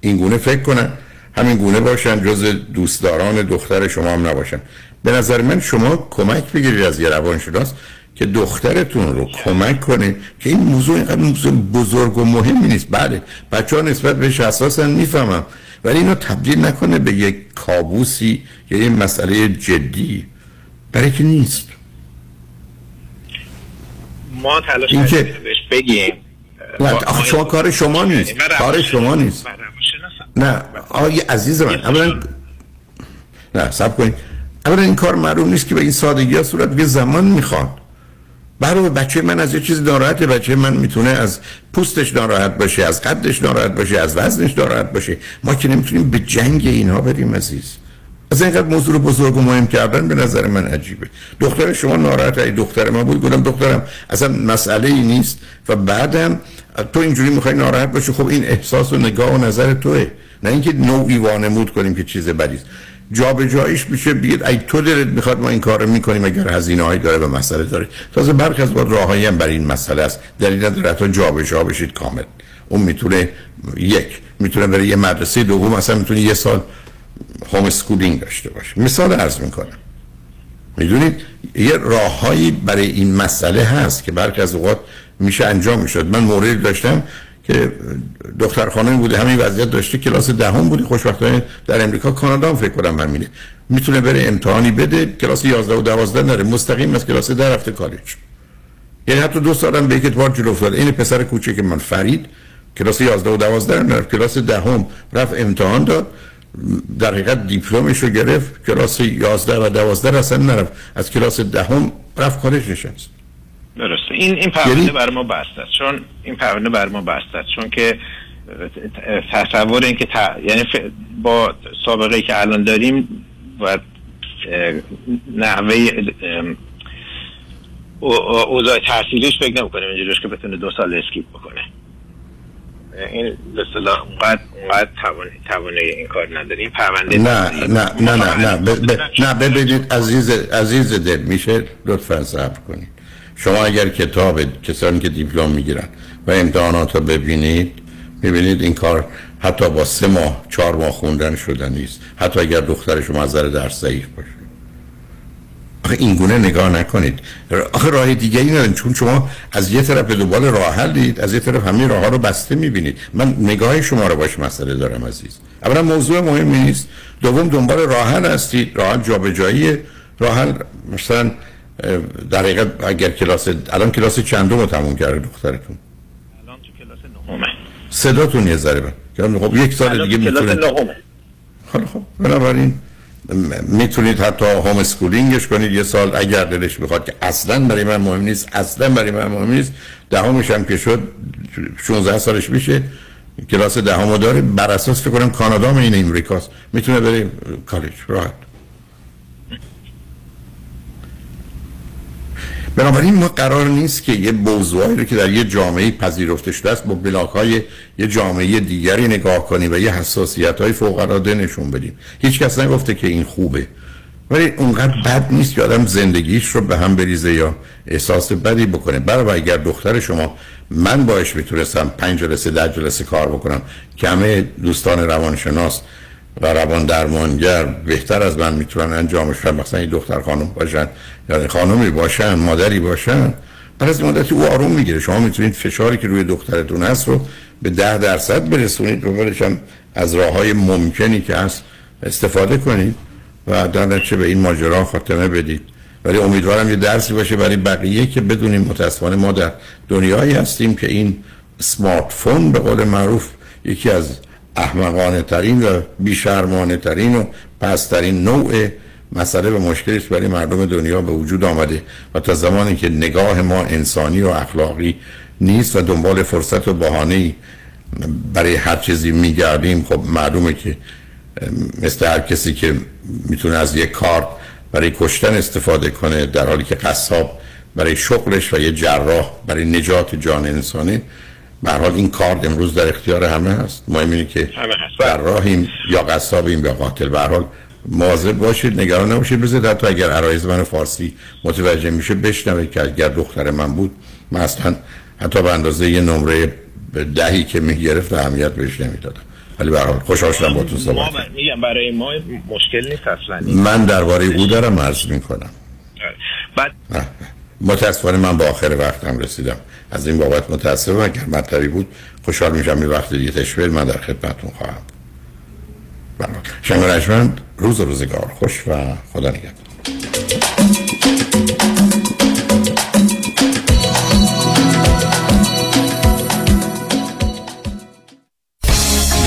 این گونه فکر کنن همین گونه باشن جز دوستداران دختر شما هم نباشن. به نظر من شما کمک بگیرید از یه روانشناس که دخترتون رو کمک کنه که این موضوع اینقدر موضوع بزرگ و مهمی نیست. بله بچه ها نسبت بهش حساسن می‌فهمم. ولی اینو تبدیل نکنه به یک کابوسی یا یه مسئله جدی. برای که نیست. ما تلاش این که بهش بگیم. نه شما کار شما نیست کار شما نیست. نه آقای عزیز من اولا نه سب کنید. اولا این کار معلوم نیست که به این سادگی ها صورت به زمان می‌خوان. برای بچه من از یه چیز ناراحته. بچه من می‌تونه از پوستش ناراحت باشه از قدش ناراحت باشه از وزنش ناراحت باشه. ما که نمی‌تونیم به جنگ اینها بریم عزیز. از اینقدر موضوع بزرگ و مهم کردن به نظر من عجیبه. دختر شما ناراحت ای دختر من بود گفتم دخترم اصلا مسئله ای نیست و بعدم تو اینجوری می‌خوای ناراحت باشی؟ خب این احساس و نگاه و نظر توه. نه اینکه نوعی وانمود کنیم که چیز بدی جا به جایش میشه بگید ای تو دلت می‌خواد ما این کارو می‌کنیم اگر هزینه هایی داره و مسئله داره. تازه برخی از راههایی هم برای این مسئله است. دلیل نداره تا جا به جا بشید کامل. اون می‌تونه یک می‌تونه برای یه مدرسه دوم مثلا می‌تونه یه سال homeschooling داشته باشه. مثال عرض می‌کنم. می‌دونید؟ یه راههایی برای این مسئله هست که برخی از اوقات میشه انجام می‌شد. من مورد داشتم که دختر خانمی بوده همین وضعیت داشته کلاس دهم بوده. خوشبختانه در امریکا کانادا هم فکر کنم من می‌تونه بره امتحانی بده کلاس 11 و 12 نره. مستقیم از کلاس در رفته کالج. یعنی حتی دو سالم به یک اعتبار جلو افتاد این پسر کوچک من فرید کلاس 11 و 12 نرفت کلاس دهم رفت امتحان داد. در حقیقت دیپلمش رو گرفت کلاس 11 و 12 اصلا نرفت. از کلاس دهم رفت کارش نشست. درسته. این این پرونده یعنی... بر ما بسته چون این پرونده بر ما بسته چون که تصور این که یعنی با سابقه ای که الان داریم و نحوه اوضاع تحصیلیش فکر نمی‌کنیم اینجوریش که بتونه دو سال اسکیپ بکنه. این اصطلاح اونقدر اونقدر توانه این کار نداره. این پرونده نه نه نه نه نه نه. ببینید عزیز عزیز دل میشه لطفا صبر کنید. شما اگر کتاب کسانی که دیپلم می‌گیرن و امتحانات رو ببینید می‌بینید این کار حتی با سه ماه چهار ماه خوندن شده نیست. حتی اگر دختر شما از درس ضعیف باشه. آخه این گونه نگاه نکنید. آخه راه دیگه ای چون شما از یه طرف به دنبال راه حل دید از یه طرف همین راه ها رو بسته می‌بینید. من نگاه شما رو باش مسئله دارم عزیز. اولا موضوع مهمی نیست. دوم دنبال راه حل هستید. راه حل جابجایی راه حل مثلا در حقیقت اگر کلاس الان کلاس چندم رو تموم کرده دخترتون؟ الان تو کلاس نهمه صداتون یه ذره خب یک سال دیگه می‌تونه خب خب بنابراین می‌تونید حتی homeschooling ش کنید. یه سال اگر دلش بخواد که اصلا برای من مهم نیست اصلا برای من مهم نیست. دهمش هم که شد 16 سالش میشه. کلاس دهمو داره بر اساس فکر کنم کانادا این امریکاست. می‌تونه بریم کالج. راحت. بنابراین ما قرار نیست که یه موضوعی رو که در یه جامعه پذیرفته شده است با بلاک های یه جامعه دیگری نگاه کنیم و یه حساسیت های فوق العاده نشون بدیم. هیچ کس نگفته که این خوبه. ولی اونقدر بد نیست که آدم زندگیش رو به هم بریزه یا احساس بدی بکنه. برای اگر دختر شما من باش می‌تونستم پنج جلسه ده جلسه کار بکنم. که همه دوستان روانشناس و روان درمانگر بهتر از من می‌تونن انجامش بدن مثلا این دختر خانم باشن. یا خانمی باشن مادری باشن بعد از مدتی او آروم می‌گیره. شما می‌تونید فشاری که روی دخترتون هست رو به ده درصد برسونید. و هم از راه های ممکنی که هست استفاده کنید و در نتیجه به این ماجرا خاتمه بدید. ولی امیدوارم یه درسی باشه برای بقیه که بدونیم متاسفانه ما در دنیایی هستیم که این سمارت فون به قول معروف یکی از احمقانه ترین و بیشرمانه ترین و پسترین نوع مسئله و مشکلی است برای مردم دنیا به وجود آمده و تا زمانی که نگاه ما انسانی و اخلاقی نیست و دنبال فرصت و بهانه برای هر چیزی میگردیم خب معلومه که مثل هر کسی که می‌تونه از یک کار برای کشتن استفاده کنه در حالی که قصاب برای شغلش و یه جراح برای نجات جان انسانی به حال این کار امروز در اختیار همه هست. مهم اینه که در راهیم یا قصابیم یا قاتل. به حال مواظب باشید نگران نباشید بذارید حتی اگر عرایز من فارسی متوجه میشه بشنوه که اگر دختر من بود من اصلا حتی به اندازه یه نمره دهی که می‌گرفت اهمیت بهش نمی‌دادم. ولی به حال خوشحال شدم با تو صحبت میگم برای ما مشکل نیست اصلا. من درباره او دارم عرض می‌کنم. بعد متاسفانه من با آخر وقتم رسیدم. از این بابت متاسفم اگر مطلبی بود خوشحال میشم یه وقت دیگه تشویل من در خدمتتون خواهم. شنگ روز روزگار خوش و خدا نگهدار.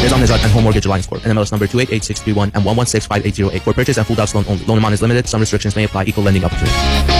Nizam Nizad and Home Mortgage Alliance Corp. NMLS number 288631 and 1165808. For purchase and full house loan only. Loan amount is limited. Some restrictions may apply. Equal lending opportunity.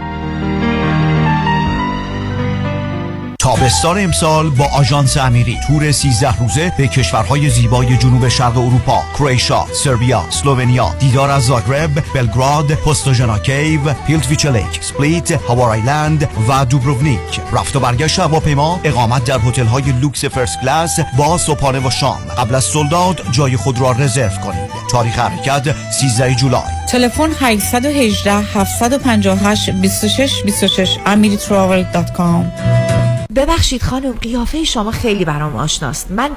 تابستان امسال با آژانس امیری. تور 13 روزه به کشورهای زیبای جنوب شرق اروپا Croatia Serbia Slovenia دیدار از زاگرب بلگراد Postojna Cave Plitvice Lake سپلیت Hvar Island و دوبروونیک. رفت و برگشت هواپیما اقامت در هتل های لوکس first class با صبحانه و شام. قبل از sold out جای خود را رزرو کنید. تاریخ حرکت 13 جولای. تلفن 818 758 26 26 amiritravel.com ببخشید خانم قیافه شما خیلی برام آشناست. من